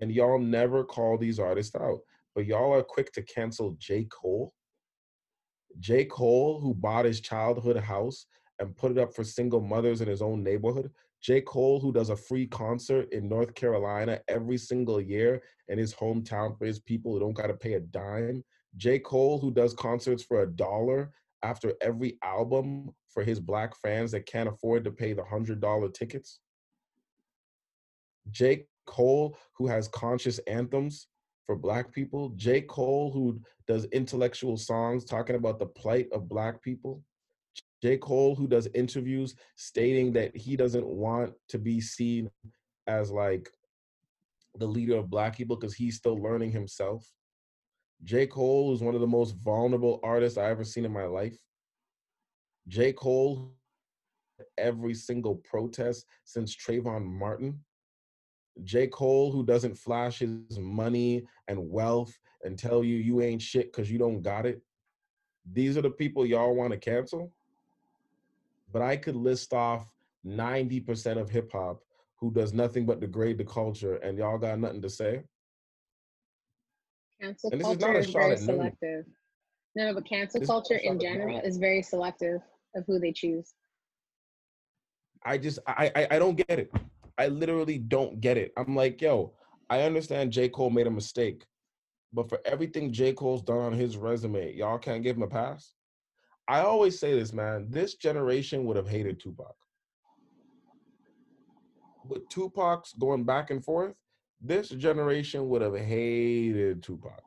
And y'all never call these artists out, but y'all are quick to cancel J. Cole. J. Cole, who bought his childhood house and put it up for single mothers in his own neighborhood. J. Cole, who does a free concert in North Carolina every single year in his hometown for his people who don't got to pay a dime. J. Cole, who does concerts for a dollar after every album for his black fans that can't afford to pay the hundred dollar tickets. J. Cole, who has conscious anthems for black people. J. Cole, who does intellectual songs talking about the plight of black people. J. Cole, who does interviews stating that he doesn't want to be seen as like the leader of black people because he's still learning himself. J. Cole is one of the most vulnerable artists I ever seen in my life. J. Cole, every single protest since Trayvon Martin. J. Cole, who doesn't flash his money and wealth and tell you you ain't shit because you don't got it. These are the people y'all want to cancel. But I could list off 90% of hip hop who does nothing but degrade the culture, and y'all got nothing to say. Cancel And this is culture not a is, shot very selective. No, no, but cancel This is culture in general is very selective of who they choose. I just I, I I don't get it. I literally don't get it. I'm like, yo, I understand J. Cole made a mistake, but for everything J. Cole's done on his resume, y'all can't give him a pass. I always say this, man. This generation would have hated Tupac. With Tupac's going back and forth, this generation would have hated Tupac.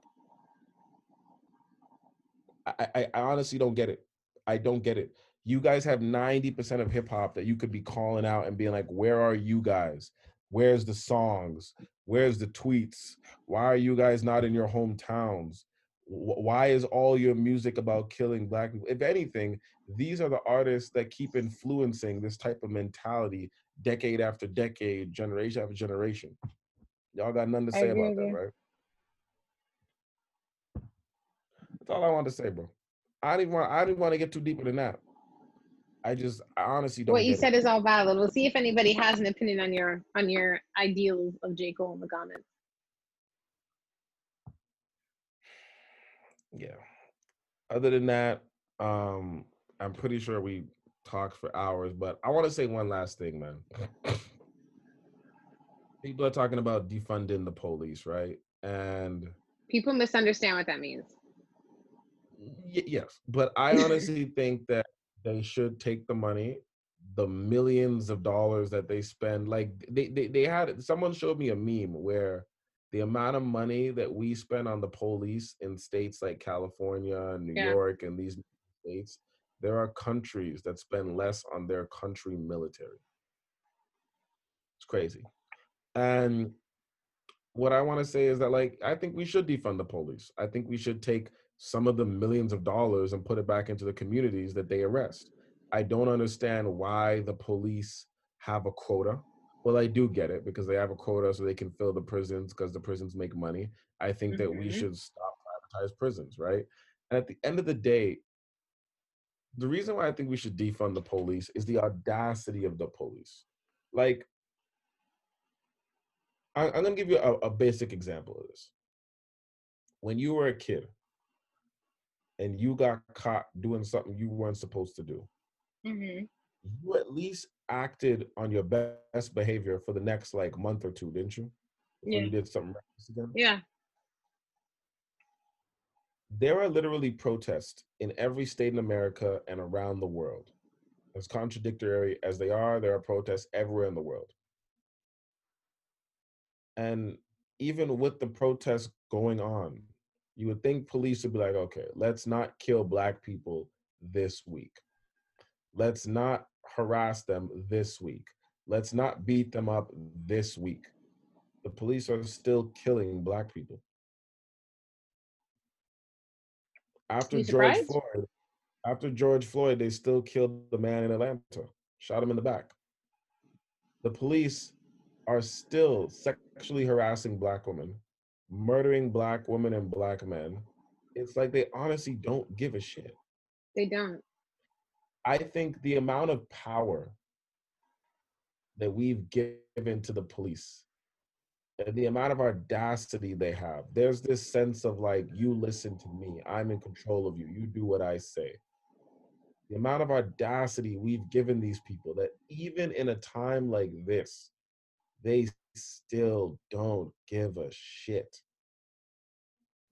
I, I, I honestly don't get it. I don't get it. You guys have 90% of hip hop that you could be calling out and being like, where are you guys? Where's the songs? Where's the tweets? Why are you guys not in your hometowns? Why is all your music about killing black people? If anything, these are the artists that keep influencing this type of mentality decade after decade, generation after generation. Y'all got nothing to say about that, right? That's all I wanted to say, bro. I didn't want. I didn't want to get too deeper than that. I just, I honestly don't. what you said it. is all valid. We'll see if anybody has an opinion on your on your ideals of J. Cole in the comments. Yeah. Other than that, um, I'm pretty sure we talked for hours, but I want to say one last thing, man. People are talking about defunding the police, right? And People misunderstand what that means. y- yes, but I honestly think that they should take the money, the millions of dollars that they spend. Like they, they, they had someone showed me a meme where the amount of money that we spend on the police in states like California, and New Yeah. York, and these states, there are countries that spend less on their country military. It's crazy. And what I want to say is that, like, I think we should defund the police. I think we should take some of the millions of dollars and put it back into the communities that they arrest. I don't understand why the police have a quota. Well, I do get it because they have a quota so they can fill the prisons because the prisons make money. I think that we Mhm. should stop privatized prisons, right? And at the end of the day, the reason why I think we should defund the police is the audacity of the police. Like, I, I'm gonna give you a, a basic example of this. When you were a kid and you got caught doing something you weren't supposed to do, hmm you at least acted on your best behavior for the next like month or two, didn't you? Before Yeah. you did something. Yeah. There are literally protests in every state in America and around the world. As contradictory as they are, there are protests everywhere in the world. And even with the protests going on, you would think police would be like, okay, let's not kill black people this week. Let's not harass them this week. Let's not beat them up this week. The police are still killing black people. After George? Floyd, after George Floyd, they still killed the man in Atlanta, shot him in the back. The police are still sexually harassing black women, murdering black women and black men. It's like they honestly don't give a shit. They don't. I think the amount of power that we've given to the police and the amount of audacity they have, there's this sense of like, you listen to me, I'm in control of you, you do what I say. The amount of audacity we've given these people that even in a time like this, they still don't give a shit.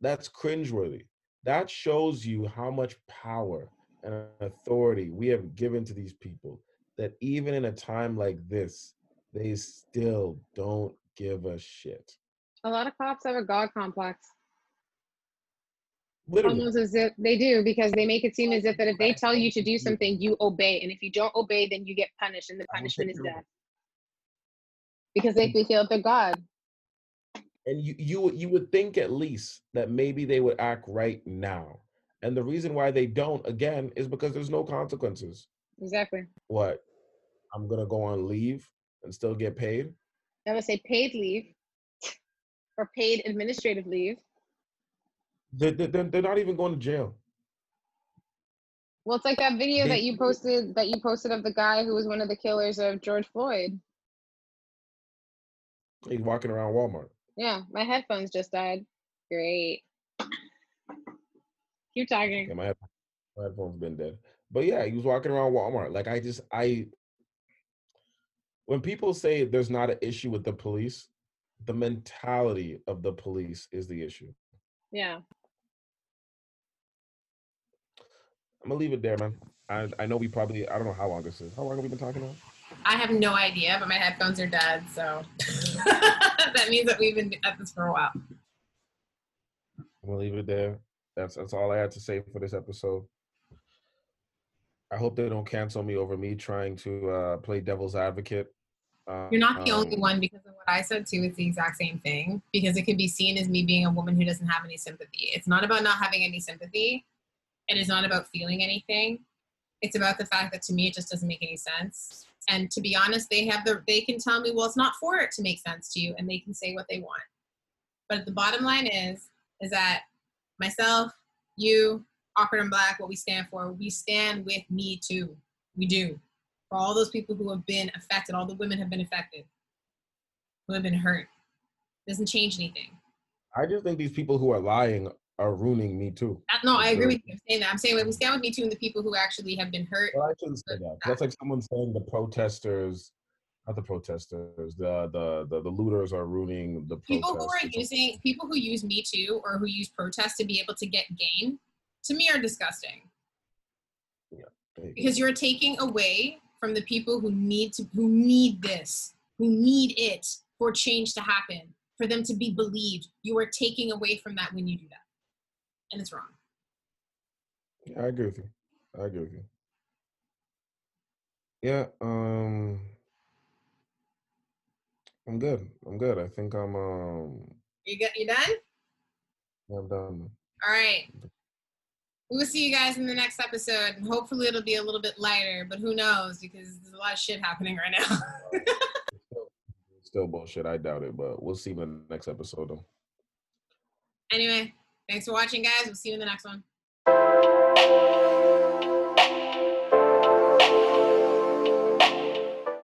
That's cringeworthy. That shows you how much power and authority we have given to these people that even in a time like this, they still don't give a shit. A lot of cops have a god complex. Literally. Almost as if they do because they make it seem as if that if they tell you to do something, you obey, and if you don't obey, then you get punished, and the punishment is death. Because they, they feel that they're God. And you you would- you would think at least that maybe they would act right now. And the reason why they don't again is because there's no consequences. Exactly. What? I'm gonna go on leave and still get paid? I would say paid leave or paid administrative leave. They're, they're, they're not even going to jail. Well, it's like that video They- that you posted that you posted of the guy who was one of the killers of George Floyd. He's walking around Walmart. Yeah, my headphones just died. Great. Keep talking. Yeah, my, head, my headphones been dead. But yeah, he was walking around Walmart. Like I just I when people say there's not an issue with the police, the mentality of the police is the issue. Yeah. I'm gonna leave it there, man. I I know we probably I don't know how long this is. How long have we been talking about? I have no idea, but my headphones are dead, so that means that we've been at this for a while. We'll leave it there. That's that's all I had to say for this episode. I hope they don't cancel me over me trying to uh, play devil's advocate. You're not the only um, one because of what I said too. It's the exact same thing because it can be seen as me being a woman who doesn't have any sympathy. It's not about not having any sympathy. It is not about feeling anything. It's about the fact that to me it just doesn't make any sense. And to be honest, they have the they can tell me, well, it's not for it to make sense to you, and they can say what they want. But the bottom line is, is that myself, you, Awkward and Black, what we stand for, we stand with me too. We do. For all those people who have been affected, all the women have been affected, who have been hurt. Doesn't change anything. I just think these people who are lying are ruining me too. Uh, No, I agree with you. I'm saying that. I'm saying that we stand with me too and the people who actually have been hurt. Well, I shouldn't say that. That's like someone saying the protesters, not the protesters, the the the, the looters are ruining the People who are using people who use Me Too or who use protest to be able to get gain, to me are disgusting. Yeah. because you're taking away from the people who need to who need this who need it for change to happen for them to be believed. You are taking away from that when you do that. And it's wrong. Yeah, I agree with you. I agree with you. Yeah, um I'm good. I'm good. I think I'm um You got you done? I'm done. All right. We will see you guys in the next episode. And hopefully it'll be a little bit lighter, but who knows because there's a lot of shit happening right now. Still, still bullshit. I doubt it, but we'll see you in the next episode though. anyway, thanks for watching, guys. We'll see you in the next one.